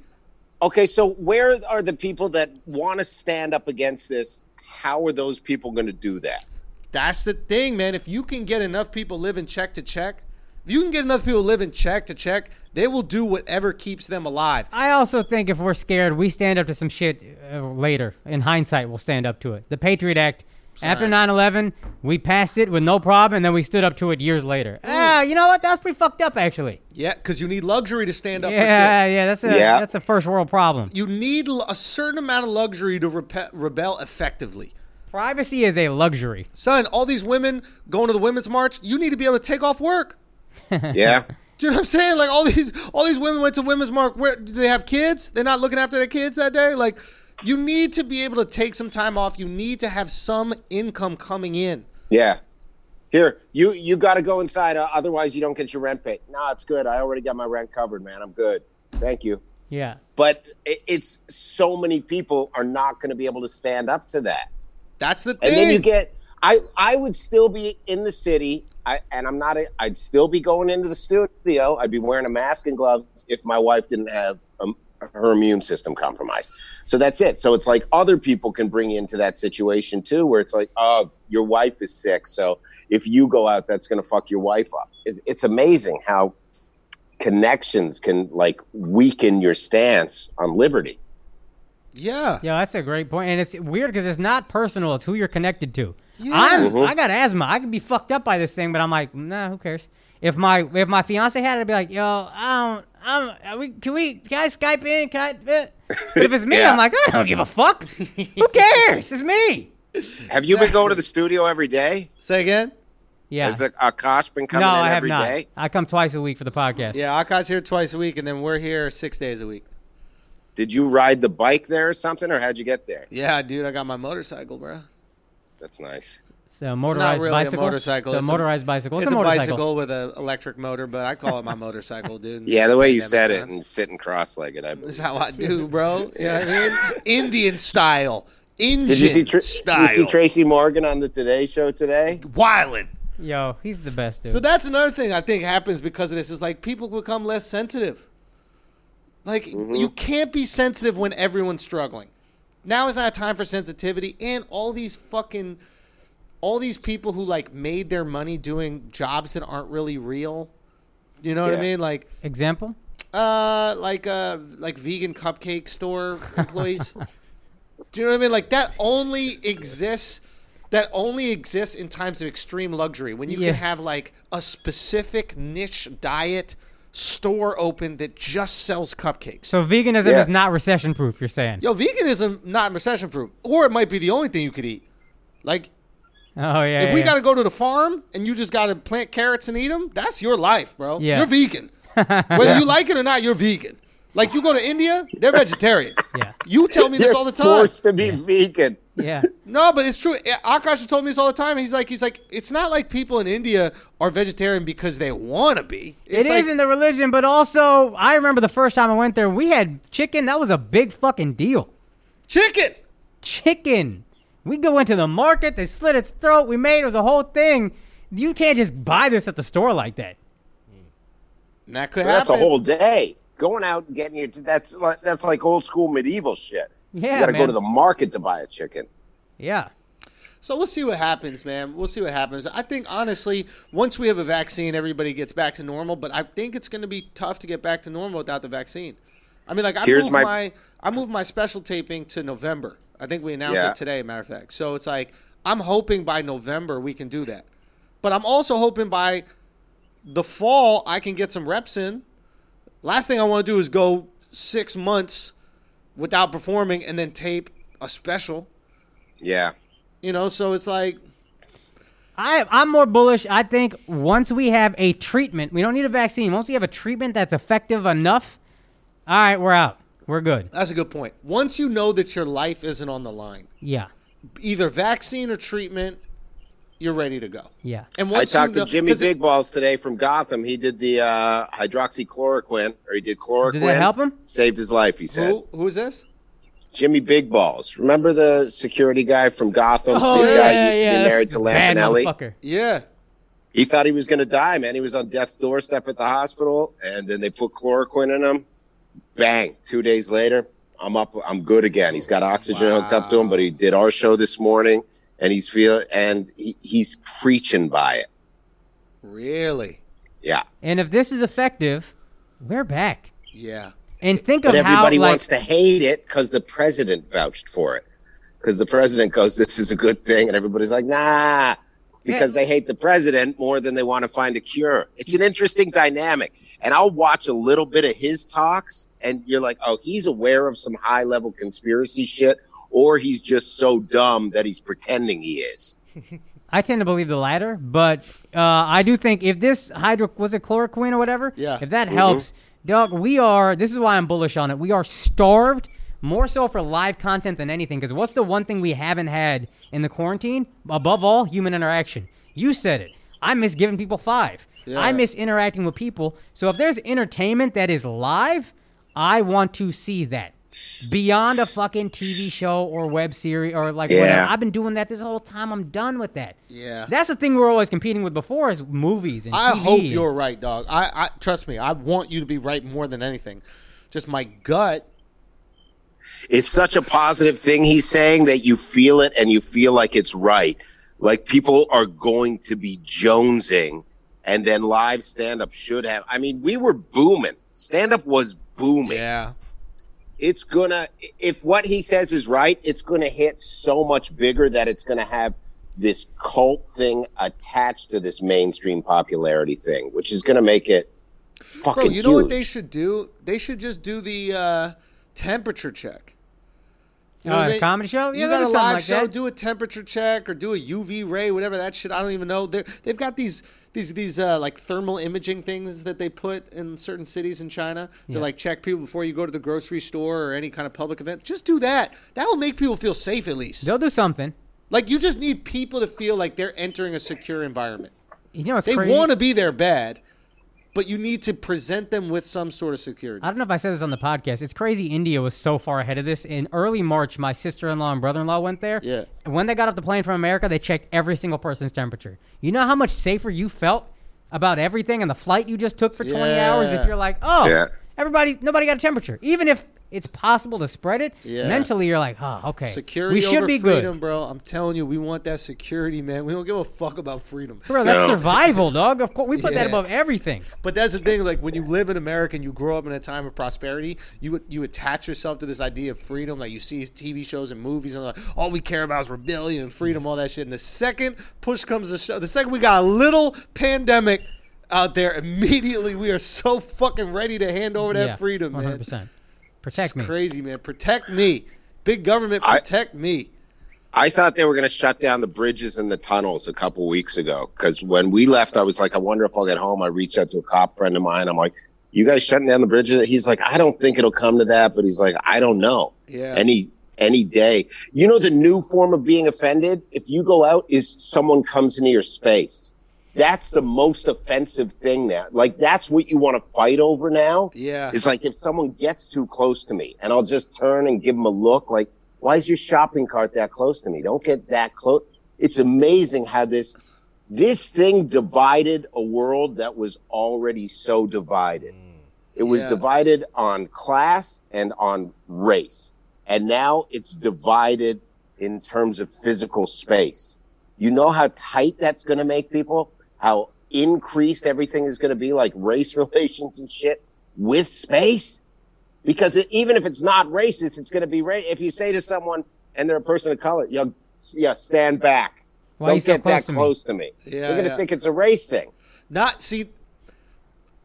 Speaker 5: Okay, so where are the people that want to stand up against this? How are those people going to do that?
Speaker 1: That's the thing, man. If you can get enough people living check to check, If you can get enough people living check to check, they will do whatever keeps them alive.
Speaker 2: I also think if we're scared, we stand up to some shit uh, later. In hindsight, we'll stand up to it. The Patriot Act. After 9/11, we passed it with no problem, and then we stood up to it years later. Ah, you know what? That's pretty fucked up, actually.
Speaker 1: Yeah, because you need luxury to stand up for
Speaker 2: Yeah,
Speaker 1: shit.
Speaker 2: yeah, that's a
Speaker 5: Yeah.
Speaker 2: that's a first world problem.
Speaker 1: You need l- a certain amount of luxury to repe- rebel effectively.
Speaker 2: Privacy is a luxury.
Speaker 1: Son, all these women going to the women's march, you need to be able to take off work.
Speaker 5: Yeah.
Speaker 1: Do you know what I'm saying? Like all these all these women went to women's march. Where do they have kids? They're not looking after their kids that day. Like you need to be able to take some time off. You need to have some income coming in.
Speaker 5: Yeah. Here, you you got to go inside. Uh, otherwise, you don't get your rent paid. No, it's good. I already got my rent covered, man. I'm good. Thank you.
Speaker 2: Yeah.
Speaker 5: But it, it's so many people are not going to be able to stand up to that.
Speaker 1: That's the thing.
Speaker 5: And then you get. I I would still be in the city. I and I'm not. A, I'd still be going into the studio. I'd be wearing a mask and gloves if my wife didn't have um, her immune system compromised. So that's it. So it's like other people can bring into that situation too, where it's like, oh, your wife is sick, so if you go out, that's going to fuck your wife up. It's, it's amazing how connections can like weaken your stance on liberty.
Speaker 1: yeah.
Speaker 2: Yeah, that's a great point. point, and it's weird because it's not personal; it's who you're connected to.
Speaker 1: Yeah.
Speaker 2: I'm, mm-hmm. I got asthma. I could be fucked up by this thing, but I'm like, nah, who cares? If my if my fiance had it, I'd be like, yo, I don't, I'm, are we, can we, can I Skype in? Can I? eh?" But if it's me,
Speaker 5: Yeah.
Speaker 2: I'm like, I don't give a fuck. who cares? It's me.
Speaker 5: Have you been going to the studio every day?
Speaker 1: Say again.
Speaker 2: Yeah.
Speaker 5: Has a, Akaash been coming
Speaker 2: no,
Speaker 5: in
Speaker 2: I have
Speaker 5: every
Speaker 2: not.
Speaker 5: day?
Speaker 2: I come twice a week for the podcast.
Speaker 1: Yeah, Akaash's here twice a week, and then we're here six days a week.
Speaker 5: Did you ride the bike there or something, or how'd you get there?
Speaker 1: Yeah, dude, I got my motorcycle, bro.
Speaker 5: That's nice.
Speaker 2: So motorized
Speaker 1: really a
Speaker 2: bicycle.
Speaker 1: motorcycle.
Speaker 2: So
Speaker 1: It's a-
Speaker 2: motorized bicycle. It's,
Speaker 1: It's,
Speaker 2: a
Speaker 1: a,
Speaker 2: motorcycle.
Speaker 1: bicycle with an electric motor, but I call it my motorcycle, dude.
Speaker 5: Yeah, the way you said
Speaker 1: makes
Speaker 5: it and sitting cross-legged. I
Speaker 1: That's
Speaker 5: believe.
Speaker 1: how I do, bro. You know what I mean? Indian style. Indian
Speaker 5: Did you see Tr-
Speaker 1: style.
Speaker 5: Did you see Tracy Morgan on the Today Show today?
Speaker 1: Wildin'.
Speaker 2: Yo, he's the best dude.
Speaker 1: So that's another thing I think happens because of this is like people become less sensitive. Like
Speaker 5: Mm-hmm.
Speaker 1: you can't be sensitive when everyone's struggling. Now is not a time for sensitivity and all these fucking all these people who like made their money doing jobs that aren't really real. You know what I mean? Like
Speaker 2: Example?
Speaker 1: uh like uh like vegan cupcake store employees. Do you know what I mean? Like that only exists that only exists in times of extreme luxury when you
Speaker 2: Yeah.
Speaker 1: can have like a specific niche diet store open that just sells cupcakes.
Speaker 2: So veganism
Speaker 5: Yeah.
Speaker 2: is not recession proof. You're saying?
Speaker 1: Yo, veganism not recession proof, or it might be the only thing you could eat. Like
Speaker 2: Oh yeah.
Speaker 1: if
Speaker 2: yeah,
Speaker 1: we
Speaker 2: yeah.
Speaker 1: got to go to the farm and you just got to plant carrots and eat them, that's your life, bro.
Speaker 2: Yeah.
Speaker 1: You're vegan. Whether you like it or not, you're vegan. Like you go to India, they're vegetarian.
Speaker 2: Yeah.
Speaker 1: You tell me this
Speaker 5: You're
Speaker 1: all the time.
Speaker 5: forced to be vegan.
Speaker 2: Yeah.
Speaker 1: No, but it's true. Akaash told me this all the time. He's like, he's like, it's not like people in India are vegetarian because they want to be.
Speaker 2: It
Speaker 1: It's
Speaker 2: is in the religion, but also I remember the first time I went there, we had chicken. That was a big fucking deal.
Speaker 1: chicken.
Speaker 2: Chicken. We go into the market, they slit its throat. We made it was a whole thing. You can't just buy this at the store like that.
Speaker 1: And that could
Speaker 5: So
Speaker 1: happen.
Speaker 5: that's a whole day. Going out and getting your that's like that's like old school medieval shit.
Speaker 2: Yeah,
Speaker 5: you got to
Speaker 2: man.
Speaker 5: go to the market to buy a chicken.
Speaker 2: Yeah.
Speaker 1: So we'll see what happens, man. We'll see what happens. I think honestly, once we have a vaccine, everybody gets back to normal. But I think it's going to be tough to get back to normal without the vaccine. I mean, like I
Speaker 5: Here's
Speaker 1: moved
Speaker 5: my-
Speaker 1: my... I moved my special taping to November. I think we announced
Speaker 5: Yeah.
Speaker 1: it today. Matter of fact, so it's like I'm hoping by November we can do that. But I'm also hoping by the fall I can get some reps in. Last thing I want to do is go six months without performing and then tape a special.
Speaker 5: Yeah.
Speaker 1: You know, so it's like
Speaker 2: I, I'm more bullish. I think once we have a treatment, we don't need a vaccine. Once we have a treatment that's effective enough, all right, we're out. We're good.
Speaker 1: That's a good point. Once you know that your life isn't on the line,
Speaker 2: Yeah.
Speaker 1: either vaccine or treatment, you're ready to go.
Speaker 2: Yeah.
Speaker 1: And
Speaker 5: I talked
Speaker 1: you know,
Speaker 5: to Jimmy
Speaker 1: 'cause it-
Speaker 5: Big Balls today from Gotham. He did the uh, hydroxychloroquine, or he did chloroquine.
Speaker 2: Did that help him?
Speaker 5: Saved his life. He said.
Speaker 1: Who, who is this?
Speaker 5: Jimmy Big Balls. Remember the security guy from Gotham?
Speaker 2: Oh,
Speaker 5: Big
Speaker 2: yeah,
Speaker 5: guy
Speaker 2: yeah,
Speaker 5: used to
Speaker 2: yeah,
Speaker 5: be married to
Speaker 2: bad
Speaker 5: Lampanelli.
Speaker 1: Yeah.
Speaker 5: He thought he was going to die, man. He was on death's doorstep at the hospital, and then they put chloroquine in him. Bang! Two days later, I'm up. I'm good again. He's got oxygen hooked up to him, but he did our show this morning, and he's feeling and he, he's preaching by it.
Speaker 1: Really?
Speaker 5: Yeah.
Speaker 2: And if this is effective, we're back.
Speaker 1: Yeah.
Speaker 2: And think
Speaker 5: But
Speaker 2: of how
Speaker 5: everybody
Speaker 2: like
Speaker 5: wants to hate it because the president vouched for it. Because the president goes, "This is a good thing," and everybody's like, "Nah," because they hate the president more than they want to find a cure. It's an interesting dynamic, and I'll watch a little bit of his talks, and you're like, "Oh, he's aware of some high level conspiracy shit." Or he's just so dumb that he's pretending he is.
Speaker 2: I tend to believe the latter, but uh, I do think if this hydro was it chloroquine or whatever,
Speaker 1: Yeah.
Speaker 2: if that helps, Doug, we are. This is why I'm bullish on it. We are starved more so for live content than anything. Because what's the one thing we haven't had in the quarantine? Above all, human interaction. You said it. I miss giving people five.
Speaker 1: Yeah.
Speaker 2: I miss interacting with people. So if there's entertainment that is live, I want to see that. Beyond a fucking TV show or web series or like whatever. I've been doing that this whole time. I'm done with that.
Speaker 1: Yeah.
Speaker 2: That's the thing we're always competing with before is movies and
Speaker 1: I
Speaker 2: TV.
Speaker 1: hope you're right, dog. I, I trust me. I want you to be right more than anything. Just my gut.
Speaker 5: it's such a positive thing he's saying that you feel it and you feel like it's right. Like people are going to be jonesing and then live stand up should have. I mean, we were booming. Stand up was booming.
Speaker 1: Yeah.
Speaker 5: It's gonna, if what he says is right, it's gonna hit so much bigger that it's gonna have this cult thing attached to this mainstream popularity thing, which is gonna make it fucking
Speaker 1: Bro, you know what they should do? They should just do the uh, temperature check. You
Speaker 2: Oh,
Speaker 1: what I
Speaker 2: a
Speaker 1: mean?
Speaker 2: comedy show?
Speaker 1: You
Speaker 2: Yeah,
Speaker 1: got a live
Speaker 2: like
Speaker 1: show,
Speaker 2: that.
Speaker 1: do a temperature check or do a UV ray, whatever that shit. I don't even know. They're, they've got these these these uh, like thermal imaging things that they put in certain cities in China to
Speaker 2: Yeah.
Speaker 1: like check people before you go to the grocery store or any kind of public event. Just do that. That will make people feel safe at least.
Speaker 2: They'll do something.
Speaker 1: Like you just need people to feel like they're entering a secure environment.
Speaker 2: You know what's
Speaker 1: They want to be there bad, but you need to present them with some sort of security.
Speaker 2: I don't know if I said this on the podcast. It's crazy India was so far ahead of this. In early March, my sister in law and brother in law went there.
Speaker 1: Yeah.
Speaker 2: And when they got off the plane from America, they checked every single person's temperature. You know how much safer you felt about everything and the flight you just took for 20 hours if you're like, oh,
Speaker 5: Yeah.
Speaker 2: Everybody, nobody got a temperature. Even if it's possible to spread it,
Speaker 1: Yeah.
Speaker 2: mentally you're like, oh, okay.
Speaker 1: Security
Speaker 2: we should
Speaker 1: over
Speaker 2: be
Speaker 1: freedom,
Speaker 2: good.
Speaker 1: bro. I'm telling you, we want that security, man. We don't give a fuck about freedom.
Speaker 2: Bro, that's
Speaker 5: No.
Speaker 2: survival, dog. Of course, we put that above everything.
Speaker 1: But that's the thing. Like when you live in America and you grow up in a time of prosperity, you you attach yourself to this idea of freedom. Like you see TV shows and movies, and like all we care about is rebellion and freedom, all that shit. And the second push comes to shove, the second we got a little pandemic out there, immediately we are so fucking ready to hand over that
Speaker 2: yeah,
Speaker 1: freedom, man.
Speaker 2: 100%. Protect
Speaker 1: It's
Speaker 2: me.
Speaker 1: crazy, man. Protect me, big government.
Speaker 5: I-
Speaker 1: Protect me.
Speaker 5: I thought they were going to shut down the bridges and the tunnels a couple weeks ago. Because when we left, I was like, I wonder if I'll get home. I reached out to a cop friend of mine. I'm like, you guys shutting down the bridges? He's like, I don't think it'll come to that, but he's like, I don't know.
Speaker 1: Yeah.
Speaker 5: Any any day. You know, the new form of being offended, if you go out, is someone comes into your space. That's the most offensive thing now. Like that's what you want to fight over now.
Speaker 1: Yeah.
Speaker 5: It's like if someone gets too close to me and I'll just turn and give them a look like, why is your shopping cart that close to me? Don't get that close. It's amazing how this, this thing divided a world that was already so divided. Mm. It was
Speaker 1: Yeah.
Speaker 5: divided on class and on race. And now it's divided in terms of physical space. You know how tight that's going to make people? How increased everything is going to be like race relations and shit with space? Because it, even if it's not racist, it's going to be race. If you say to someone and they're a person of color, yo, yeah, stand back.
Speaker 2: Why
Speaker 5: Don't
Speaker 2: so
Speaker 5: get
Speaker 2: close
Speaker 5: that
Speaker 2: to
Speaker 5: close to me.
Speaker 1: Yeah,
Speaker 5: They're going to
Speaker 1: yeah.
Speaker 5: think it's a race thing.
Speaker 1: Not see.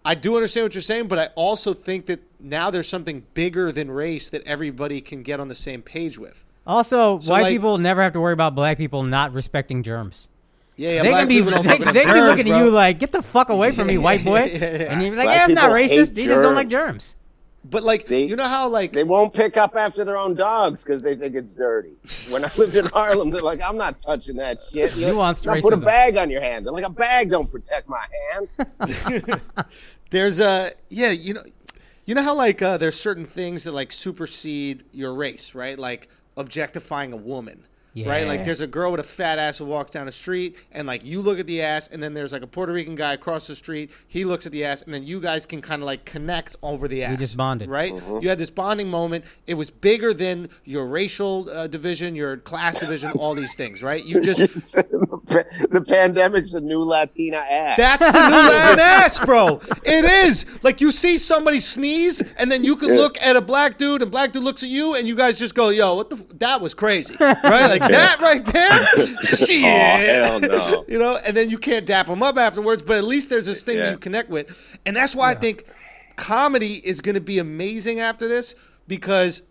Speaker 1: I do understand what you're saying, but I also think that now there's something bigger than race that everybody can get on the same page with.
Speaker 2: Also,
Speaker 1: So,
Speaker 2: white
Speaker 1: like-
Speaker 2: people never have to worry about black people not respecting germs.
Speaker 1: Yeah, yeah.
Speaker 2: they
Speaker 1: black
Speaker 2: can be,
Speaker 1: people
Speaker 2: they, they can be
Speaker 1: germs,
Speaker 2: looking
Speaker 1: bro.
Speaker 2: at you like, get the fuck away from me, white boy.
Speaker 1: Yeah, yeah, yeah.
Speaker 2: And you're like,
Speaker 5: Black
Speaker 2: yeah, I'm not racist. He just don't like
Speaker 5: germs.
Speaker 2: germs.
Speaker 1: But like,
Speaker 5: They-
Speaker 1: you know how like
Speaker 5: They won't pick up after their own dogs because they think it's dirty. When I lived in Harlem, they're like, "I'm not touching that shit." You
Speaker 2: Nuanced
Speaker 5: Now put a bag on your hand. They're like, "A bag don't protect my hands."
Speaker 1: there's a yeah, you know, you know how like uh, there's certain things that like supersede your race, right? Like objectifying a woman. Right? Like there's a girl with a fat ass who walks down the street, and like you look at the ass, and then there's like a Puerto Rican guy across the street. He looks at the ass, and then you guys can kind of like connect over the ass.
Speaker 2: You just bonded.
Speaker 1: right? You had this bonding moment. It was bigger than your racial uh, division, your class division, all these things, right? You just
Speaker 5: the pandemic's a new Latina ass.
Speaker 1: That's the new Latin ass, bro. It is. Like you see somebody sneeze, and then you can look at a black dude, and black dude looks at you, and you guys just go, "Yo, what the? F- that was crazy, right? Like that right there. Shit.
Speaker 5: Oh, hell no.
Speaker 1: you know, and then you can't dap them up afterwards, but at least there's this thing
Speaker 5: Yeah.
Speaker 1: you connect with, and that's why I think comedy is going to be amazing after this because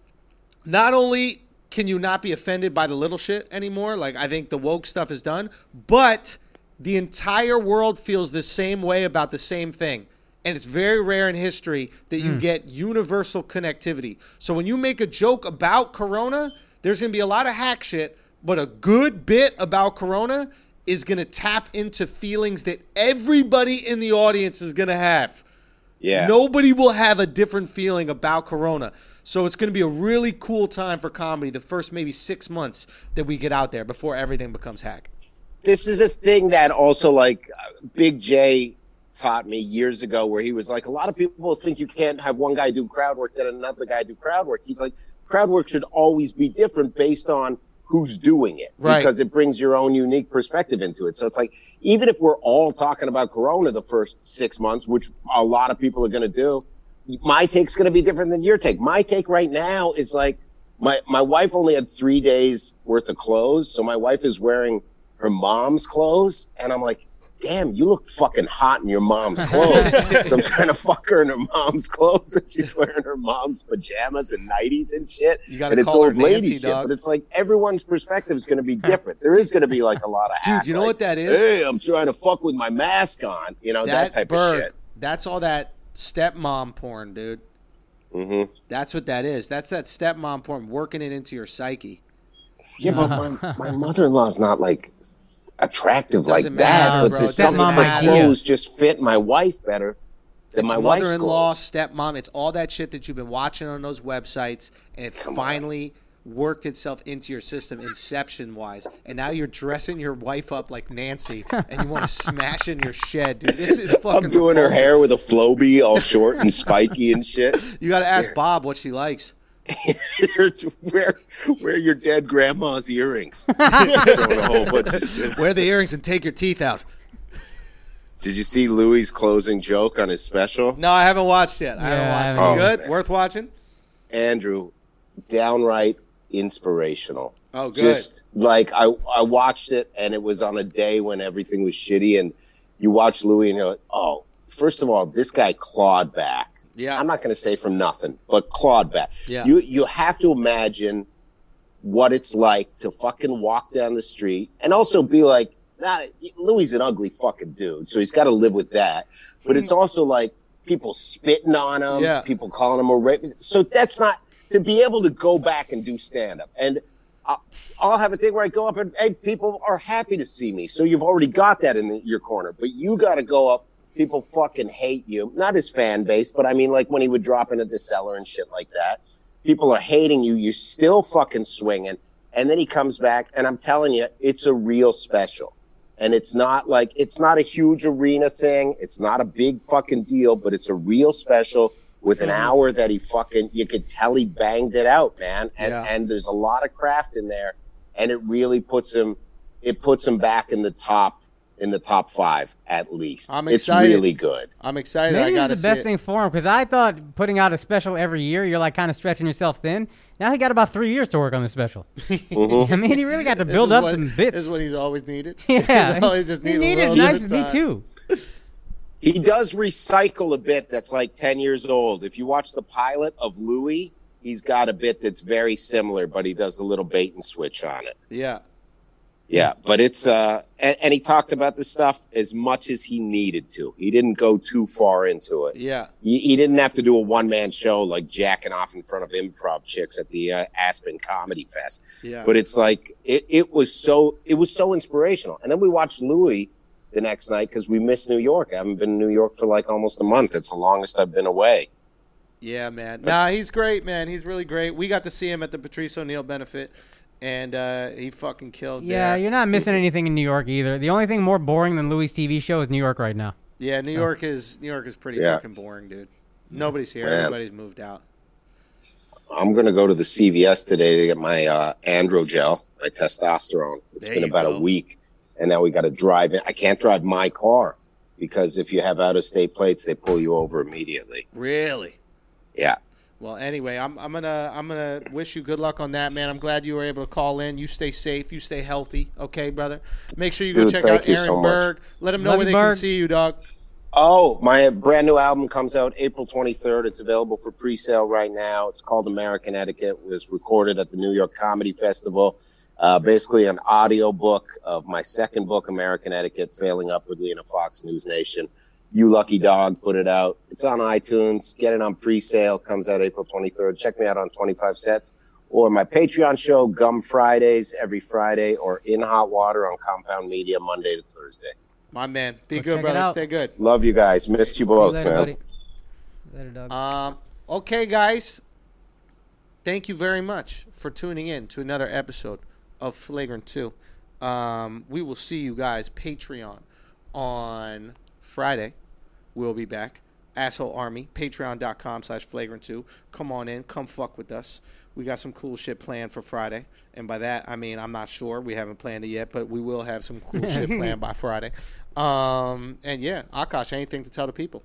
Speaker 1: not only can you not be offended by the little shit anymore, like I think the woke stuff is done, but the entire world feels the same way about the same thing. And it's very rare in history that you hmm. get universal connectivity. So when you make a joke about Corona, there's going to be a lot of hack shit, but a good bit about Corona is going to tap into feelings that everybody in the audience is going to have.
Speaker 5: Yeah.
Speaker 1: Nobody will have a different feeling about Corona. So it's going to be a really cool time for comedy the first maybe six months that we get out there before everything becomes hack.
Speaker 5: this is a thing that also like Big Jay taught me years ago where he was like a lot of people think you can't have one guy do crowd work then another guy do crowd work he's like crowd work should always be different based on who's doing it
Speaker 1: Right.
Speaker 5: because it brings your own unique perspective into it so it's like even if we're all talking about corona the first six months which a lot of people are going to do my take's going to be different than your take my take right now is like my my wife only had three days worth of clothes so my wife is wearing her mom's clothes and i'm like damn you look fucking hot in your mom's clothes so i'm trying to fuck her in her mom's clothes and she's wearing her mom's pajamas and nighties and shit
Speaker 1: You gotta
Speaker 5: and it's old lady shit
Speaker 1: dog.
Speaker 5: but it's like everyone's perspective is going to be different there is going to be like a lot of
Speaker 1: Dude,
Speaker 5: hack,
Speaker 1: you know
Speaker 5: like,
Speaker 1: what that is?
Speaker 5: hey i'm trying to fuck with my mask on you know that, type
Speaker 1: Berg,
Speaker 5: of shit
Speaker 1: That's all that stepmom porn, dude.
Speaker 5: hmm
Speaker 1: That's what that is. That's that stepmom porn working it into your psyche.
Speaker 5: Yeah, but my, my mother in law's not like attractive like
Speaker 1: Doesn't
Speaker 5: that.
Speaker 1: matter,
Speaker 5: but
Speaker 1: bro.
Speaker 5: there's
Speaker 1: It
Speaker 5: something
Speaker 2: doesn't
Speaker 5: her clothes just fit my wife better than
Speaker 1: It's
Speaker 5: my wife's
Speaker 1: mother-in-law,
Speaker 5: clothes.
Speaker 1: stepmom. It's all that shit that you've been watching on those websites, and it finally worked itself into your system, inception-wise. And now you're dressing your wife up like Nancy, and you want to smash in your shed, dude. This is fucking.
Speaker 5: I'm doing her hair with a Flowbee, all short and spiky and shit.
Speaker 1: You got to ask Bob what she likes.
Speaker 5: where, where your dead grandma's earrings? Just throwing a whole bunch of shit.
Speaker 1: Wear the earrings and take your teeth out.
Speaker 5: Did you see Louis' closing joke on his special?
Speaker 1: No, I haven't watched yet. I haven't
Speaker 2: Yeah, I
Speaker 1: watched.
Speaker 2: haven't
Speaker 1: it.
Speaker 5: either.
Speaker 1: Good, oh. worth watching.
Speaker 5: Andrew, downright inspirational.
Speaker 1: Oh, good.
Speaker 5: Just like I, I watched it, and it was on a day when everything was shitty, and you watch Louis, and you're like, oh, first of all, this guy clawed back.
Speaker 1: Yeah.
Speaker 5: I'm not going to say from nothing, but clawed back.
Speaker 1: Yeah.
Speaker 5: You you have to imagine what it's like to fucking walk down the street and also be like, nah, Louis is an ugly fucking dude, so he's got to live with that. But it's also like people spitting on him,
Speaker 1: Yeah.
Speaker 5: people calling him a rapist. So that's not to be able to go back and do stand up. And I'll, I'll have a thing where I go up and hey, people are happy to see me. So you've already got that in the, your corner, but you got to go up. People fucking hate you. Not his fan base, but I mean, like when he would drop into the cellar and shit like that. People are hating you. You're still fucking swinging. And then he comes back, and I'm telling you, it's a real special. And it's not like, it's not a huge arena thing. It's not a big fucking deal, but it's a real special with an mm-hmm. hour that he fucking, you could tell he banged it out, man. And,
Speaker 1: Yeah.
Speaker 5: and there's a lot of craft in there. And it really puts him, it puts him back in the top, in the top five at least.
Speaker 1: I'm
Speaker 5: it's really good.
Speaker 1: I'm excited. I
Speaker 2: Maybe
Speaker 1: got
Speaker 2: this is the best
Speaker 1: it.
Speaker 2: thing for him because I thought putting out a special every year, you're like kind of stretching yourself thin. Now he got about three years to work on the special. Mm-hmm. I mean, he really got to build up
Speaker 1: what-
Speaker 2: some bits.
Speaker 1: This is what he's always needed.
Speaker 2: yeah,
Speaker 1: he's always just
Speaker 2: he
Speaker 1: needed, a
Speaker 2: needed nice
Speaker 1: bit
Speaker 2: me too.
Speaker 5: He does recycle a bit that's like 10 years old. If you watch the pilot of Louis, he's got a bit that's very similar, but he does a little bait and switch on it.
Speaker 1: Yeah.
Speaker 5: Yeah, but it's uh and, and he talked about the stuff as much as he needed to. He didn't go too far into it.
Speaker 1: Yeah.
Speaker 5: He, he didn't have to do a one man show like jacking off in front of improv chicks at the uh, Aspen Comedy Fest.
Speaker 1: Yeah.
Speaker 5: But it's like it, it was so it was so inspirational. And then we watched Louis the next night because we missed New York. I haven't been in New York for like almost a month. It's the longest I've been away.
Speaker 1: Yeah, man. Nah, he's great, man. He's really great. We got to see him at the Patrice O'Neal benefit. And uh, he fucking killed.
Speaker 2: Yeah,
Speaker 1: there.
Speaker 2: you're not missing anything in New York either. The only thing more boring than Louis' TV show is New York right now.
Speaker 1: Yeah, New York is New York is pretty
Speaker 5: Yeah.
Speaker 1: fucking boring, dude. Nobody's here.
Speaker 5: Man.
Speaker 1: Everybody's moved out.
Speaker 5: I'm gonna go to the CVS today to get my uh, androgel, my testosterone. It's
Speaker 1: There
Speaker 5: been about
Speaker 1: go.
Speaker 5: a week, and now we got to drive in. I can't drive my car because if you have out of state plates, they pull you over immediately.
Speaker 1: Really?
Speaker 5: Yeah.
Speaker 1: Well, anyway, I'm, I'm gonna I'm gonna wish you good luck on that, man. I'm glad you were able to call in. You stay safe. You stay healthy. Okay, brother. Make sure you go
Speaker 5: Dude,
Speaker 1: check out Aaron
Speaker 5: so much.
Speaker 1: Berg. Let them know
Speaker 2: Love
Speaker 1: where
Speaker 2: you,
Speaker 1: they can see you, dog.
Speaker 5: Oh, my brand new album comes out April 23rd. It's available for pre-sale right now. It's called American Etiquette. It was recorded at the New York Comedy Festival. Uh, basically, an audio book of my second book, American Etiquette, failing upwardly in a Fox News Nation. You lucky dog put it out. It's on iTunes. Get it on pre-sale. Comes out April 23rd. Check me out on 25 Sets or my Patreon show, Gum Fridays, every Friday, or In Hot Water on Compound Media, Monday to Thursday.
Speaker 1: My man. Be
Speaker 2: Go
Speaker 1: good, brother. Stay good.
Speaker 5: Love you guys. Missed you
Speaker 2: See you
Speaker 5: both,
Speaker 2: later,
Speaker 5: man.
Speaker 2: buddy. Later, dog.
Speaker 1: Um, okay, guys. Thank you very much for tuning in to another episode of Flagrant 2. Um, we will see you guys Patreon on Friday. We'll be back. Asshole Army, patreon.com slash flagrant 2. Come on in. Come fuck with us. We got some cool shit planned for Friday. And by that, I mean, I'm not sure. We haven't planned it yet, but we will have some cool shit planned by Friday. Um, and yeah, Akaash, anything to tell the people?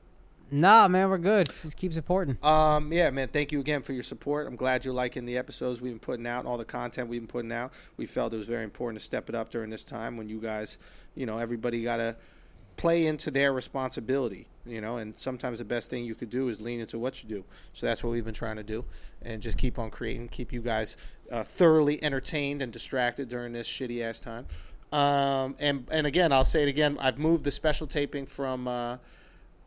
Speaker 2: nah, man, we're good. Just keep supporting.
Speaker 1: Um, yeah, man, thank you again for your support. I'm glad you're liking the episodes we've been putting out, all the content we've been putting out. We felt it was very important to step it up during this time when you guys, you know, everybody got to play into their responsibility, you know, and sometimes the best thing you could do is lean into what you do. So that's what we've been trying to do and just keep on creating, keep you guys uh, thoroughly entertained and distracted during this shitty ass time. Um, and, and again, I'll say it again, I've moved the special taping from, uh,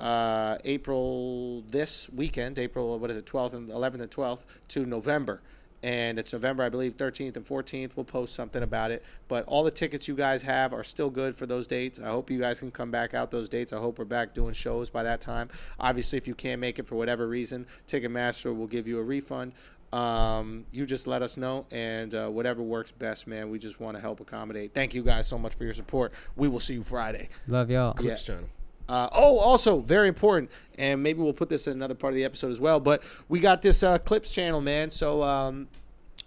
Speaker 1: uh, April this weekend, April what is it, 12th and 11th and 12th to November, and it's November I believe 13th and 14th. We'll post something about it. But all the tickets you guys have are still good for those dates. I hope you guys can come back out those dates. I hope we're back doing shows by that time. Obviously, if you can't make it for whatever reason, Ticketmaster will give you a refund. Um, you just let us know, and uh, whatever works best, man. We just want to help accommodate. Thank you guys so much for your support. We will see you Friday.
Speaker 2: Love y'all.
Speaker 1: Yeah.
Speaker 3: Clips channel.
Speaker 1: Uh, oh, also very important, and maybe we'll put this in another part of the episode as well. But we got this uh, clips channel, man. So um,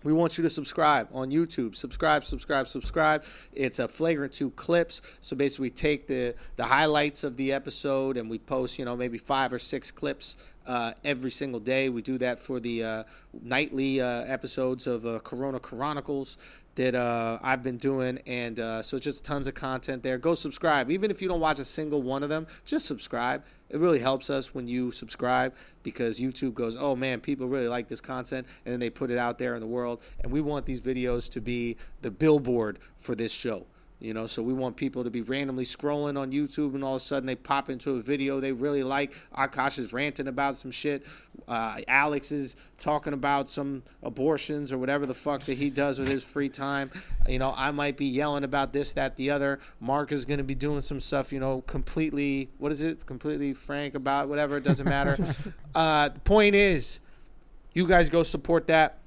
Speaker 1: we want you to subscribe on YouTube. Subscribe, subscribe, subscribe. It's a flagrant two clips. So basically, we take the the highlights of the episode and we post, you know, maybe five or six clips uh, every single day. We do that for the uh, nightly uh, episodes of uh, Corona Chronicles that uh, I've been doing, and uh, so just tons of content there. Go subscribe, even if you don't watch a single one of them. Just subscribe. It really helps us when you subscribe because YouTube goes, "Oh man, people really like this content," and then they put it out there in the world. And we want these videos to be the billboard for this show. You know, so we want people to be randomly scrolling on YouTube and all of a sudden they pop into a video they really like. Akaash is ranting about some shit. Uh, Alex is talking about some abortions or whatever the fuck that he does with his free time. You know, I might be yelling about this, that, the other. Mark is going to be doing some stuff, you know, completely, what is it? Completely frank about whatever. It doesn't matter. uh, the point is, you guys go support that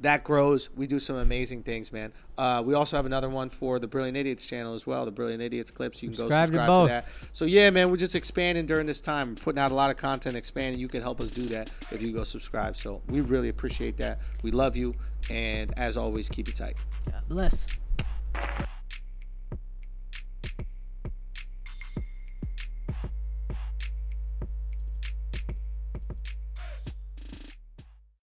Speaker 1: that grows. We do some amazing things, man. Uh, we also have another one for the Brilliant Idiots channel as well, the Brilliant Idiots clips. You can
Speaker 2: Subscribe
Speaker 1: go subscribe to,
Speaker 2: both.
Speaker 1: that. So yeah, man, we're just expanding during this time. We're putting out a lot of content, expanding. You can help us do that if you go subscribe. So we really appreciate that. We love you, and as always, keep it tight.
Speaker 2: God bless.